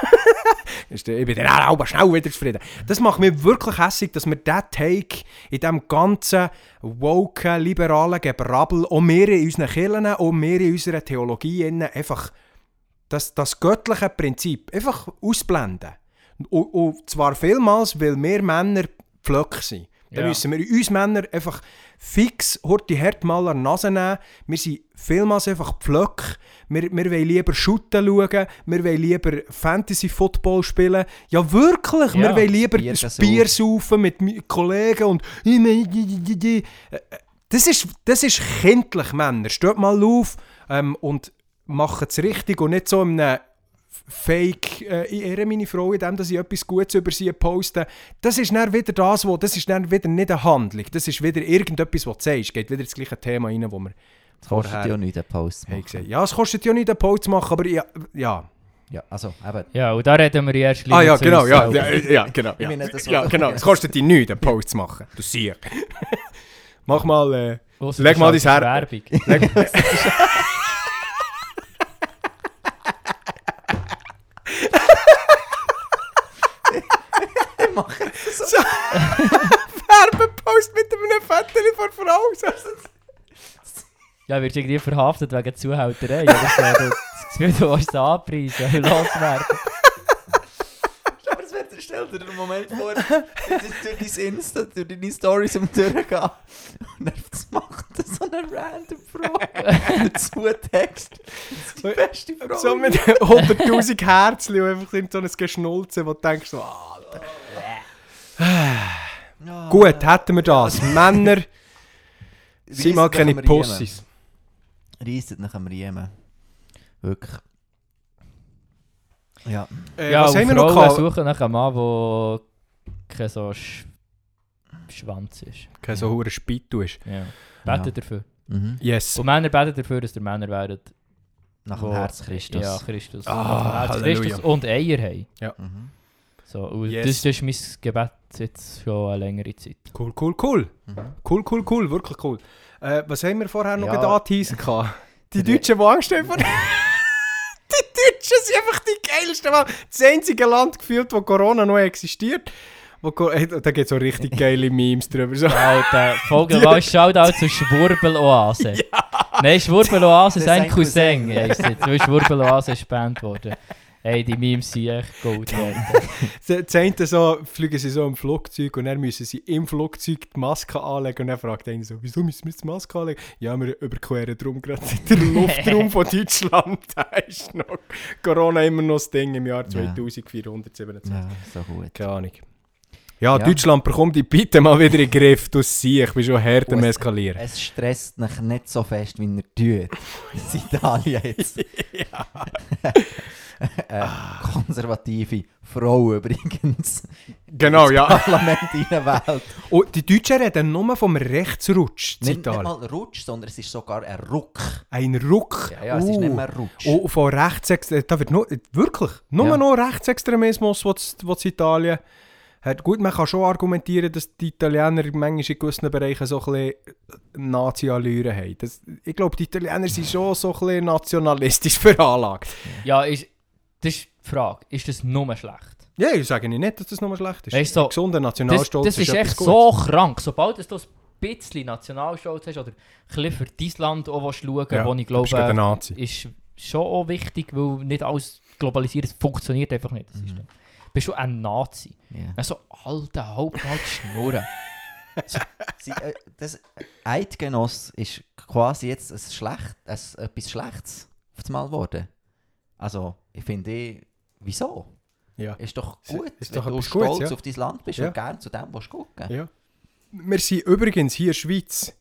Ich bin dann auch schnell wieder zufrieden. Das macht mich wirklich hässig, dass wir diesen Take in diesem ganzen woken, liberalen Gebrabbel, auch wir in unseren Kirchen, auch wir in unserer Theologie einfach das, das göttliche Prinzip einfach ausblenden. Und, und zwar vielmals, weil wir Männer Pflöcke sind. Dann Ja. müssen wir uns Männer einfach fix an die Nase nehmen. Wir sind vielmals einfach Pflöcke. Wir, wir wollen lieber Shooten schauen, wir wollen lieber Fantasy-Football spielen. Ja, wirklich! Ja, wir wollen lieber Bier saufen. Bier saufen mit mi- Kollegen und... Das ist, das ist kindlich, Männer. Steht mal auf ähm, und macht es richtig und nicht so in einem Fake, äh, ich ehre meine Frau in dem, dass ich etwas Gutes über sie poste. Das ist dann wieder das, wo, das ist dann wieder nicht eine Handlung. Das ist wieder irgendetwas, was du sagst. Geht wieder ins gleiche Thema rein, wo wir Das kostet ja nichts, den Post zu machen. Ja, es kostet ja nicht, einen Post zu machen, aber ja... ja. Ja, also, eben. Ja, und da reden wir erst Ah ja, zu genau, uns ja, selber. ja, ja, genau. Ich Ja, meine, das ja, genau. Es kostet dich nichts, einen Post zu machen. Du siehst. [LAUGHS] Mach mal... Äh, Leg mal dein schaltest Her- Werbung. leg, [LAUGHS] [LAUGHS] so, [LAUGHS] Werbepost mit einem Foto von Frau. Ja, wirst du irgendwie verhaftet wegen Zuhälterei oder so. Du, das Gefühl, du willst es anpreisen [LAUGHS] loswerden. Aber es wird, stell dir den Moment vor, du durch dein Insta, durch deine Stories um durchgehen und dann [LAUGHS] macht so eine random Frau dazu Text. Das ist die beste Frau. So mit 100'000 Herzchen und einfach so ein Geschnulzen, wo du denkst, so, ah, Alter. Ja. [SIGHS] Gut, hätten wir das. [LAUGHS] Männer sind mal keine. Pussys. Reisset nach dem Riemen. Wirklich. Ja. Äh, ja, was haben wir noch gehabt? suchen nach einem Mann, der kein so Sch Schwanz ist. Kein so hoher Spittu ist. Ja. Ja. Beten dafür. Mhm. Yes. Und Männer beten dafür, dass der Männer werden. Nach dem Herz Christus. Ja, Christus. Ah, Nach dem Herz. Christus und Eier haben. Mhm. So, und Yes. das, das ist mein Gebet jetzt schon eine längere Zeit. Cool, cool, cool. Mhm. Cool, cool, cool. Wirklich cool. Äh, was haben wir vorher noch Ja. ja. angeteasert? gehabt? [LAUGHS] Die Deutschen, die Angst haben vor... [LAUGHS] die Deutschen sind einfach die geilsten. Mann. Das einzige Land gefühlt, wo Corona noch existiert. Wo, da gibt es so richtig [LAUGHS] geile Memes drüber. So. Alter, Folge Shoutout zu Schwurbeloase. Nein, Schwurbeloase ist ein Cousin. Cousin. weil Schwurbeloase ist gebannt worden. Hey, die Memes sind echt Gold wert. [LAUGHS] Eine so, fliegen sie so im Flugzeug und dann müssen sie im Flugzeug die Maske anlegen und dann fragt einer so, wieso müssen wir die Maske anlegen? Ja, wir überqueren darum gerade den [LAUGHS] Luftraum von Deutschland. [LAUGHS] Da ist noch Corona immer noch das Ding im Jahr Ja. 2427. Ja, so gut. Keine Ahnung. Ja, Ja. Deutschland bekommt die bitte mal wieder in den Griff. Du siehst, ich bin schon hart am Eskalieren. Es stresst mich nicht so fest, wie er tut. Das Italien jetzt. [LAUGHS] äh, konservative Frau übrigens. Genau, ja. Parlament reinwählt. Und [LAUGHS] die Deutschen reden nur vom Rechtsrutsch. Nicht, nicht mal Rutsch, sondern es ist sogar ein Ruck. Ein Ruck. Ja, ja es ist nicht mehr Rutsch. Und von Rechtsextremismus, da wird nur, wirklich, nur Ja. noch Rechtsextremismus, was was Italien hat. Gut, man kann schon argumentieren, dass die Italiener manchmal in gewissen Bereichen so ein bisschen Nazi-Allüren haben. Das, ich glaube, die Italiener sind schon so ein bisschen nationalistisch veranlagt. Ja, ist, das ist die Frage. Ist das nur schlecht? Ja, ich sage nicht, dass das nur schlecht ist. Weißt du, so, gesunder Das, Nationalstolz das ist etwas echt so krank. Sobald du ein bisschen Nationalstolz hast oder ein bisschen für dein Land auch willst schauen Ja, wo ich du glaube, Nazi. ist schon auch wichtig, weil nicht alles globalisiert ist. funktioniert einfach nicht. Das Mhm. Du bist schon ein Nazi. Ja. Also, alter, halt mal Schnurren. [LAUGHS] Sie, äh, das Eidgenoss ist quasi jetzt ein schlecht, ein, etwas Schlechtes auf das Mal geworden. Also, ich finde, eh, wieso? Ja. Ist doch gut, ist wenn doch du stolz Gutes, ja. auf dein Land bist Ja. und gerne zu dem willst gucken. Ja. Wir sind übrigens hier in der Schweiz,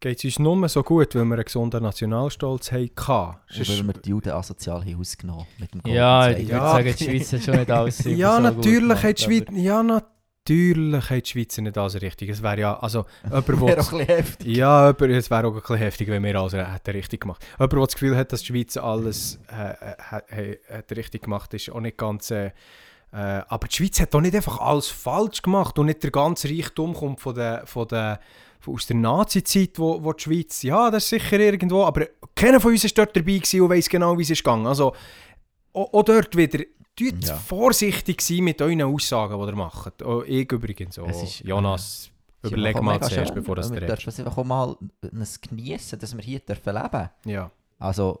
geht es uns nur so gut, weil wir einen gesunden Nationalstolz hatten. Und weil wir die Juden asozial haben ausgenommen mit dem ja, ich würde Ja. sagen, die Schweiz hat schon nicht alles [LAUGHS] Ja, so gut natürlich gemacht, hat die Schweiz, aber- ja, natürlich hat die Schweizer nicht alles richtig. Es wäre ja, also, jemand, [LAUGHS] Wäre auch ein heftig. ja, jemand, es wäre auch ein bisschen heftig, wenn wir alles hätten richtig gemacht. Jemand, der das Gefühl hat, dass die Schweiz alles äh, äh, hat, hat richtig gemacht, ist auch nicht ganz... Äh, äh, aber die Schweiz hat doch nicht einfach alles falsch gemacht und nicht der ganze Reichtum kommt von der, von der, von aus der Nazi-Zeit, wo, wo die Schweiz, ja, das ist sicher irgendwo, aber keiner von uns ist dort dabei und weiss genau, wie es ist gegangen. Also, auch, auch dort wieder, tut Ja. vorsichtig sein mit euren Aussagen, die ihr macht. Auch ich übrigens, auch Es ist, Jonas, Es ist überleg mal zuerst, schön. bevor das Wir du dürfen es einfach auch mal geniessen, dass wir hier dürfen leben Ja. Also,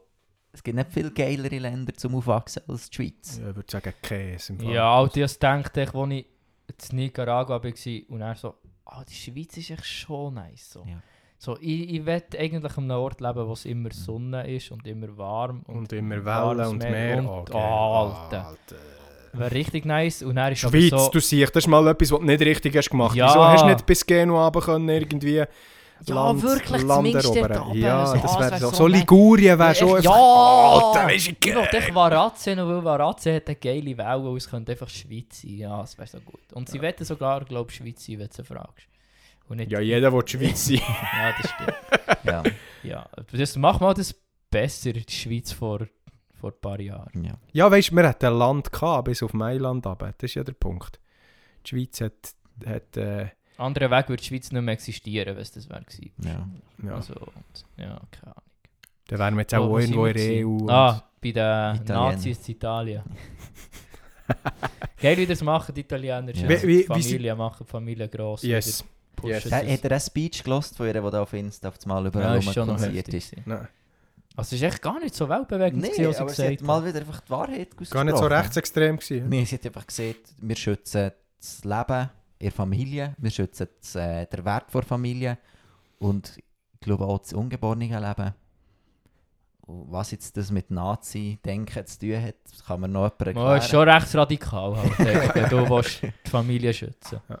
es gibt nicht viele geilere Länder zum Aufwachsen als die Schweiz. Ja, ich würde sagen Käse im Fall. Ja, und ich dachte, ich, als ich in Nicaragua war und er so, ah, die Schweiz ist echt schon nice. So, Ja. So ich, ich will eigentlich an einem Ort leben, wo es immer Sonne ist und immer warm. Und, Und immer Wellen und Meer. Und, Oh, oh, geil. Alter. Wäre richtig nice. Und er ist Schweiz, aber so... du siehst, das ist mal etwas, was du nicht richtig hast gemacht. Ja. Wieso hast du nicht bis Genua runter können, irgendwie Ja, Land, wirklich, Land erobern? Ja, So, das wäre so. So so. Ligurien wäre schon Ja, einfach... ja! Alter, weisst du, Ich will echt Varazze noch, weil Varazze hat eine geile Welle und es könnte einfach Schweiz sein. Ja, das wäre so gut. Und sie Ja. sogar, glaube ich, Schweiz sein, wenn du sie fragst. Und nicht Ja, jeder will die Schweiz sein. [LAUGHS] Ja, das stimmt. Ja. ja, das, mach mal das besser, die Schweiz vor, vor ein paar Jahren. ja. Ja, weißt du, wir hatten ein Land gehabt, bis auf Mailand runter. Das ist ja der Punkt. Die Schweiz hat... hat äh, Anderer Weg würde die Schweiz nicht mehr existieren, wenn es das wäre gewesen. Ja. ja, Also, und, ja, keine Ahnung. dann wären wir jetzt auch Wo- wo irgendwo in der EU. Ah, bei den. Nazis in Italien. [LAUGHS] Geil, wie das machen, die Italiener. Ja. Wie- wie- wie Familie machen, die Familie gross. Yes. wieder Yes. das. Hat hat er einen Speech gelost von ihr, der da auf Insta auf das Mal Ja, überall ist noch rumkursiert ist? Nein, Also, es ist echt gar nicht so weltbewegend, Nein, gewesen, aber sie hat mal wieder einfach die Wahrheit gar nicht so ausgesprochen. rechtsextrem gewesen. Nein, sie hat einfach gesagt, wir schützen das Leben ihrer Familie, wir schützen das, äh, den Wert der Familie und ich glaube auch das ungeborene Leben. Und was jetzt das mit Nazi-Denken zu tun hat, kann man noch jemandem Oh, ist erklären. schon recht radikal, halt, wenn du willst die Familie schützen Ja.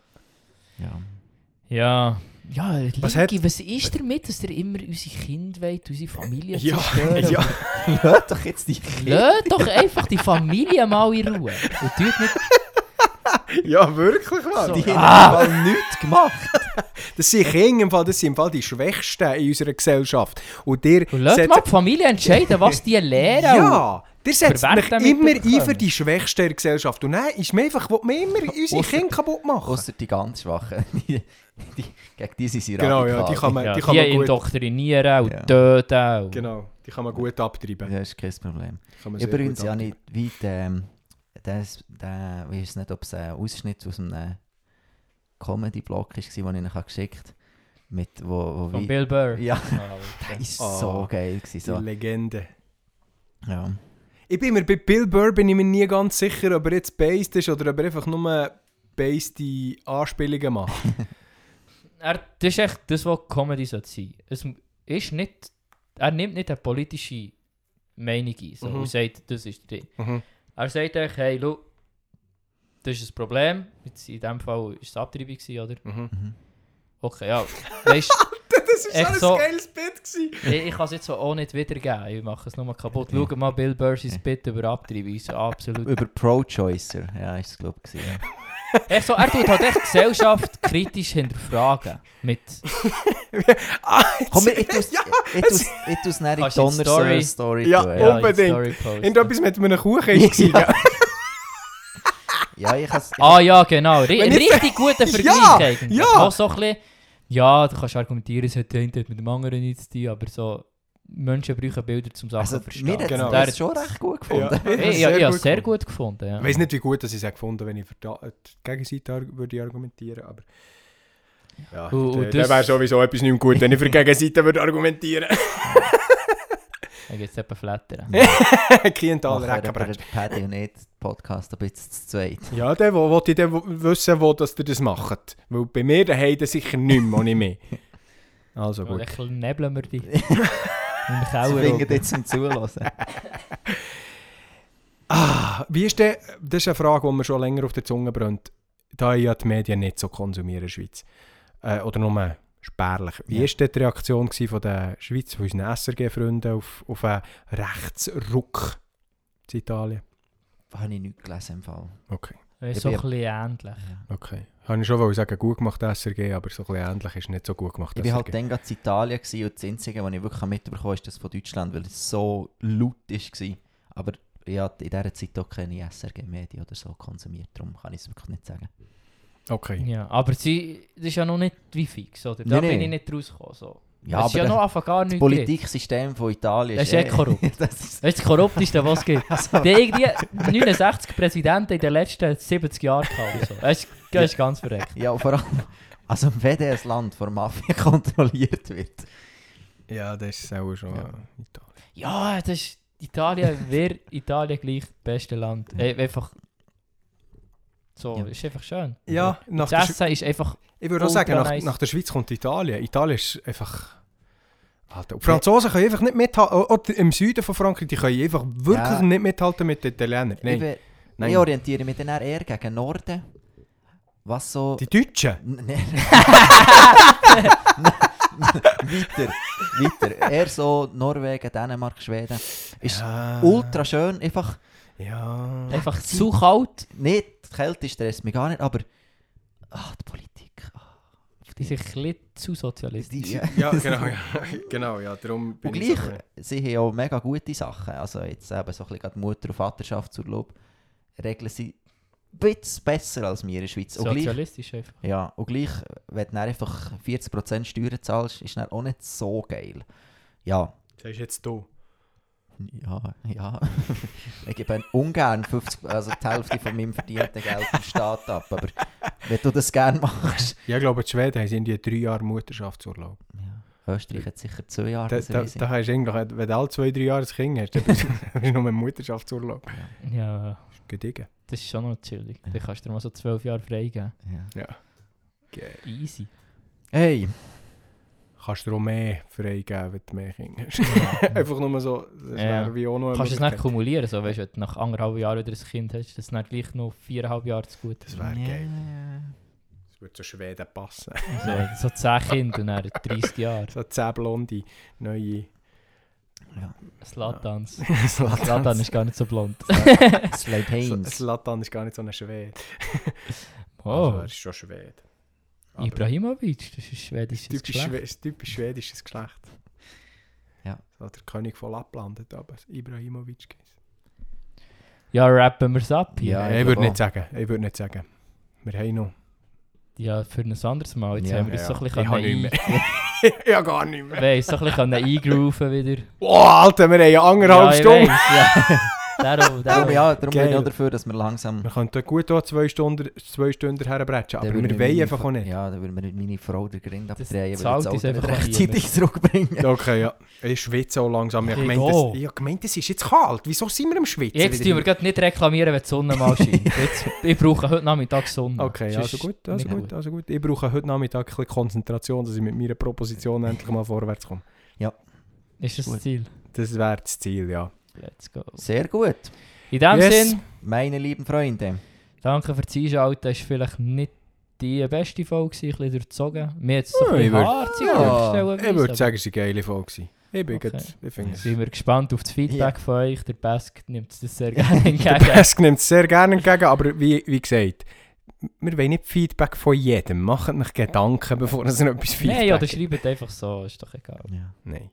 Ja. Ja, Was was, hat- was ist damit, dass ihr immer unsere Kinder wollt, unsere Familie Ja, zerstören? ja. Hört doch jetzt die Lasst doch einfach die Familie mal in Ruhe. [LAUGHS] Und tut nicht... ja, wirklich, Mann. So. Die haben Ah. im Fall [LAUGHS] nichts gemacht. Das sind Kinder, im Fall, das sind im Fall die Schwächsten in unserer Gesellschaft. Und ihr Und lasst mal die Familie entscheiden, was die lehren. Ja, ihr setzt mich immer ein für die Schwächsten in der Gesellschaft. Und nein, ist mir einfach, will mir immer unsere Kinder kaputt machen. Außer die ganz Schwachen. [LAUGHS] Die, [LAUGHS] die, gegen die sind sie Genau, ja, die kann man, Ja, die die, kann man gut... indoktrinieren und Ja. töten. Und Genau, die kann man gut abtreiben. Das ist kein Problem. Übrigens, ja nicht weit, ähm, das, der, ich weiß nicht, ob es ein Ausschnitt aus einem Comedy-Blog war, den ich Ihnen geschickt habe. Mit, wo, wo Von wie- Bill Burr. Ja, Alter. das war so geil. Gewesen, Die so. Legende. Ja. Ich bin mir bei Bill Burr bin ich mir nie ganz sicher, ob er jetzt based ist oder ob er einfach nur based Anspielungen macht. [LAUGHS] Er, das ist echt das, was Comedy sollte sein. Es ist nicht... Er nimmt nicht eine politische Meinung ein so, Mhm. und sagt, das ist Ding. mhm. Er sagt euch, hey, schau, das ist ein Problem. Jetzt in diesem Fall war es Abtreibung, oder? Mhm. Mhm. Okay, ja. Weißt [LAUGHS] Das ist Echt so ein geiles Bit gewesen. ich, ich kann es jetzt so auch nicht wiedergeben. Ich mache es nur kaputt. Schau mal Bill Burr sein Bit über Abtreibung. So absolut. Über Pro-Choicer, ja, ist es glaube ich. Ja. Echt so, er tut halt echt Gesellschaft kritisch hinterfragen. Mit. Ah, [LAUGHS] Komm, ich, ja, tu's- tu's in die Kannst du die Story- Donnerstag-Story Ja, tun. Ja, Ja. unbedingt. Irgendetwas mit einem Kuchen ist gewesen, gell? ja, ich has, Ah ja, genau. Ri Wenn ich- richtig guter Vergleich Ja, eigentlich. ja. Auch so ein bisschen, ja, du kannst argumentieren, es hat mit dem anderen nichts zu tun, aber so, Menschen brauchen Bilder zum Sachen also, zu verstehen. mir hat Genau. das Der- schon recht [LAUGHS] gut gefunden. Ja, ich habe es sehr gut gefunden. Ja. Ich weiß nicht, wie gut dass ich es gefunden wenn ich für die, Gegenseite würde argumentieren aber... Ja, und dann das- wäre sowieso etwas nicht gut, wenn ich für die Gegenseite würde argumentieren [LAUGHS] Dann geht es eben flattern. Wir [LAUGHS] Reckenbrett. Paddy und ich Podcast ein bisschen zu zweit. Ja, dann wo, wollte ich dann wissen, wo dass ihr das macht. Weil bei mir dann sicher nicht mehr. Also So gut. gut. nebeln wir die. Im [LAUGHS] Keller. oben. jetzt zum Zulassen. [LAUGHS] Ah, wie ist denn, das ist eine Frage, die mir schon länger auf der Zunge brennt, da ich ja die Medien nicht so konsumiere in der Schweiz. Äh, oder nur spärlich. Wie Ja. ist denn die Reaktion von der Schweiz, von unseren SRG-Freunden auf, auf einen Rechtsruck in Italien? Habe ich nicht gelesen im Fall. Okay, Das ist so ein bisschen ähnlich. okay. Habe ich schon wollen sagen, gut gemacht SRG, aber so ein bisschen ähnlich ist nicht so gut gemacht Ich war halt dann gerade in Italien und das Einzige, was ich wirklich mitbekommen habe, ist das von Deutschland, weil es so laut war. Aber ich habe in dieser Zeit auch keine SRG-Medien oder so konsumiert, darum kann ich es wirklich nicht sagen. Okay. Ja, aber sie, das ist ja noch nicht wie fix, oder? Da Nee, bin nee. ich nicht rausgekommen. So. Ja, es ist ja noch einfach gar das nichts. Politiksystem von Italien Das ist eh korrupt. [LAUGHS] das ist, Das ist das Korrupteste, was es gibt. [LAUGHS] also, Die irgendwie 69 Präsidenten in den letzten 70 Jahren gehabt. So. Das, ist, das ist ganz verreckt. ja, vor allem, also wenn ein Land von Mafia [LAUGHS] kontrolliert wird. Ja, das ist auch schon Ja. Italien. Ja, das ist, Italien wäre Italien gleich das beste Land. Äh, einfach. So, Ja. ist einfach schön. Ja, nach Das Essen ist einfach. ich würde auch sagen, nach, nice. nach der Schweiz kommt Italien. Italien ist einfach... Alter, und die Franzosen können einfach nicht mithalten. Auch im Süden von Frankreich, die können einfach wirklich Ja. nicht mithalten mit den Italienern. Nein, nein. ich orientiere mich dann eher gegen Norden. Was so... Die Deutschen? N- Nee. [LAUGHS] weiter, weiter. Eher so Norwegen, Dänemark, Schweden. Ist Ja. ultra schön, einfach Ja. Einfach zu kalt. nicht, die Kälte stresst mich gar nicht, aber ach, die Politik. ah. Die sind ein bisschen zu sozialistisch. Ja, [LAUGHS] genau, ja. genau, ja. Darum bin Und ich gleich, so- sie haben auch mega gute Sachen. Also jetzt eben so ein bisschen Mutter- und Vaterschaftsurlaub regeln sie ein bisschen besser als wir in der Schweiz. Und gleich, Sozialistisch einfach. ja, und gleich, wenn du dann einfach 40% Steuern zahlst, ist dann auch nicht so geil. Ja, Das ist jetzt du. Ja, ja. [LAUGHS] ich gebe ungern 50, also die Hälfte von meinem verdienten Geld im Staat ab, aber wenn du das gerne machst. Ja, ich glaube, die Schweden haben irgendwie drei Jahre Mutterschaftsurlaub. Ja, Österreich hat sicher zwei Jahre. Da, da, da hast du eigentlich, wenn du alle zwei, drei Jahre ein Kind hast, dann bist du [LAUGHS] nur im Mutterschaftsurlaub. Ja, Gediegen. das ist schon noch chillig. Ja. Dann kannst du dir mal so zwölf Jahre freigeben. Ja. Ja. Geil. Easy. Hey, Kannst du auch mehr freigeben, wenn du mehr Kinder hast. [LAUGHS] Einfach nur so, das Ja. wäre wie auch noch Kannst du es nicht kumulieren, so, weißt wenn du nach anderthalb Jahren wieder ein Kind hast, das ist dann gleich noch viereinhalb Jahre zu gut. Das wäre Ja. geil. Das würde zu Schweden passen. [LAUGHS] So, so 10 Kinder und dann 30 Jahre. So 10 blonde, neue Ja. Slatans. [LAUGHS] Slatan. Slatan ist gar nicht so blond. Slade Haynes. Slatan ist gar nicht so ein Schwede. Oh, Also, er ist schon Schwede. Aber Ibrahimovic, das ist schwedisches typisch, Geschlecht. Schwe ist typisch schwedisches Geschlecht. Ja. So der König von Lappland hat aber Ibrahimovic geheißen. Ja, rappen wir es ab. hier. Ja, ich ich würde nicht sagen. Ich würde nicht sagen. Wir haben noch. Ja, für ein anderes Mal. Jetzt Ja, haben wir uns so ein ich bisschen habe ein- nicht mehr. [LAUGHS] ja, gar nicht mehr. weiss, so ein bisschen eingrooven wieder. Wow, Alter, wir haben eine anderthalb ja, ich Stunden. weiss, ja. Darum, [LAUGHS] Darum, ja, darum bin ich auch dafür, dass wir langsam... Wir könnten gut auch zwei Stunden, zwei Stunden herbrechen, aber wir wollen einfach auch nicht. Ja, dann würden wir nicht meine Frau den Grind abdrehen, weil das Auto nicht rechtzeitig zurückbringen. Okay, ja. Ich schwitze auch langsam. Ich Hey, gemeint, es, gemeint, ist jetzt kalt. Wieso sind wir im Schwitzen? Jetzt tun wir gerade nicht reklamieren, wenn die Sonne mal scheint. [LAUGHS] Jetzt, ich brauche heute Nachmittag Sonne. Okay, also Sonst gut, also gut, also gut. Ich brauche heute Nachmittag ein bisschen Konzentration, dass ich mit meiner Proposition endlich mal vorwärts komme. Ist das Gut. das Ziel? Das wäre das Ziel, ja. Let's go. Sehr gut. In dem Yes. Sinn, Meine lieben Freunde. danke fürs Einschalten. Das war vielleicht nicht die beste Folge, ein bisschen durchzogen. Mir hat es so ein bisschen harzig ja, Ich würde sagen, es war eine geile Folge. Ich bin Okay. gut, ich finde es. Sind wir gespannt auf das Feedback Ja. von euch. Der Bask nimmt das sehr [LAUGHS] gerne Der entgegen. Pesk nimmt es sehr gerne entgegen, aber wie, wie gesagt, wir wollen nicht Feedback von jedem. Macht euch Gedanken, bevor ihr etwas Feedback Nein, oder schreibt einfach so, ist doch egal. Ja. Nein.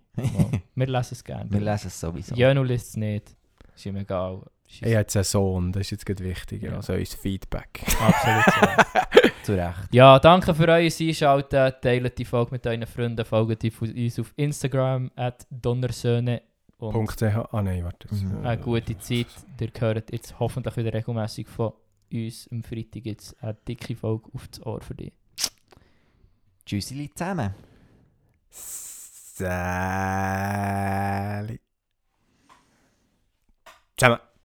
Wir lesen es gerne. Wir lesen es sowieso. Jönu liest es nicht. Ist ihm egal. Ist habe jetzt einen Sohn, das ist jetzt gerade wichtiger Ja. als unser Feedback. absolut so. [LAUGHS] Zu Recht. Ja, danke für euer Einschalten. Teilt die Folge mit euren Freunden. Folgt uns auf Instagram at Donnersöhne. Und CH. Ah nein, warte. Mhm. eine gute Zeit. Ihr hört jetzt hoffentlich wieder regelmäßig von uns. Am Freitag jetzt eine dicke Folge auf das Ohr für dich. Tschüssili zusammen. Sali. Zusammen.